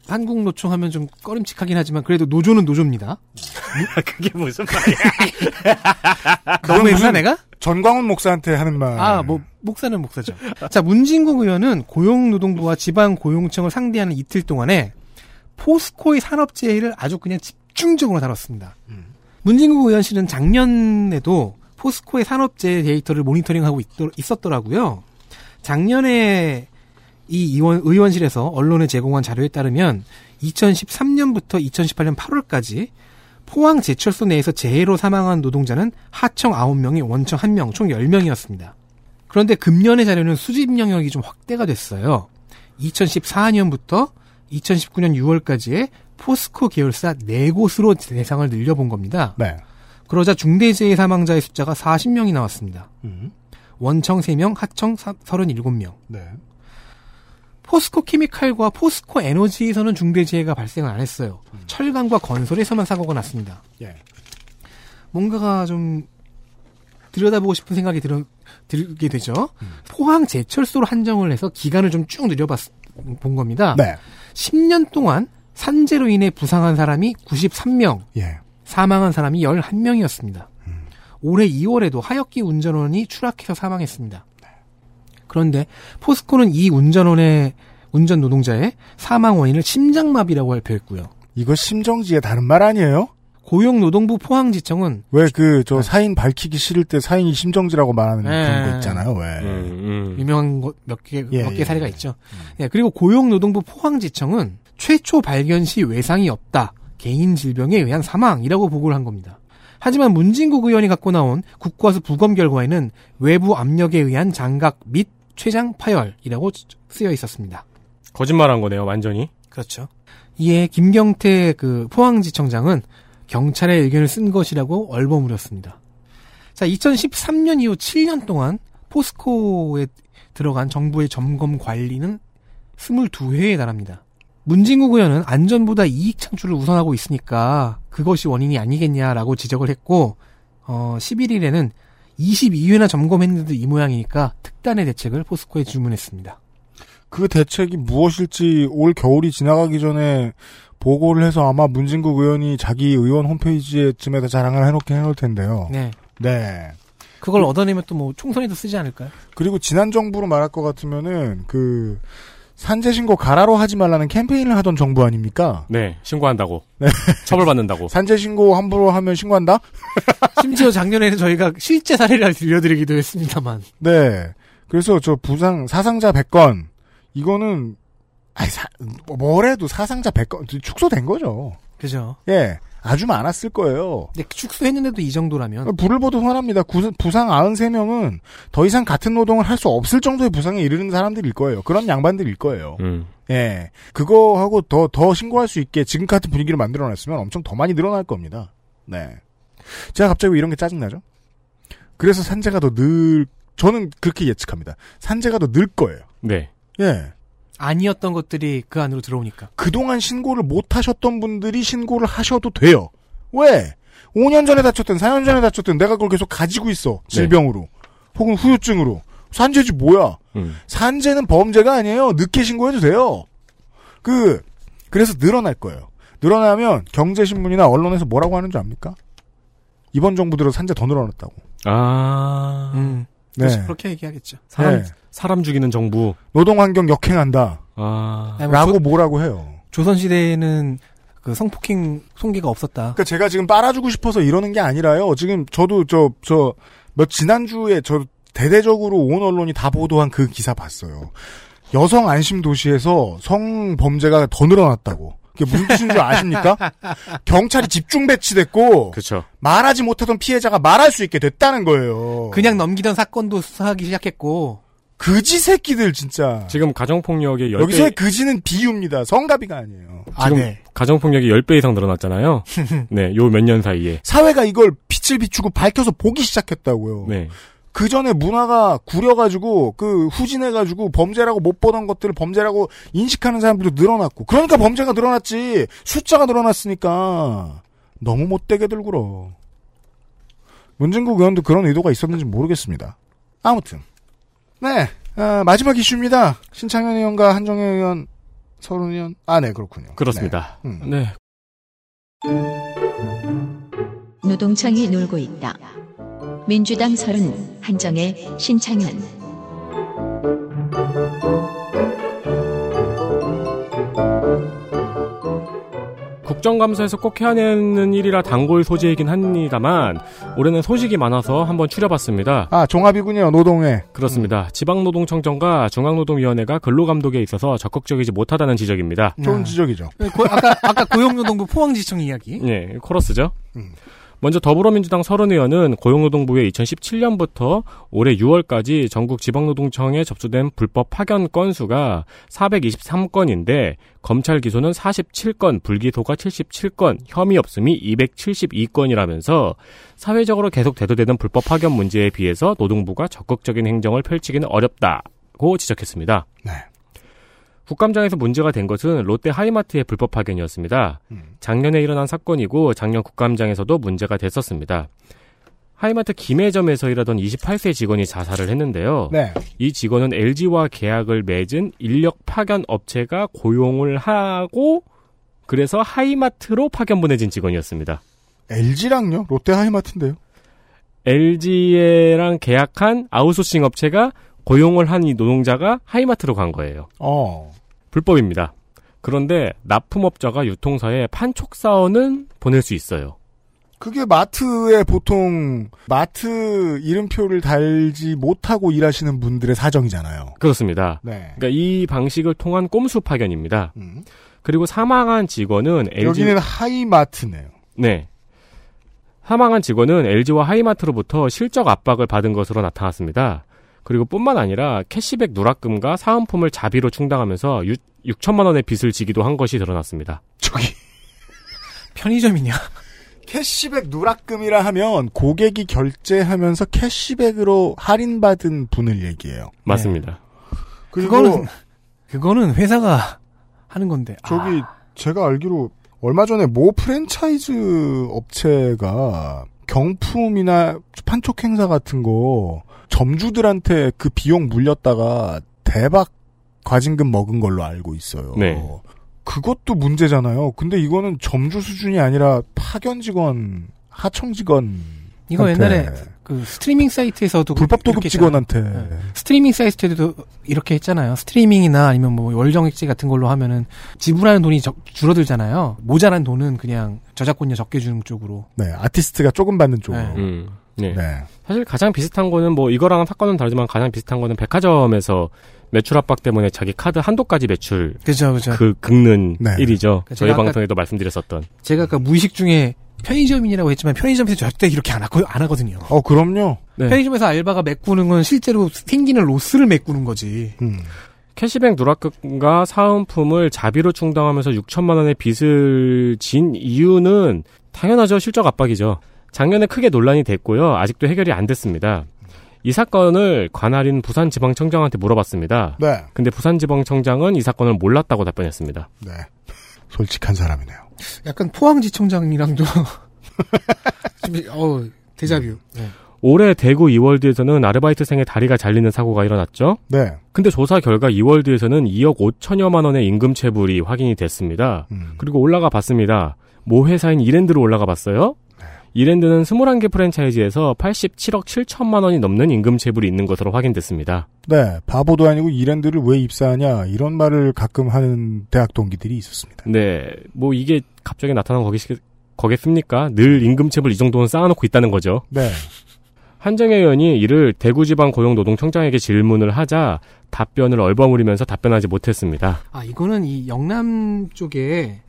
한국 노총 하면 좀 꺼림칙하긴 하지만 그래도 노조는 노조입니다. 그게 무슨 말이야? 너무 했나 내가? 전광훈 목사한테 하는 말. 아, 뭐 목사는 목사죠. 자, 문진국 의원은 고용노동부와 지방고용청을 상대하는 이틀 동안에 포스코의 산업재해를 아주 그냥 집 중적으로 다뤘습니다. 문진국 의원실은 작년에도 포스코의 산업재해 데이터를 모니터링하고 있, 었더라고요 작년에 이 의원, 의원실에서 언론에 제공한 자료에 따르면 2013년부터 2018년 8월까지 포항 제철소 내에서 재해로 사망한 노동자는 하청 9명이 원청 1명, 총 10명이었습니다. 그런데 금년의 자료는 수집 영역이 좀 확대가 됐어요. 2014년부터 2019년 6월까지의 포스코 계열사 4곳으로 대상을 늘려본 겁니다. 네. 그러자 중대재해 사망자의 숫자가 40명이 나왔습니다. 원청 3명, 하청 37명. 네. 포스코 케미칼과 포스코 에너지에서는 중대재해가 발생을 안 했어요. 철강과 건설에서만 사고가 났습니다. 예. 뭔가가 좀 들여다보고 싶은 생각이 들, 들게 되죠. 포항 제철소로 한정을 해서 기간을 좀 쭉 늘려봤 본 겁니다. 네. 10년 동안 산재로 인해 부상한 사람이 93명, 예. 사망한 사람이 11명이었습니다. 올해 2월에도 하역기 운전원이 추락해서 사망했습니다. 그런데 포스코는 이 운전원의 운전 노동자의 사망 원인을 심장마비라고 발표했고요. 이거 심정지의 다른 말 아니에요? 고용노동부 포항지청은 왜 그 저 사인 밝히기 싫을 때 사인이 심정지라고 말하는 네. 그런 거 있잖아요. 왜? 음, 유명한 것몇 개, 예, 몇개 예. 사례가 있죠. 예, 그리고 고용노동부 포항지청은 최초 발견 시 외상이 없다. 개인 질병에 의한 사망이라고 보고를 한 겁니다. 하지만 문진국 의원이 갖고 나온 국과수 부검 결과에는 외부 압력에 의한 장각 및 췌장 파열이라고 쓰여 있었습니다. 거짓말한 거네요, 완전히. 그렇죠. 이에 김경태 그 포항지청장은 경찰의 의견을 쓴 것이라고 얼버무렸습니다. 자, 2013년 이후 7년 동안 포스코에 들어간 정부의 점검 관리는 22회에 달합니다. 문진국 의원은 안전보다 이익 창출을 우선하고 있으니까 그것이 원인이 아니겠냐라고 지적을 했고, 어, 11일에는 22회나 점검했는데도 이 모양이니까 특단의 대책을 포스코에 주문했습니다. 그 대책이 무엇일지 올 겨울이 지나가기 전에 보고를 해서 아마 문진국 의원이 자기 의원 홈페이지에쯤에다 자랑을 해놓긴 해놓을 텐데요. 네. 네. 그걸 얻어내면 또 뭐 총선에도 쓰지 않을까요? 그리고 지난 정부로 말할 것 같으면은 그 산재 신고 가라로 하지 말라는 캠페인을 하던 정부 아닙니까? 네, 신고한다고. 네. 처벌받는다고. 산재 신고 함부로 하면 신고한다? 심지어 작년에는 저희가 실제 사례를 들려드리기도 했습니다만. 네. 그래서 저 부상 사상자 100건 이거는 아니 사, 뭐래도 사상자 100건 축소된 거죠. 그죠. 예. 아주 많았을 거예요. 근데 축소했는데도 이 정도라면. 불을 보도 화납니다. 구- 부상 93명은 더 이상 같은 노동을 할 수 없을 정도의 부상에 이르는 사람들일 거예요. 그런 양반들일 거예요. 음. 예. 그거하고 더, 더 신고할 수 있게 지금 같은 분위기를 만들어 놨으면 엄청 더 많이 늘어날 겁니다. 네. 제가 갑자기 왜 이런 게 짜증 나죠? 그래서 산재가 더 늘, 저는 그렇게 예측합니다. 산재가 더 늘 거예요. 네. 예. 아니었던 것들이 그 안으로 들어오니까. 그동안 신고를 못 하셨던 분들이 신고를 하셔도 돼요. 왜? 5년 전에 다쳤든 4년 전에 다쳤든 내가 그걸 계속 가지고 있어. 질병으로. 혹은 후유증으로. 산재지 뭐야? 음. 산재는 범죄가 아니에요. 늦게 신고해도 돼요. 그, 그래서 늘어날 거예요. 늘어나면 경제신문이나 언론에서 뭐라고 하는 줄 압니까? 이번 정부 들어 산재 더 늘어났다고. 아. 음. 네. 그렇게 얘기하겠죠. 사람, 네. 사람 죽이는 정부. 노동환경 역행한다. 아. 아니, 뭐 라고 조- 뭐라고 해요. 조선시대에는 그 성폭행 송계가 없었다. 그러니까 제가 지금 빨아주고 싶어서 이러는 게 아니라요. 지금 저도 저 저 몇 지난주에 저 대대적으로 온 언론이 다 보도한 그 기사 봤어요. 여성 안심 도시에서 성범죄가 더 늘어났다고. 그게 무슨 뜻인 줄 아십니까? 경찰이 집중 배치됐고 그렇죠. 말하지 못하던 피해자가 말할 수 있게 됐다는 거예요. 그냥 넘기던 사건도 수사하기 시작했고. 그지 새끼들 진짜. 지금 가정폭력의 10배, 여기서의 그지는 비유입니다. 성가비가 아니에요. 아, 지금 네. 가정폭력이 10배 이상 늘어났잖아요. 네, 요 몇 년 사이에. 사회가 이걸 빛을 비추고 밝혀서 보기 시작했다고요. 네. 그 전에 문화가 구려가지고 그 후진해가지고 범죄라고 못 보던 것들을 범죄라고 인식하는 사람들도 늘어났고 그러니까 범죄가 늘어났지 숫자가 늘어났으니까 너무 못되게들 굴어. 문진국 의원도 그런 의도가 있었는지 모르겠습니다. 아무튼 네 아, 마지막 이슈입니다. 신창현 의원과 한정혜 의원, 서른 의원 아 네 그렇군요. 그렇습니다. 네. 음. 네. 노동청이 놀고 있다. 민주당 서른, 한정혜, 신창현. 국정감사에서 꼭 해야 되는 일이라 단골 소재이긴 합니다만 올해는 소식이 많아서 한번 추려봤습니다. 아 종합이군요 노동회. 그렇습니다. 지방노동청정과 중앙노동위원회가 근로감독에 있어서 적극적이지 못하다는 지적입니다. 좋은 아. 지적이죠. 네, 고- 아까 아까 고용노동부 포항지청 이야기. 예, 코러스죠. 음. 먼저 더불어민주당 서른 의원은 고용노동부에 2017년부터 올해 6월까지 전국 지방노동청에 접수된 불법 파견 건수가 423건인데 검찰 기소는 47건, 불기소가 77건, 혐의 없음이 272건이라면서 사회적으로 계속 대두되는 불법 파견 문제에 비해서 노동부가 적극적인 행정을 펼치기는 어렵다고 지적했습니다. 네. 국감장에서 문제가 된 것은 롯데 하이마트의 불법 파견이었습니다. 음. 작년에 일어난 사건이고 작년 국감장에서도 문제가 됐었습니다. 하이마트 김해점에서 일하던 28세 직원이 자살을 했는데요. 네. 이 직원은 LG와 계약을 맺은 인력 파견 업체가 고용을 하고 그래서 하이마트로 파견 보내진 직원이었습니다. LG랑요 롯데 하이마트인데요. LG랑 계약한 아웃소싱 업체가 고용을 한 이 노동자가 하이마트로 간 거예요. 어. 불법입니다. 그런데 납품업자가 유통사에 판촉사원은 보낼 수 있어요. 그게 마트에 보통 마트 이름표를 달지 못하고 일하시는 분들의 사정이잖아요. 그렇습니다. 네. 그러니까 이 방식을 통한 꼼수 파견입니다. 음. 그리고 사망한 직원은 LG 여기는 하이마트네요. 네. 사망한 직원은 LG와 하이마트로부터 실적 압박을 받은 것으로 나타났습니다. 그리고 뿐만 아니라 캐시백 누락금과 사은품을 자비로 충당하면서 6, 6천만 원의 빚을 지기도 한 것이 드러났습니다. 저기 편의점이냐? 캐시백 누락금이라 하면 고객이 결제하면서 캐시백으로 할인받은 분을 얘기해요. 맞습니다. 그리고 그거는 그거는 회사가 하는 건데. 아, 저기 제가 알기로 얼마 전에 모 프랜차이즈 업체가 경품이나 판촉 행사 같은 거 점주들한테 그 비용 물렸다가 대박 과징금 먹은 걸로 알고 있어요. 네. 그것도 문제잖아요. 근데 이거는 점주 수준이 아니라 파견 직원, 하청 직원. 이거 옛날에 그 스트리밍 사이트에서도 불법 도급. 직원한테 네. 스트리밍 사이트에도 이렇게 했잖아요. 스트리밍이나 아니면 뭐 월정액제 같은 걸로 하면은 지불하는 돈이 적- 줄어들잖아요. 모자란 돈은 그냥 저작권료 적게 주는 쪽으로. 네, 아티스트가 조금 받는 쪽으로. 네. 음, 네. 네. 사실 가장 비슷한 거는 뭐 이거랑 사건은 다르지만 가장 비슷한 거는 백화점에서 매출 압박 때문에 자기 카드 한도까지 매출 그죠, 그죠. 그 긁는 네. 일이죠. 그러니까 저희 방송에도 말씀드렸었던. 제가 아까 무의식 중에 편의점인이라고 했지만 편의점에서 절대 이렇게 안, 하고, 안 하거든요. 어, 그럼요. 네. 편의점에서 알바가 메꾸는 건 실제로 생기는 로스를 메꾸는 거지. 음. 캐시백 누락금과 사은품을 자비로 충당하면서 6천만 원의 빚을 진 이유는 당연하죠. 실적 압박이죠. 작년에 크게 논란이 됐고요. 아직도 해결이 안 됐습니다. 이 사건을 관할인 부산지방청장한테 물어봤습니다. 네. 근데 부산지방청장은 이 사건을 몰랐다고 답변했습니다. 네. 솔직한 사람이네요. 약간 포항지청장이랑도 좀, 어 데자뷰. 네. 올해 대구 이월드에서는 아르바이트생의 다리가 잘리는 사고가 일어났죠. 네. 근데 조사 결과 이월드에서는 2억 5천여만 원의 임금 체불이 확인이 됐습니다. 음. 그리고 올라가 봤습니다. 모 회사인 이랜드로 올라가 봤어요. 이랜드는 21개 프랜차이즈에서 87억 7천만 원이 넘는 임금 체불이 있는 것으로 확인됐습니다. 네. 바보도 아니고 이랜드를 왜 입사하냐 이런 말을 가끔 하는 대학 동기들이 있었습니다. 네, 뭐 이게 갑자기 나타난 거기, 거겠습니까? 늘 임금 체불 이 정도는 쌓아놓고 있다는 거죠. 네. 한정혜 의원이 이를 대구지방 고용노동청장에게 질문을 하자 답변을 얼버무리면서 답변하지 못했습니다. 아 이거는 이 영남 쪽에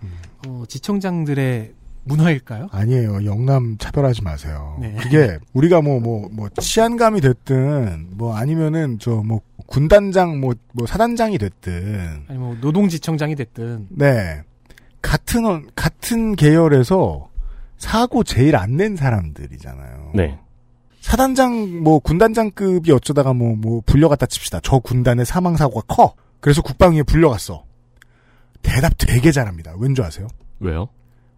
어, 지청장들의 문화일까요? 아니에요. 영남 차별하지 마세요. 네. 그게 우리가 뭐뭐 뭐 치안감이 됐든 뭐 아니면은 저 뭐 군단장 뭐 뭐 사단장이 됐든 아니 뭐 노동지청장이 됐든 네. 같은 원- 같은 계열에서 사고 제일 안 낸 사람들이잖아요. 네. 사단장 뭐 군단장급이 어쩌다가 뭐뭐 불려갔다 칩시다. 저 군단의 사망 사고가 커. 그래서 국방위에 불려갔어. 대답 되게 잘합니다. 왠 줄 아세요? 왜요?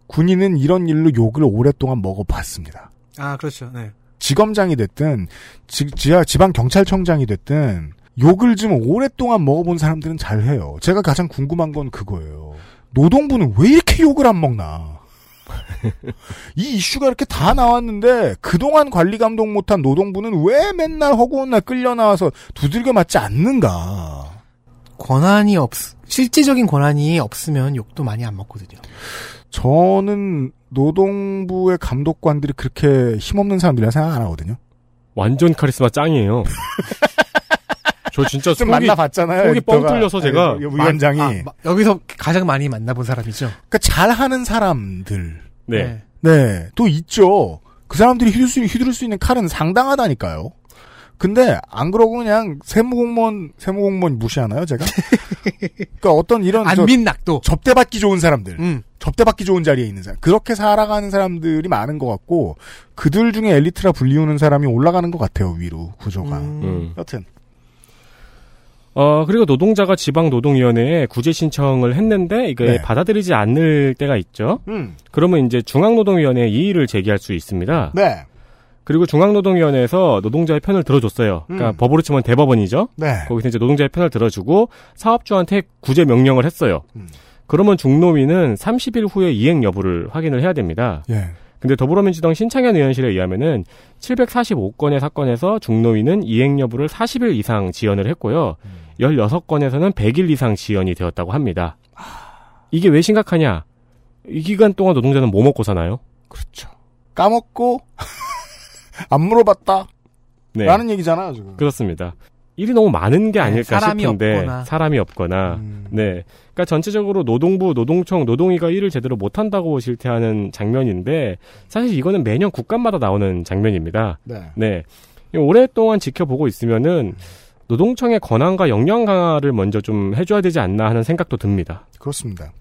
군인은 이런 일로 욕을 오랫동안 먹어봤습니다. 아, 그렇죠. 네. 지검장이 됐든 지, 지하 지방 경찰청장이 됐든 욕을 좀 오랫동안 먹어본 사람들은 잘해요. 제가 가장 궁금한 건 그거예요. 노동부는 왜 이렇게 욕을 안 먹나? 이 이슈가 이렇게 다 나왔는데 그동안 관리 감독 못한 노동부는 왜 맨날 허구한 날 끌려 나와서 두들겨 맞지 않는가? 권한이 없, 실질적인 권한이 없으면 욕도 많이 안 먹거든요. 저는 노동부의 감독관들이 그렇게 힘없는 사람들이라 생각 안 하거든요. 완전 카리스마 짱이에요. 저 진짜 좀 속이, 만나봤잖아요. 속이 뻥. 뚫려서 제가 아니, 위원장이 아, 마- 여기서 가장 많이 만나본 사람이죠. 그러니까 잘하는 사람들 네. 네, 또 있죠. 그 사람들이 휘둘 수, 휘두를 수 있는 칼은 상당하다니까요. 근데 안 그러고 그냥 세무공무원 세무공무원 무시하나요, 제가? 그러니까 어떤 이런 저 안민낙도. 접대받기 좋은 사람들, 음. 접대받기 좋은 자리에 있는 사람, 그렇게 살아가는 사람들이 많은 것 같고 그들 중에 엘리트라 불리우는 사람이 올라가는 것 같아요 위로 구조가. 음. 여튼 어, 그리고 노동자가 지방노동위원회에 구제 신청을 했는데 이게 네. 받아들이지 않을 때가 있죠. 음. 그러면 이제 중앙노동위원회에 이의를 제기할 수 있습니다. 네, 그리고 중앙노동위원회에서 노동자의 편을 들어줬어요. 그러니까 음. 법으로 치면 대법원이죠. 네, 거기서 이제 노동자의 편을 들어주고 사업주한테 구제 명령을 했어요. 음. 그러면 중노위는 30일 후에 이행 여부를 확인을 해야 됩니다. 예, 근데 더불어민주당 신창현 의원실에 의하면은 745건의 사건에서 중노위는 이행 여부를 40일 이상 지연을 했고요. 16건에서는 100일 이상 지연이 되었다고 합니다. 이게 왜 심각하냐? 이 기간 동안 노동자는 뭐 먹고 사나요? 그렇죠. 까먹고 안 물어봤다. 네. 라는 얘기잖아요 지금. 그렇습니다. 일이 너무 많은 게 네, 아닐까 사람이 싶은데 없거나. 사람이 없거나 음. 네. 그러니까 전체적으로 노동부, 노동청, 노동위가 일을 제대로 못한다고 실태하는 장면인데 사실 이거는 매년 국감마다 나오는 장면입니다. 네. 네. 오랫동안 지켜보고 있으면은 노동청의 권한과 역량 강화를 먼저 좀 해줘야 되지 않나 하는 생각도 듭니다. 그렇습니다.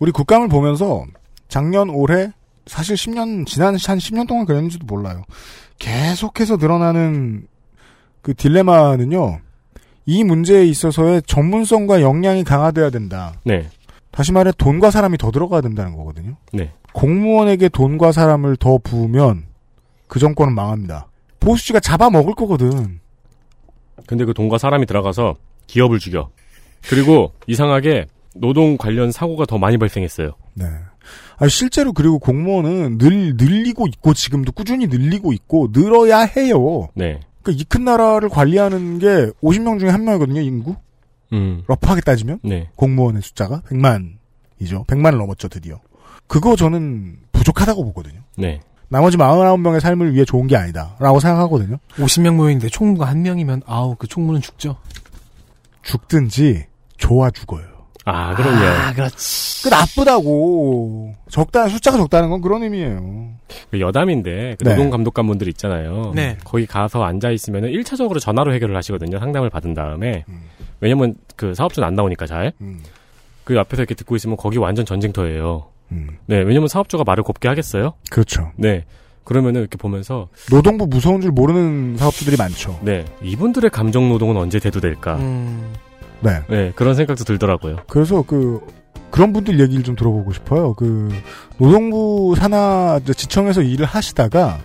우리 국감을 보면서 작년 올해 사실 10년 지난 한 10년 동안 그랬는지도 몰라요. 계속해서 늘어나는 그 딜레마는요. 이 문제에 있어서의 전문성과 역량이 강화돼야 된다. 네. 다시 말해 돈과 사람이 더 들어가야 된다는 거거든요. 네. 공무원에게 돈과 사람을 더 부으면 그 정권은 망합니다. 보수지가 잡아먹을 거거든. 근데 그 돈과 사람이 들어가서 기업을 죽여. 그리고 이상하게 노동 관련 사고가 더 많이 발생했어요. 네. 아 실제로 그리고 공무원은 늘 늘리고 있고 지금도 꾸준히 늘리고 있고 늘어야 해요. 네. 그이큰 나라를 관리하는 게 50명 중에 한 명이거든요, 인구. 음. 러프하게 따지면 네. 공무원의 숫자가 100만이죠. 100만을 넘었죠, 드디어. 그거 저는 부족하다고 보거든요. 네. 나머지 49명의 삶을 위해 좋은 게 아니다라고 생각하거든요. 50명 모였는데 총무가 한 명이면 아우 그 총무는 죽죠. 죽든지 좋아 죽어요. 아, 그럼요. 아, 그렇지. 그 나쁘다고 적다 숫자가 적다는 건 그런 의미예요. 그 여담인데 그 네. 노동 감독관분들 있잖아요. 네. 거기 가서 앉아 있으면은 1차적으로 전화로 해결을 하시거든요. 상담을 받은 다음에. 왜냐면 그 사업주는 안 나오니까 잘. 음. 그 앞에서 이렇게 듣고 있으면 거기 완전 전쟁터예요. 음. 네, 왜냐면 사업주가 말을 곱게 하겠어요? 그렇죠. 네. 그러면은 이렇게 보면서 노동부 무서운 줄 모르는 사업주들이 많죠. 네, 이분들의 감정 노동은 언제 대두될까? 음. 네. 네, 그런 생각도 들더라고요. 그래서 그 그런 분들 얘기를 좀 들어보고 싶어요. 그 노동부 산하 지청에서 일을 하시다가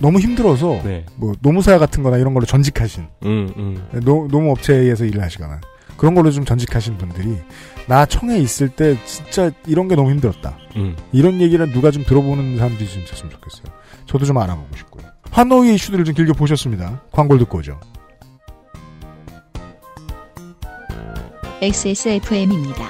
너무 힘들어서 네. 뭐 노무사 같은 거나 이런 걸로 전직하신 음, 음. 노, 노무업체에서 일을 하시거나 그런 걸로 좀 전직하신 분들이 나 청에 있을 때 진짜 이런 게 너무 힘들었다. 음. 이런 얘기를 누가 좀 들어보는 사람들이 좀 있었으면 좋겠어요. 저도 좀 알아보고 싶고요. 환노의 이슈들을 좀 길게 보셨습니다. 광고를 듣고 오죠. XSFM입니다.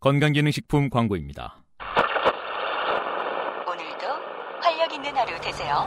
건강기능식품 광고입니다. 오늘도 활력 있는 하루 되세요.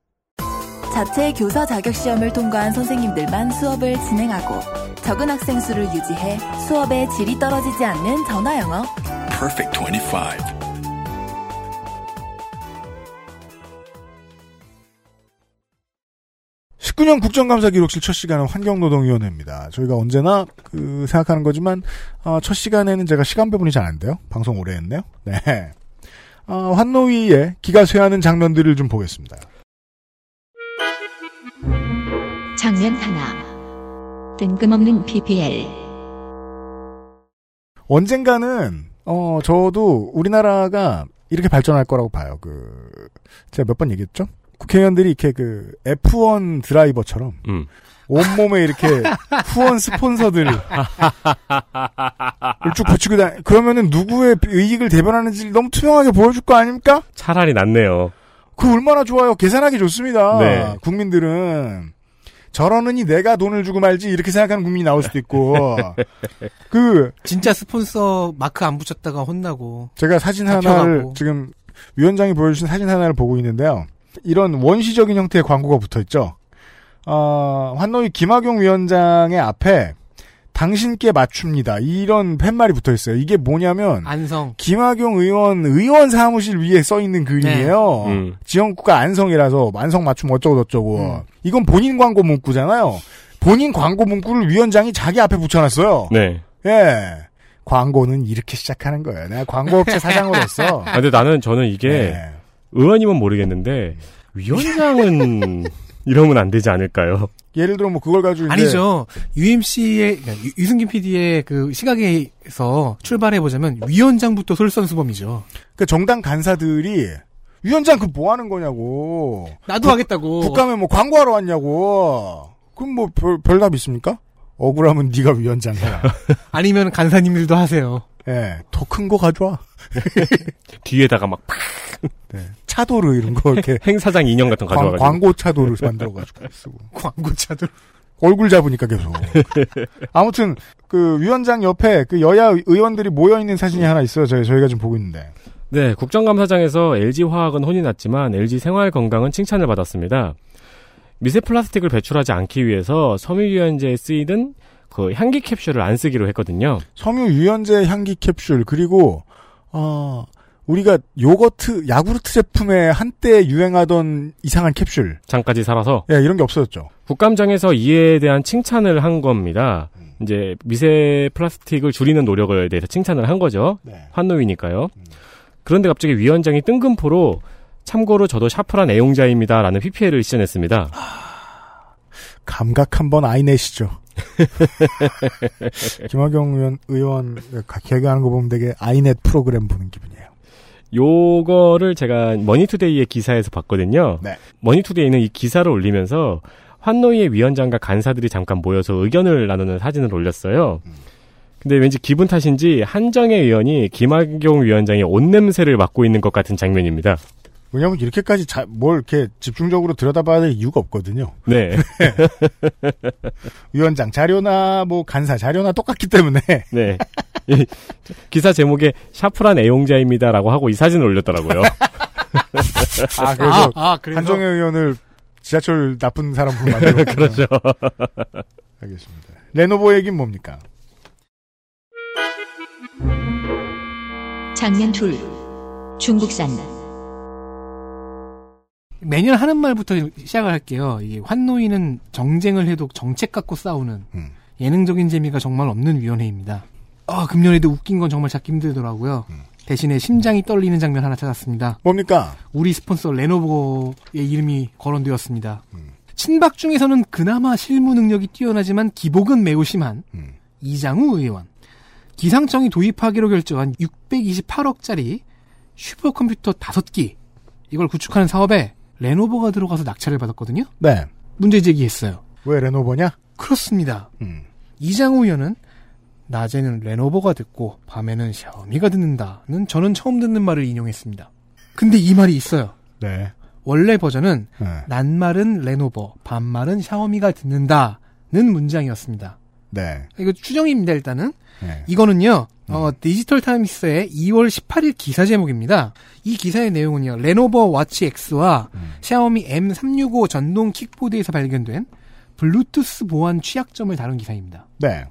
자체 교사 자격 시험을 통과한 선생님들만 수업을 진행하고 적은 학생 수를 유지해 수업의 질이 떨어지지 않는 전화 영어. Perfect 25. 십구 년 국정감사 기록실 첫 시간은 환경노동위원회입니다. 저희가 언제나 그 생각하는 거지만 어, 첫 시간에는 제가 시간 배분이 잘 안 돼요. 방송 오래 했네요. 네. 어, 환노위의 기가 쇠하는 장면들을 좀 보겠습니다. 장면 하나. 뜬금없는 PPL. 언젠가는 어 저도 우리나라가 이렇게 발전할 거라고 봐요. 그 제가 몇 번 얘기했죠? 국회의원들이 이렇게 그 F1 드라이버처럼 음. 온몸에 이렇게 후원 스폰서들을 쭉 붙이고 다 그러면은 누구의 이익을 대변하는지 너무 투명하게 보여줄 거 아닙니까? 차라리 낫네요. 그 얼마나 좋아요. 계산하기 좋습니다. 네. 국민들은 저러느니 내가 돈을 주고 말지 이렇게 생각하는 국민이 나올 수도 있고 그 진짜 스폰서 마크 안 붙였다가 혼나고. 제가 사진 잡혀가고. 하나를 지금 위원장이 보여주신 사진 하나를 보고 있는데요. 이런 원시적인 형태의 광고가 붙어 있죠. 어, 환노위 김학용 위원장의 앞에 당신께 맞춥니다. 이런 팻말이 붙어 있어요. 이게 뭐냐면 안성. 김학용 의원 의원 사무실 위에 써 있는 그림이에요. 음. 지역구가 안성이라서 안성 맞춤 어쩌고 저쩌고. 음. 이건 본인 광고 문구잖아요. 본인 광고 문구를 위원장이 자기 앞에 붙여놨어요. 네. 예. 광고는 이렇게 시작하는 거예요. 내가 광고업체 사장으로서. 아, 근데 나는 저는 이게 네. 의원이면 모르겠는데 위원장은 이러면 안 되지 않을까요? 예를 들어 뭐 그걸 가지고 아니죠. UMC의 그러니까 유- 유승균 PD의 그 시각에서 출발해 보자면 위원장부터 솔선수범이죠. 그 정당 간사들이 위원장 그 뭐 하는 거냐고. 나도 하겠다고. 국감에 뭐 광고하러 왔냐고. 그럼 뭐 별, 별답 있습니까? 억울하면 네가 위원장 해라. 아니면 간사님들도 하세요. 예. 더큰 거 가져와. 뒤에다가 막 팍! 차도르 이런 거 이렇게 행사장 인형 같은 거 광, 가져와가지고 광고 차도를 만들어 가지고 쓰고. 광고차들. 얼굴 잡으니까 계속. 아무튼 그 위원장 옆에 그 여야 의원들이 모여 있는 사진이 하나 있어요. 저희 저희가 지금 보고 있는데. 네, 국정감사장에서 LG화학은 혼이 났지만 LG 생활 건강은 칭찬을 받았습니다. 미세 플라스틱을 배출하지 않기 위해서 섬유 유연제에 쓰이는 그 향기 캡슐을 안 쓰기로 했거든요. 섬유 유연제 향기 캡슐 그리고 어 우리가 요거트 야구르트 제품에 한때 유행하던 이상한 캡슐. 장까지 살아서 예, 이런 게 없어졌죠. 국감장에서 이에 대한 칭찬을 한 겁니다. 이제 미세 플라스틱을 줄이는 노력에 대해서 칭찬을 한 거죠. 네. 환노위니까요. 그런데 갑자기 위원장이 뜬금포로 참고로 저도 샤프란 애용자입니다 라는 PPL을 시전했습니다. 감각 한번 아이넷이죠. 김학용 의원, 의원 개그하는 거 보면 되게 아이넷 프로그램 보는 기분이에요. 요거를 제가 머니투데이의 기사에서 봤거든요. 네. 머니투데이는 이 기사를 올리면서 환노위의 위원장과 간사들이 잠깐 모여서 의견을 나누는 사진을 올렸어요. 근데 왠지 기분 탓인지 한정애 의원이 김학용 위원장의 옷 냄새를 맡고 있는 것 같은 장면입니다. 왜냐면 이렇게까지 자, 뭘 이렇게 집중적으로 들여다봐야 될 이유가 없거든요. 네. 위원장 자료나 뭐 간사 자료나 똑같기 때문에 네. 이 기사 제목에 샤프란 애용자입니다라고 하고 이 사진을 올렸더라고요. 아 그래서 아, 아, 그래서? 한정혜 의원을 지하철 나쁜 사람으로 만들고 그렇죠. 알겠습니다. 레노버 얘기는 뭡니까? 장면 둘. 중국산. 매년 하는 말부터 시작을 할게요. 이 환노위는 정쟁을 해도 정책 갖고 싸우는 음. 예능적인 재미가 정말 없는 위원회입니다. 아, 금년에도 웃긴 건 정말 찾기 힘들더라고요. 대신에 심장이 떨리는 장면 하나 찾았습니다. 뭡니까? 우리 스폰서 레노버의 이름이 거론되었습니다. 친박 중에서는 그나마 실무 능력이 뛰어나지만 기복은 매우 심한 음. 이장우 의원. 기상청이 도입하기로 결정한 628억짜리 슈퍼컴퓨터 5기 이걸 구축하는 사업에 레노버가 들어가서 낙찰을 받았거든요. 네. 문제 제기했어요. 왜 레노버냐? 그렇습니다. 음. 이장우 의원은 낮에는 레노버가 듣고 밤에는 샤오미가 듣는다는 저는 처음 듣는 말을 인용했습니다. 근데 이 말이 있어요. 네. 원래 버전은 네. 낮말은 레노버, 밤말은 샤오미가 듣는다는 문장이었습니다. 네. 이거 추정입니다, 일단은. 네. 이거는요, 어, 디지털 타임스의 2월 18일 기사 제목입니다. 이 기사의 내용은요, 레노버 와치 X와 샤오미 M365 전동 킥보드에서 발견된 블루투스 보안 취약점을 다룬 기사입니다. 네.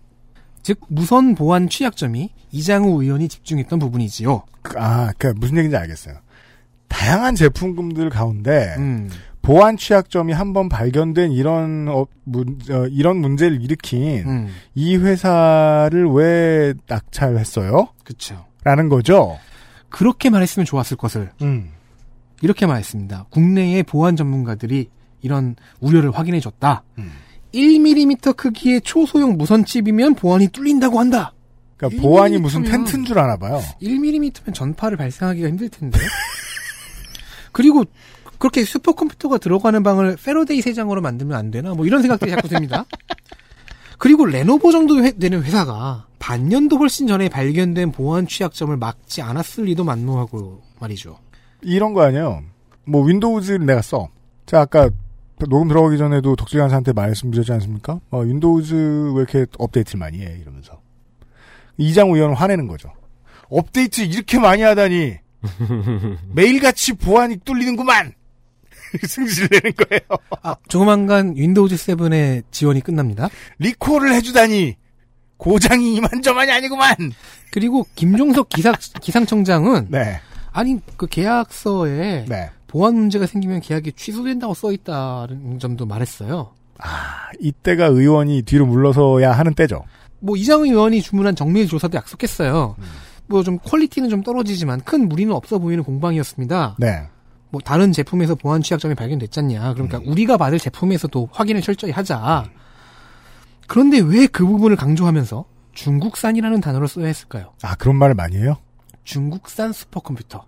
즉, 무선 보안 취약점이 이장우 의원이 집중했던 부분이지요. 그, 아, 그 무슨 얘기인지 알겠어요. 다양한 제품들 가운데 음. 보안 취약점이 한 번 발견된 이런 어, 문, 어, 이런 문제를 일으킨 음. 이 회사를 왜 낙찰했어요? 그쵸. 라는 거죠. 그렇게 말했으면 좋았을 것을. 음. 이렇게 말했습니다. 국내의 보안 전문가들이 이런 우려를 확인해줬다. 음. 1mm 크기의 초소형 무선 칩이면 보안이 뚫린다고 한다. 그러니까 보안이 무슨 1mm 면 텐트인 줄 아나 봐요. 1mm면 전파를 발생하기가 힘들 텐데. 그리고 그렇게 슈퍼컴퓨터가 들어가는 방을 패러데이 새장으로 만들면 안 되나? 뭐 이런 생각들이 자꾸 듭니다. 그리고 레노버 정도 회- 되는 회사가 반년도 훨씬 전에 발견된 보안 취약점을 막지 않았을 리도 만무하고 말이죠. 이런 거 아니에요. 뭐 윈도우즈를 내가 써. 자 아까 녹음 들어가기 전에도 덕질 강사한테 말씀드렸지 않습니까? 어, 윈도우즈 왜 이렇게 업데이트를 많이 해 이러면서 이장 의원은 화내는 거죠. 업데이트 이렇게 많이 하다니 매일같이 보안이 뚫리는구만. 승질 내는 거예요. 아, 조만간 윈도우즈 7의 지원이 끝납니다. 리콜을 해주다니 고장이 이만저만이 아니구만. 그리고 김종석 기사, 기상청장은 네. 아니 그 계약서에 네. 보안 문제가 생기면 계약이 취소된다고 써 있다는 점도 말했어요. 이때가 의원이 뒤로 물러서야 하는 때죠. 뭐 이장우 의원이 주문한 정밀 조사도 약속했어요. 음. 뭐좀 quality는 좀 떨어지지만 큰 무리는 없어 보이는 공방이었습니다. 네. 뭐 다른 제품에서 보안 취약점이 발견됐잖냐. 그러니까 음. 우리가 받을 제품에서도 확인을 철저히 하자. 그런데 왜 그 부분을 강조하면서 중국산이라는 단어를 써야 했을까요? 아 그런 말을 많이 해요? 중국산 슈퍼컴퓨터.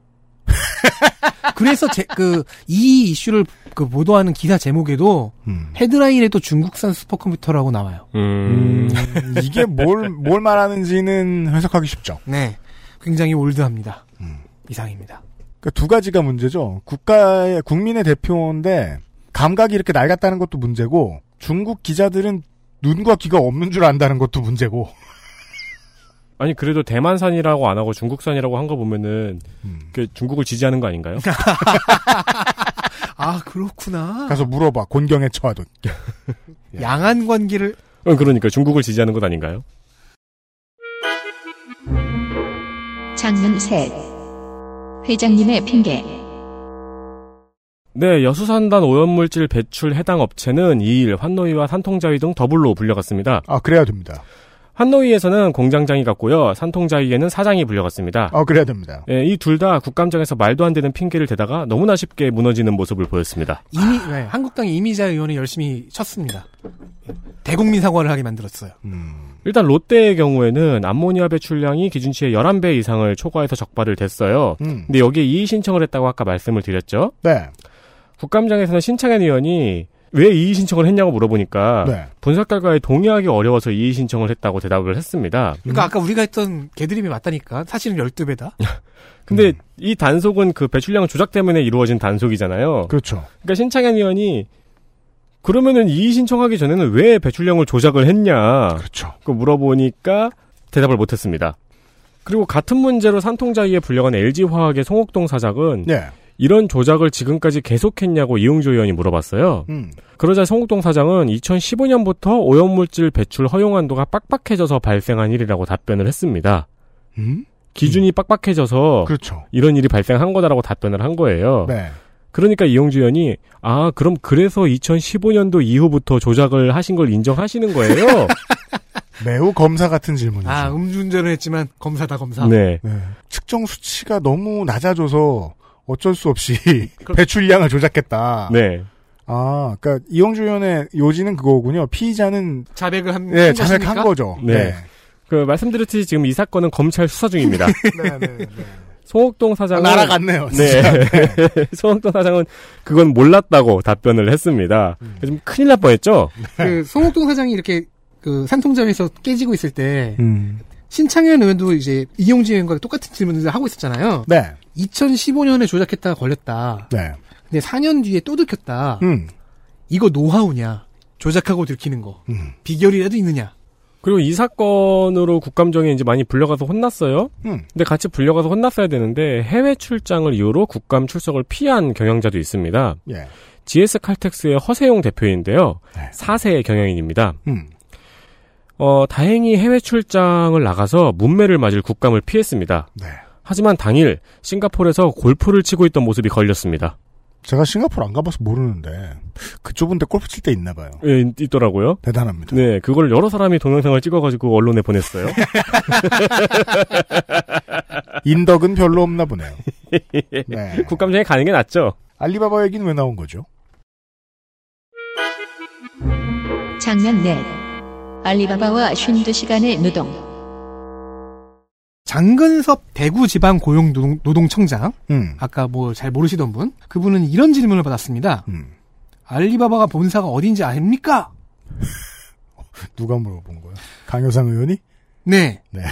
그래서 제, 그, 이 이슈를 그 보도하는 기사 제목에도 음. 헤드라인에도 중국산 슈퍼컴퓨터라고 나와요. 음. 이게 뭘, 뭘 말하는지는 해석하기 쉽죠. 네. 굉장히 올드합니다. 음. 이상입니다. 그두 가지가 문제죠. 국가의, 국민의 대표인데, 감각이 이렇게 낡았다는 것도 문제고, 중국 기자들은 눈과 귀가 없는 줄 안다는 것도 문제고. 아니 그래도 대만산이라고 안 하고 중국산이라고 한 거 보면은 음. 그 중국을 지지하는 거 아닌가요? 아, 그렇구나. 가서 물어봐, 곤경에 처하도. 양한 관계를 어, 그러니까 중국을 지지하는 것 아닌가요? 장면 셋. 회장님의 핑계. 네, 여수산단 오염물질 배출 해당 업체는 2일 환노위와 산통자위 등 더블로 불려갔습니다. 아, 그래야 됩니다. 환노위에서는 공장장이 갔고요. 산통자위에는 사장이 불려갔습니다. 아, 그래야 됩니다. 예, 이 둘 다 국감장에서 말도 안 되는 핑계를 대다가 너무나 쉽게 무너지는 모습을 보였습니다. 이미 네, 한국당 이미자 의원이 열심히 쳤습니다. 대국민 사과를 하게 만들었어요. 일단 롯데의 경우에는 암모니아 배출량이 기준치의 11배 이상을 초과해서 적발을 됐어요. 음. 근데 여기에 이의 신청을 했다고 아까 말씀을 드렸죠. 네. 국감장에서는 신창현 의원이 왜 이의 신청을 했냐고 물어보니까 네. 분석 결과에 동의하기 어려워서 이의 신청을 했다고 대답을 했습니다. 그러니까 아까 우리가 했던 개드림이 맞다니까. 사실은 12배다. 근데 이 단속은 그 배출량 조작 때문에 이루어진 단속이잖아요. 그렇죠. 그러니까 신창현 의원이 그러면은 이의 신청하기 전에는 왜 배출량을 조작을 했냐? 그렇죠. 그 물어보니까 대답을 못했습니다. 그리고 같은 문제로 산통자위에 불려간 LG화학의 송옥동 사장은 네. 이런 조작을 지금까지 계속했냐고 이용주 의원이 물어봤어요. 음. 그러자 송옥동 사장은 2015년부터 오염물질 배출 허용 한도가 빡빡해져서 발생한 일이라고 답변을 했습니다. 음? 기준이 빡빡해져서 그렇죠. 이런 일이 발생한 거다라고 답변을 한 거예요. 네. 그러니까 이용주 의원이 아 그럼 그래서 2015년도 이후부터 조작을 하신 걸 인정하시는 거예요. 매우 검사 같은 질문이죠. 아, 음주운전을 했지만 검사다 검사. 네. 네. 측정 수치가 너무 낮아져서 어쩔 수 없이 배출량을 조작했다. 네. 아, 그러니까 이용주 의원의 요지는 그거군요. 피의자는 자백을 한, 네, 한 자백한? 거죠. 네. 그 말씀드렸듯이 지금 이 사건은 검찰 수사 중입니다. 네, 네, 네. 송옥동 사장은 아, 날아갔네요. 네. 진짜. 송옥동 사장은 그건 몰랐다고 답변을 했습니다. 음. 좀 큰일 날 뻔했죠. 그 송옥동 사장이 이렇게 그 산통점에서 깨지고 있을 때 음. 신창현 의원도 이제 이용진 의원과 똑같은 질문을 하고 있었잖아요. 네. 2015년에 조작했다가 걸렸다. 네. 근데 4년 뒤에 또 들켰다. 음. 이거 노하우냐? 조작하고 들키는 거. 음. 비결이라도 있느냐? 그리고 이 사건으로 국감정에 이제 많이 불려가서 혼났어요. 음. 근데 같이 불려가서 혼났어야 되는데 해외 출장을 이유로 국감 출석을 피한 경영자도 있습니다. 예. GS 칼텍스의 허세용 대표인데요. 4세 경영인입니다. 음. 어, 다행히 해외 출장을 나가서 문매를 맞을 국감을 피했습니다. 네. 하지만 당일 싱가포르에서 골프를 치고 있던 모습이 걸렸습니다. 제가 싱가포르 안 가봐서 모르는데 그 좁은 데 골프 칠 때 있나 봐요. 예, 있더라고요. 대단합니다. 네, 그걸 여러 사람이 동영상을 찍어가지고 언론에 보냈어요. 인덕은 별로 없나 보네요. 네. 국감장에 가는 게 낫죠. 알리바바 얘기는 왜 나온 거죠? 장면 넷. 알리바바와 52시간의 노동. 장근섭 대구지방 고용노동청장, 음. 아까 뭐 잘 모르시던 분, 그분은 이런 질문을 받았습니다. 음. 알리바바가 본사가 어딘지 아십니까? 누가 물어본 거야? 강효상 의원이? 네. 네.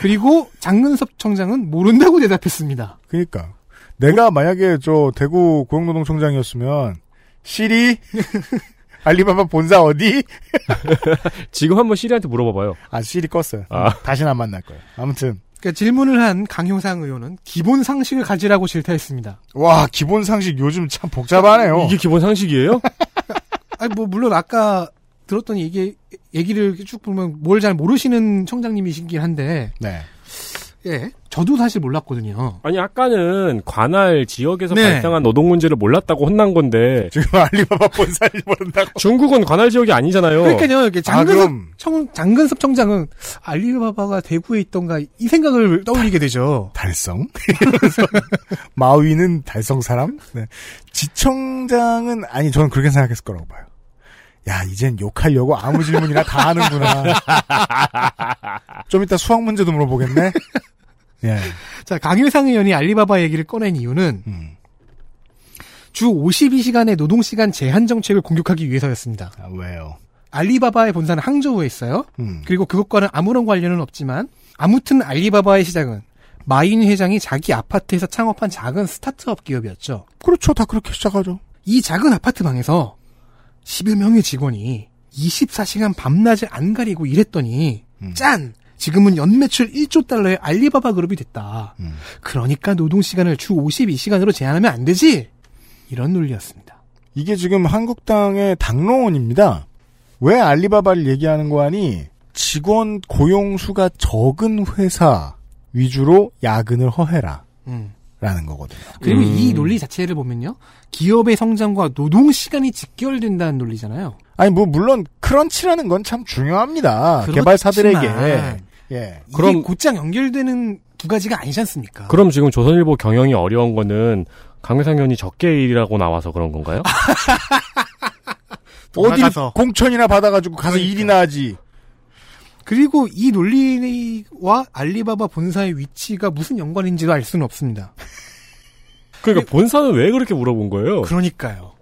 그리고 장근섭 청장은 모른다고 대답했습니다. 그니까. 내가 만약에 저 대구 고용노동청장이었으면, 시리? 알리바바 본사 어디? 지금 한번 시리한테 물어봐봐요. 아, 시리 껐어요. 아. 다시는 안 만날 거예요. 아무튼. 그러니까 질문을 한 강효상 의원은 기본 상식을 가지라고 질타했습니다. 와, 기본 상식 요즘 참 복잡하네요. 이게 기본 상식이에요? 아니 뭐 물론 아까 들었더니 이게 얘기를 쭉 보면 뭘 잘 모르시는 청장님이시긴 한데 네. 예 저도 사실 몰랐거든요. 아니 아까는 관할 지역에서 네. 발생한 노동 문제를 몰랐다고 혼난 건데 지금 알리바바 본사를 모른다고. 중국은 관할 지역이 아니잖아요. 그러니까요. 이렇게 아, 장근섭 그럼. 청, 장근섭 청장은 알리바바가 대구에 있던가 이 생각을 떠올리게 되죠. 달성? 이러면서 마위는 달성 사람? 네. 지청장은 아니 저는 그렇게 생각했을 거라고 봐요. 야 이젠 욕하려고 아무 질문이나 다 하는구나. 좀 이따 수학 문제도 물어보겠네. 예. 자 강일상 의원이 알리바바 얘기를 꺼낸 이유는 음. 주 52시간의 노동시간 제한 정책을 공격하기 위해서였습니다. 아, 왜요? 알리바바의 본사는 항저우에 있어요. 음. 그리고 그것과는 아무런 관련은 없지만 아무튼 알리바바의 시작은 마인 회장이 자기 아파트에서 창업한 작은 스타트업 기업이었죠. 그렇죠. 다 그렇게 시작하죠. 이 작은 아파트 방에서 10여 명의 직원이 24시간 밤낮을 안 가리고 일했더니 음. 짠! 지금은 연 매출 1조 달러의 알리바바 그룹이 됐다. 음. 그러니까 노동 시간을 주 52시간으로 제한하면 안 되지? 이런 논리였습니다. 이게 지금 한국당의 당론입니다. 왜 알리바바를 얘기하는 거 아니? 직원 고용 수가 적은 회사 위주로 야근을 허해라. 음. 라는 거거든요. 그리고 음. 이 논리 자체를 보면요. 기업의 성장과 노동 시간이 직결된다는 논리잖아요. 아니 뭐 물론 크런치라는 건 참 중요합니다. 그렇지만 개발사들에게. 예. 그럼 그럼- 곧장 연결되는 두 가지가 아니지 않습니까? 그럼 지금 조선일보 경영이 어려운 거는 강회상 의원이 적게 일이라고 나와서 그런 건가요? 어디. 공천이나 받아가지고 가서 그러니까. 일이나 하지. 그리고 이 논리와 알리바바 본사의 위치가 무슨 연관인지도 알 수는 없습니다. 그러니까 본사는 왜 그렇게 물어본 거예요? 그러니까요.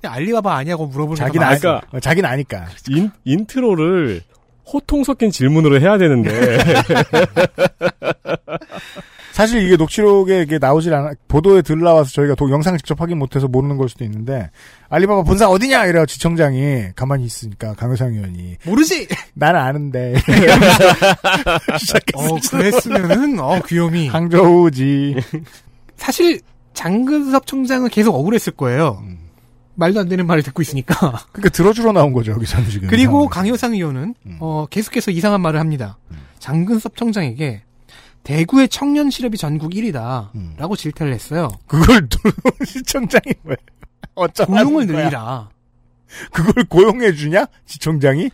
그냥 알리바바 아니냐고 물어보는 자기는 거 아니까. 어, 자기는 아니까. 인, intro를 호통 섞인 질문으로 해야 되는데 사실 이게 녹취록에 이게 나오질 않아, 보도에 들 나와서 저희가 도, 영상 직접 확인 못해서 모르는 걸 수도 있는데, 알리바바 본사 어디냐? 이래요, 지청장이. 가만히 있으니까, 강효상 의원이. 모르지. 난 아는데. 어 그랬으면은 어 귀요미. 항저우지. 사실 장근섭 총장은 계속 억울했을 거예요. 말도 안 되는 말을 듣고 있으니까. 그러니까 들어주러 나온 거죠, 여기서는 지금. 그리고. 강효상 의원은 음. 어, 계속해서 이상한 말을 합니다. 장근섭 청장에게 대구의 청년 실업이 전국 1위다. 음. 라고 질타를 했어요. 그걸 시청장이 왜? 어쩌라는 고용을 거야? 늘리라. 그걸 고용해 주냐? 지청장이?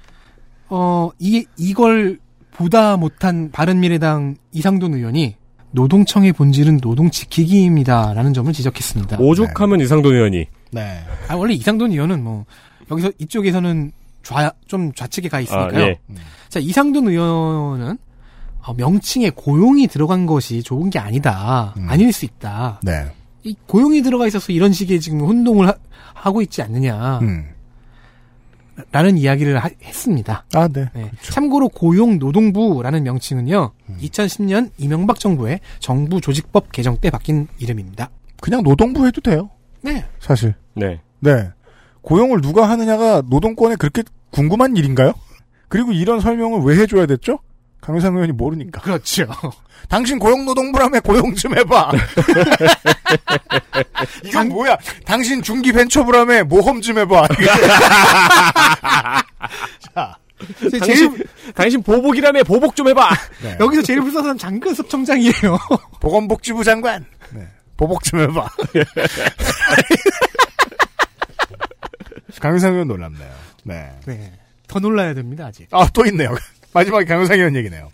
어, 이, 이걸 보다 못한 바른미래당 이상돈 의원이 노동청의 본질은 노동 지키기입니다. 라는 점을 지적했습니다. 오죽하면 이상돈 의원이 네. 아, 원래 이상돈 의원은 뭐, 여기서, 이쪽에서는 좌, 좀 좌측에 가 있으니까요. 아, 예. 자, 이상돈 의원은 어, 명칭에 고용이 들어간 것이 좋은 게 아니다. 음. 아닐 수 있다. 네. 이 고용이 들어가 있어서 이런 식의 지금 혼동을 하, 고 있지 않느냐. 음. 라는 이야기를 하- 했습니다. 아, 네. 네. 참고로 고용노동부라는 명칭은요. 음. 2010년 이명박 정부의 정부 조직법 개정 때 바뀐 이름입니다. 그냥 노동부 해도 돼요. 네. 사실. 네. 네. 고용을 누가 하느냐가 노동권에 그렇게 궁금한 일인가요? 그리고 이런 설명을 왜 해줘야 됐죠? 강효상 의원이 모르니까. 그렇죠. 당신 고용노동부라며 고용 좀 해봐. 이건 뭐야? 당신 중기벤처부라며 모험 좀 해봐. 자, 당신, 당신 보복이라며 보복 좀 해봐. 네. 여기서 제일 불쌍한 장근섭 청장이에요. 보건복지부 장관. 네. 보복 좀 해봐. 강효상 의원 놀랍네요. 네. 네. 더 놀라야 됩니다, 아직. 아, 또 있네요. 마지막에 강효상 의원 얘기네요.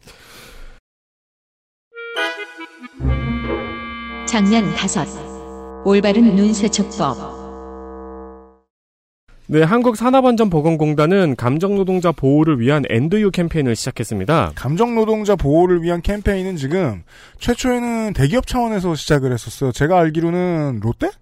장면 다섯. 올바른 눈세척법. 네, 한국산업안전보건공단은 감정노동자 보호를 위한 엔드유 캠페인을 시작했습니다. 감정노동자 보호를 위한 캠페인은 지금 최초에는 대기업 차원에서 시작을 했었어요. 제가 알기로는 롯데가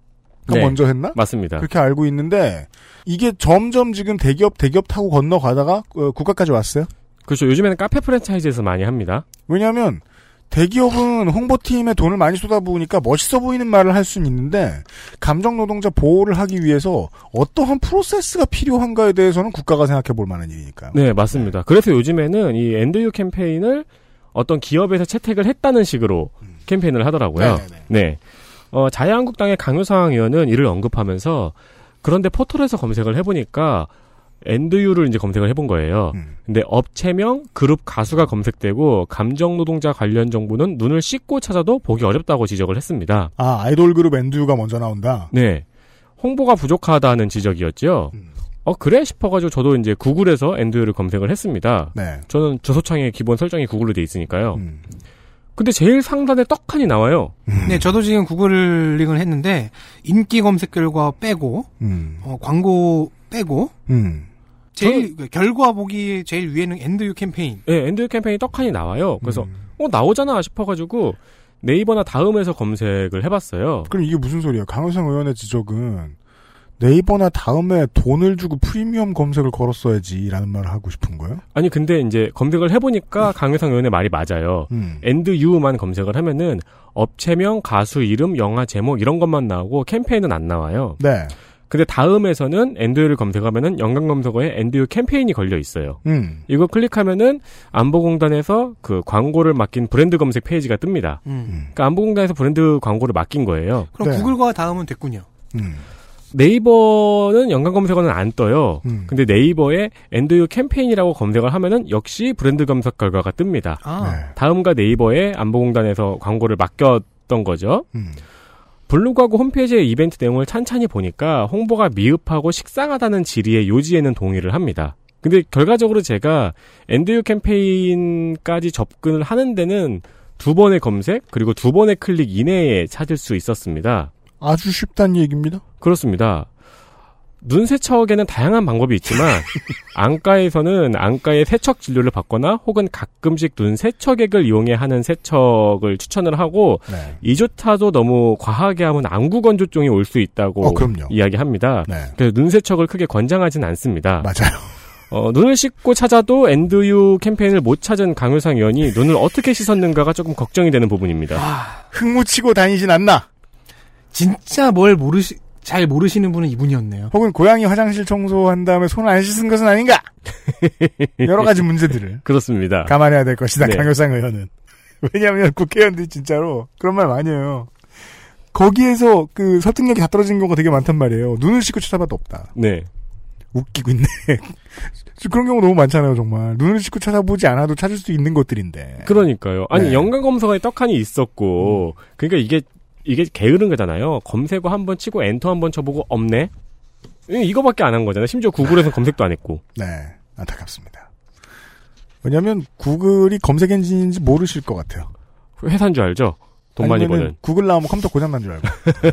네, 먼저 했나? 맞습니다. 그렇게 알고 있는데 이게 점점 지금 대기업 대기업 타고 건너가다가 어, 국가까지 왔어요. 그렇죠. 요즘에는 카페 프랜차이즈에서 많이 합니다. 왜냐하면 대기업은 홍보팀에 돈을 많이 쏟아부으니까 멋있어 보이는 말을 할 수는 있는데 감정 노동자 보호를 하기 위해서 어떠한 프로세스가 필요한가에 대해서는 국가가 생각해 볼 만한 일이니까요. 네, 맞습니다. 그래서 요즘에는 이 엔드유 캠페인을 어떤 기업에서 채택을 했다는 식으로 캠페인을 하더라고요. 네네네. 네. 어, 자유한국당의 강효상 의원은 이를 언급하면서 그런데 포털에서 검색을 해보니까 엔드유를 이제 검색을 해본 거예요. 음. 근데 업체명, 그룹 가수가 검색되고 감정 노동자 관련 정보는 눈을 씻고 찾아도 보기 어렵다고 지적을 했습니다. 아 아이돌 그룹 엔듀가 먼저 나온다. 네. 홍보가 부족하다는 지적이었죠. 음. 어, 그래? 싶어가지고 저도 이제 구글에서 엔드유를 검색을 했습니다. 네. 저는 주소창에 기본 설정이 구글로 돼 있으니까요. 음. 근데 제일 상단에 떡하니 나와요. 네, 저도 지금 구글링을 했는데 인기 검색 결과 빼고 음. 어, 광고 빼고 음. 제일 그 결과 보기 제일 위에는 And You 캠페인. 예, And You 캠페인이 떡하니 나와요. 그래서 음. 어 나오잖아 싶어가지고 네이버나 다음에서 검색을 해봤어요. 그럼 이게 무슨 소리예요? 강효상 의원의 지적은 네이버나 다음에 돈을 주고 프리미엄 검색을 걸었어야지라는 말을 하고 싶은 거예요? 아니 근데 이제 검색을 해보니까 강효상 의원의 말이 맞아요. 음. And You만 검색을 하면은 업체명, 가수 이름, 영화 제목 이런 것만 나오고 캠페인은 안 나와요. 네. 근데 다음에서는 And You를 검색하면은 연관 검색어에 And You 캠페인이 걸려 있어요. 음. 이거 클릭하면은 안보공단에서 그 광고를 맡긴 브랜드 검색 페이지가 뜹니다. 음. 그러니까 안보공단에서 브랜드 광고를 맡긴 거예요. 그럼 네. 구글과 다음은 됐군요. 음. 네이버는 연관 검색어는 안 떠요. 음. 근데 네이버에 And You 캠페인이라고 검색을 하면은 역시 브랜드 검색 결과가 뜹니다. 아, 네. 다음과 네이버에 안보공단에서 광고를 맡겼던 거죠. 음. 블로그하고 홈페이지의 이벤트 내용을 찬찬히 보니까 홍보가 미흡하고 식상하다는 질의의 요지에는 동의를 합니다. 근데 결과적으로 제가 And You 캠페인까지 접근을 하는 데는 두 번의 검색 그리고 두 번의 클릭 이내에 찾을 수 있었습니다. 아주 쉽다는 얘기입니다. 그렇습니다. 눈 세척에는 다양한 방법이 있지만 안과에서는 안과의 세척 진료를 받거나 혹은 가끔씩 눈 세척액을 이용해 하는 세척을 추천을 하고 네. 이조차도 너무 과하게 하면 안구 건조증이 올 수 있다고 어, 그럼요. 이야기합니다. 네. 그래서 눈 세척을 크게 권장하진 않습니다. 맞아요. 어, 눈을 씻고 찾아도 엔드유 캠페인을 못 찾은 강효상 의원이 눈을 어떻게 씻었는가가 조금 걱정이 되는 부분입니다. 흙묻히고 다니진 않나? 진짜 뭘 모르시 잘 모르시는 분은 이분이었네요. 혹은 고양이 화장실 청소한 다음에 손을 안 씻은 것은 아닌가? 여러 가지 문제들을 그렇습니다. 감안해야 될 것이다. 네. 강효상 의원은. 왜냐하면 국회의원들이 진짜로 그런 말 많이 해요. 거기에서 그 설득력이 다 떨어진 경우가 되게 많단 말이에요. 눈을 씻고 찾아봐도 없다. 네. 웃기고 있네. 그런 경우 너무 많잖아요, 정말. 눈을 씻고 찾아보지 않아도 찾을 수 있는 것들인데. 그러니까요. 아니 네. 연관 검색어에 떡하니 있었고, 그러니까 이게 이게 게으른 거잖아요. 검색어 한 번 치고 엔터 한 번 쳐보고 없네. 이- 이거밖에 안 한 거잖아요. 심지어 구글에서 검색도 안 했고. 네, 안타깝습니다. 왜냐하면 구글이 검색 엔진인지 모르실 것 같아요. 회사인 줄 알죠? 돈 많이 버는. 구글 나오면 컴퓨터 고장 난 줄 알고.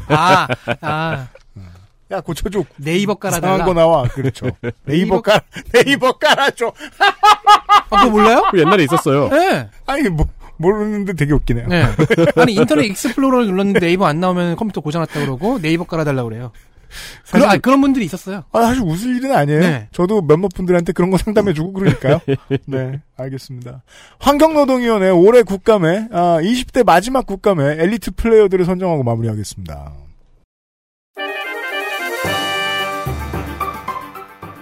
아, 아 야 고쳐줘. 네이버 이상한 깔아달라. 거 나와. 그렇죠. 네이버 깔 네이버 깔아줘. 아, 그거 몰라요? 그 옛날에 있었어요. 네. 아니 뭐 모르는데 되게 웃기네요. 네. 아니 인터넷 익스플로러를 눌렀는데 네이버 안 나오면 컴퓨터 고장났다 그러고 네이버 깔아달라고 그래요. 그런, 아, 그런 분들이 있었어요. 아, 사실 웃을 일은 아니에요. 네. 저도 몇몇 분들한테 그런 거 상담해주고 그러니까요. 네, 알겠습니다. 환경노동위원회 올해 국감에 아, 20대 마지막 국감에 엘리트 플레이어들을 선정하고 마무리하겠습니다.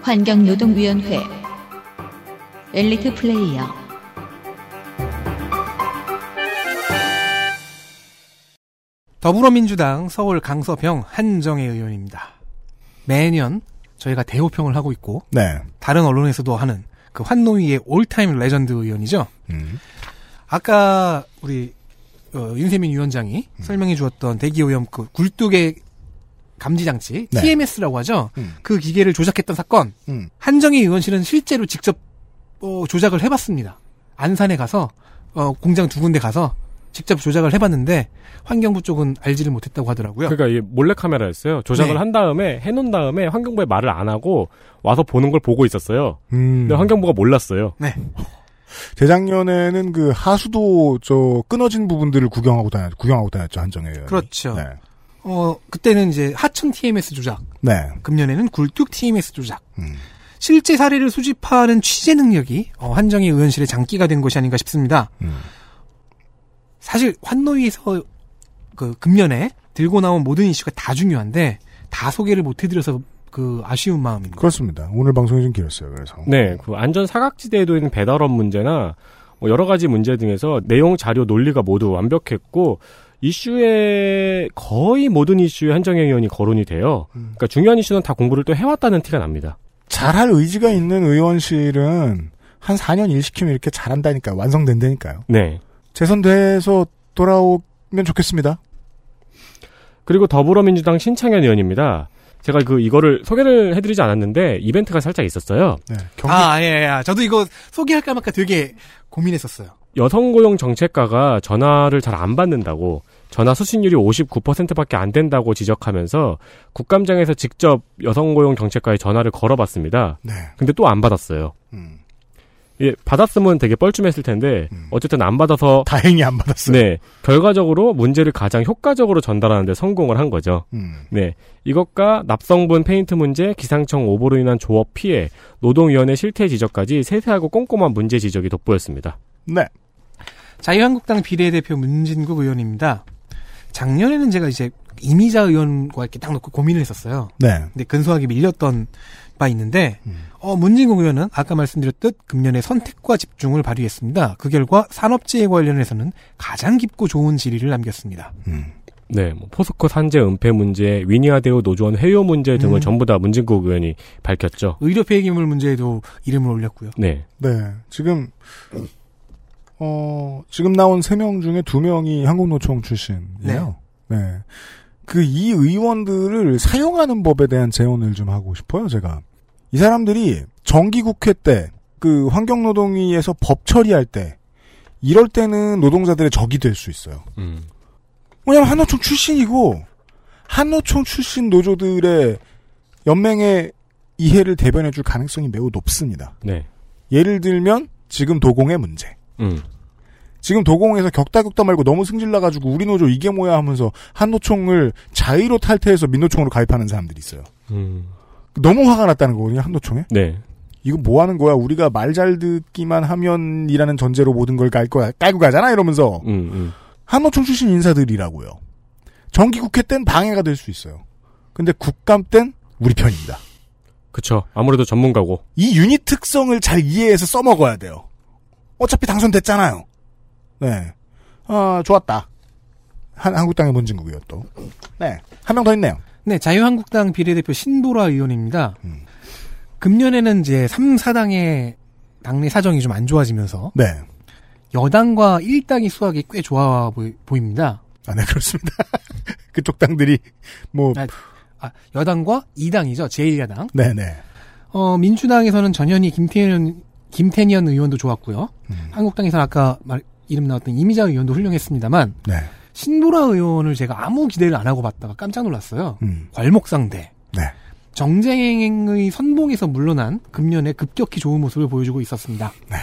환경노동위원회 엘리트 플레이어 더불어민주당 서울 강서병 한정애 의원입니다. 매년 저희가 대호평을 하고 있고 네. 다른 언론에서도 하는 그 환노위의 all-time legend 의원이죠. 음. 아까 우리 어, 윤세민 위원장이 음. 설명해 주었던 대기오염 그 굴뚝의 감지 장치 네. TMS라고 하죠. 음. 그 기계를 조작했던 사건 음. 한정희 의원실은 실제로 직접 어, 조작을 해봤습니다. 안산에 가서 어, 공장 두 군데 가서 직접 조작을 해봤는데 환경부 쪽은 알지를 못했다고 하더라고요. 그러니까 이게 몰래 카메라였어요. 조작을 네. 한 다음에 해놓은 다음에 환경부에 말을 안 하고 와서 보는 걸 보고 있었어요. 음. 근데 환경부가 몰랐어요. 네. 재작년에는 그 하수도 저 끊어진 부분들을 구경하고 다녔 구경하고 다녔죠 의원. 그렇죠. 네. 어 그때는 이제 하천 TMS 조작, 네. 금년에는 굴뚝 TMS 조작. 음. 실제 사례를 수집하는 취재 능력이 어, 한정희 의원실의 장기가 된 것이 아닌가 싶습니다. 음. 사실 환노위에서 그 금년에 들고 나온 모든 이슈가 다 중요한데 다 소개를 못 해드려서 그 아쉬운 마음입니다. 그렇습니다. 오늘 방송이 좀 길었어요. 그래서. 네, 그 안전 사각지대에도 있는 배달업 문제나 뭐 여러 가지 문제 등에서 내용 자료 논리가 모두 완벽했고 이슈에 거의 모든 이슈에 한정혜 의원이 거론이 돼요. 그러니까 중요한 이슈는 다 공부를 또 해왔다는 티가 납니다. 잘할 의지가 있는 의원실은 한 4년 일 시키면 이렇게 잘한다니까요. 완성된다니까요. 네. 재선돼서 돌아오면 좋겠습니다. 그리고 더불어민주당 신창현 의원입니다. 제가 그 이거를 소개를 해드리지 않았는데 이벤트가 살짝 있었어요. 네. 아, 예, 예. 저도 이거 소개할까 말까 되게 고민했었어요. 여성 고용 정책과가 전화를 잘 안 받는다고 전화 수신율이 59%밖에 안 된다고 지적하면서 국감장에서 직접 여성 고용 정책과에 전화를 걸어봤습니다. 네. 근데 또 안 받았어요. 음. 예, 받았으면 되게 뻘쭘했을 텐데 어쨌든 안 받아서 다행히 안 받았어요. 네, 결과적으로 문제를 가장 효과적으로 전달하는데 성공을 한 거죠. 음. 네, 이것과 납성분 페인트 문제, 기상청 오보로 인한 조업 피해, 노동위원회 실태 지적까지 세세하고 꼼꼼한 문제 지적이 돋보였습니다. 네. 자유한국당 비례대표 문진국 의원입니다. 작년에는 제가 이제 이미자 의원과 이렇게 딱 놓고 고민을 했었어요. 네. 근데 근소하게 밀렸던 바 있는데 어, 문진국 의원은 아까 말씀드렸듯 금년에 선택과 집중을 발휘했습니다. 그 결과 산업재해 관련해서는 가장 깊고 좋은 질의를 남겼습니다. 네, 뭐 포스코 산재 은폐 문제, 위니아데오 노조원 회유 문제 등을 음. 전부 다 문진국 의원이 밝혔죠. 의료 폐기물 문제에도 이름을 올렸고요. 네. 네. 지금 어 지금 나온 세 명 중에 두 명이 한국노총 출신이에요. 네. 그 이 의원들을 사용하는 법에 대한 제언을 좀 하고 싶어요, 제가. 이 사람들이 정기국회 때 그 환경노동위에서 법 처리할 때 이럴 때는 노동자들의 적이 될 수 있어요. 음. 왜냐면 한노총 출신이고 한노총 출신 노조들의 연맹의 이해를 대변해줄 가능성이 매우 높습니다. 네. 예를 들면 지금 도공의 문제. 음. 지금 도공에서 격다 격다 말고 너무 승질나가지고 우리 노조 이게 뭐야 하면서 한노총을 자의로 탈퇴해서 민노총으로 가입하는 사람들이 있어요. 음. 너무 화가 났다는 거거든요, 한노총에. 네. 이거 뭐 하는 거야? 우리가 말 잘 듣기만 하면이라는 전제로 모든 걸 깔 거야. 깔고 가잖아, 이러면서. 음, 음. 한노총 출신 인사들이라고요. 정기국회 땐 방해가 될 수 있어요. 근데 국감 땐 우리 편입니다. 그쵸. 아무래도 전문가고. 이 유닛 특성을 잘 이해해서 써먹어야 돼요. 어차피 당선됐잖아요. 네. 아, 좋았다. 한, 한국당의 문진국이요, 또. 네. 한 명 더 있네요. 네, 자유한국당 비례대표 신보라 의원입니다. 음. 금년에는 이제 3, 4당의 당내 사정이 좀 안 좋아지면서 네. 여당과 1당이 수학이 꽤 좋아 보이, 보입니다. 아, 네, 그렇습니다. 그쪽 당들이, 뭐, 아, 아, 여당과 2당이죠. 제1야당. 네네. 어, 민주당에서는 전현희 김태년, 김태년 의원도 좋았고요. 음. 한국당에서는 아까 말, 이름 나왔던 이미자 의원도 훌륭했습니다만, 네. 신보라 의원을 제가 아무 기대를 안 하고 봤다가 깜짝 놀랐어요. 음. 괄목상대. 네. 정쟁의 선봉에서 물러난 금년에 급격히 좋은 모습을 보여주고 있었습니다. 네.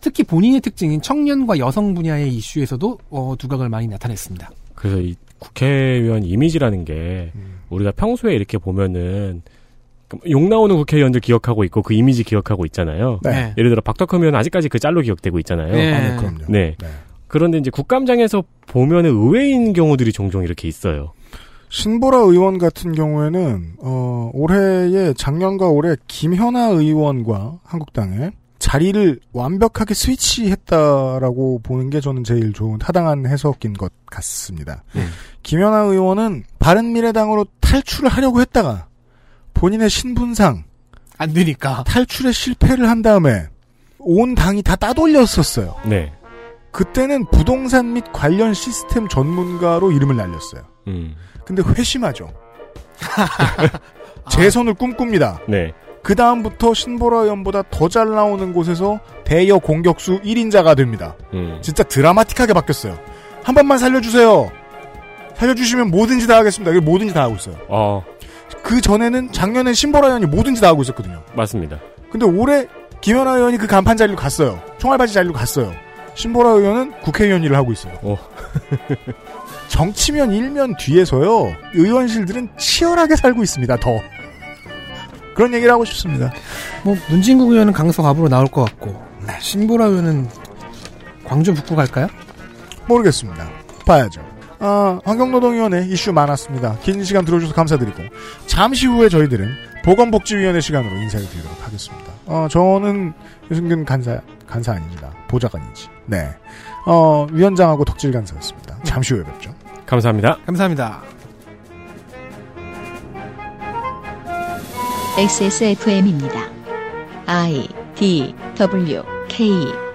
특히 본인의 특징인 청년과 여성 분야의 이슈에서도 어, 두각을 많이 나타냈습니다. 그래서 이 국회의원 이미지라는 게 음. 우리가 평소에 이렇게 보면은 욕 나오는 국회의원들 기억하고 있고 그 이미지 기억하고 있잖아요. 네. 예를 들어 박덕흠 의원 아직까지 그 짤로 기억되고 있잖아요. 네. 아, 네, 그럼요. 네. 네. 그런데 이제 국감장에서 보면은 의외인 경우들이 종종 이렇게 있어요. 신보라 의원 같은 경우에는 어, 올해에 작년과 올해 김현아 의원과 한국당에 자리를 완벽하게 스위치했다라고 보는 게 저는 제일 좋은 타당한 해석인 것 같습니다. 음. 김연아 의원은 바른미래당으로 탈출을 하려고 했다가 본인의 신분상 안 되니까 탈출에 실패를 한 다음에 온 당이 다 따돌렸었어요. 네. 그때는 부동산 및 관련 시스템 전문가로 이름을 날렸어요. 음. 근데 회심하죠. 재선을 꿈꿉니다. 네. 그 다음부터 신보라 의원보다 더 잘 나오는 곳에서 대여 공격수 1인자가 됩니다. 음. 진짜 드라마틱하게 바뀌었어요. 한 번만 살려주세요. 살려주시면 뭐든지 다 하겠습니다. 이걸 뭐든지 다 하고 있어요. 어, 그 전에는 작년에 신보라 의원이 뭐든지 다 하고 있었거든요. 맞습니다. 근데 올해 김연아 의원이 그 간판 자리로 갔어요. 총알바지 자리로 갔어요. 신보라 의원은 국회의원 일을 하고 있어요. 오. 정치면 일면 뒤에서요. 의원실들은 치열하게 살고 있습니다. 더. 그런 얘기를 하고 싶습니다. 뭐 문진국 의원은 강서 갑으로 나올 것 같고 신보라 의원은 광주 북구 갈까요? 모르겠습니다. 봐야죠. 아, 환경노동위원회 이슈 많았습니다. 긴 시간 들어주셔서 감사드리고 잠시 후에 저희들은 보건복지위원회 시간으로 인사를 드리도록 하겠습니다. 어, 저는 유승균 간사 간사 아닙니다. 보좌관이지. 네. 어, 위원장하고 덕질 간사였습니다. 잠시 후에 뵙죠. 감사합니다. 감사합니다. XSFM입니다. I D W K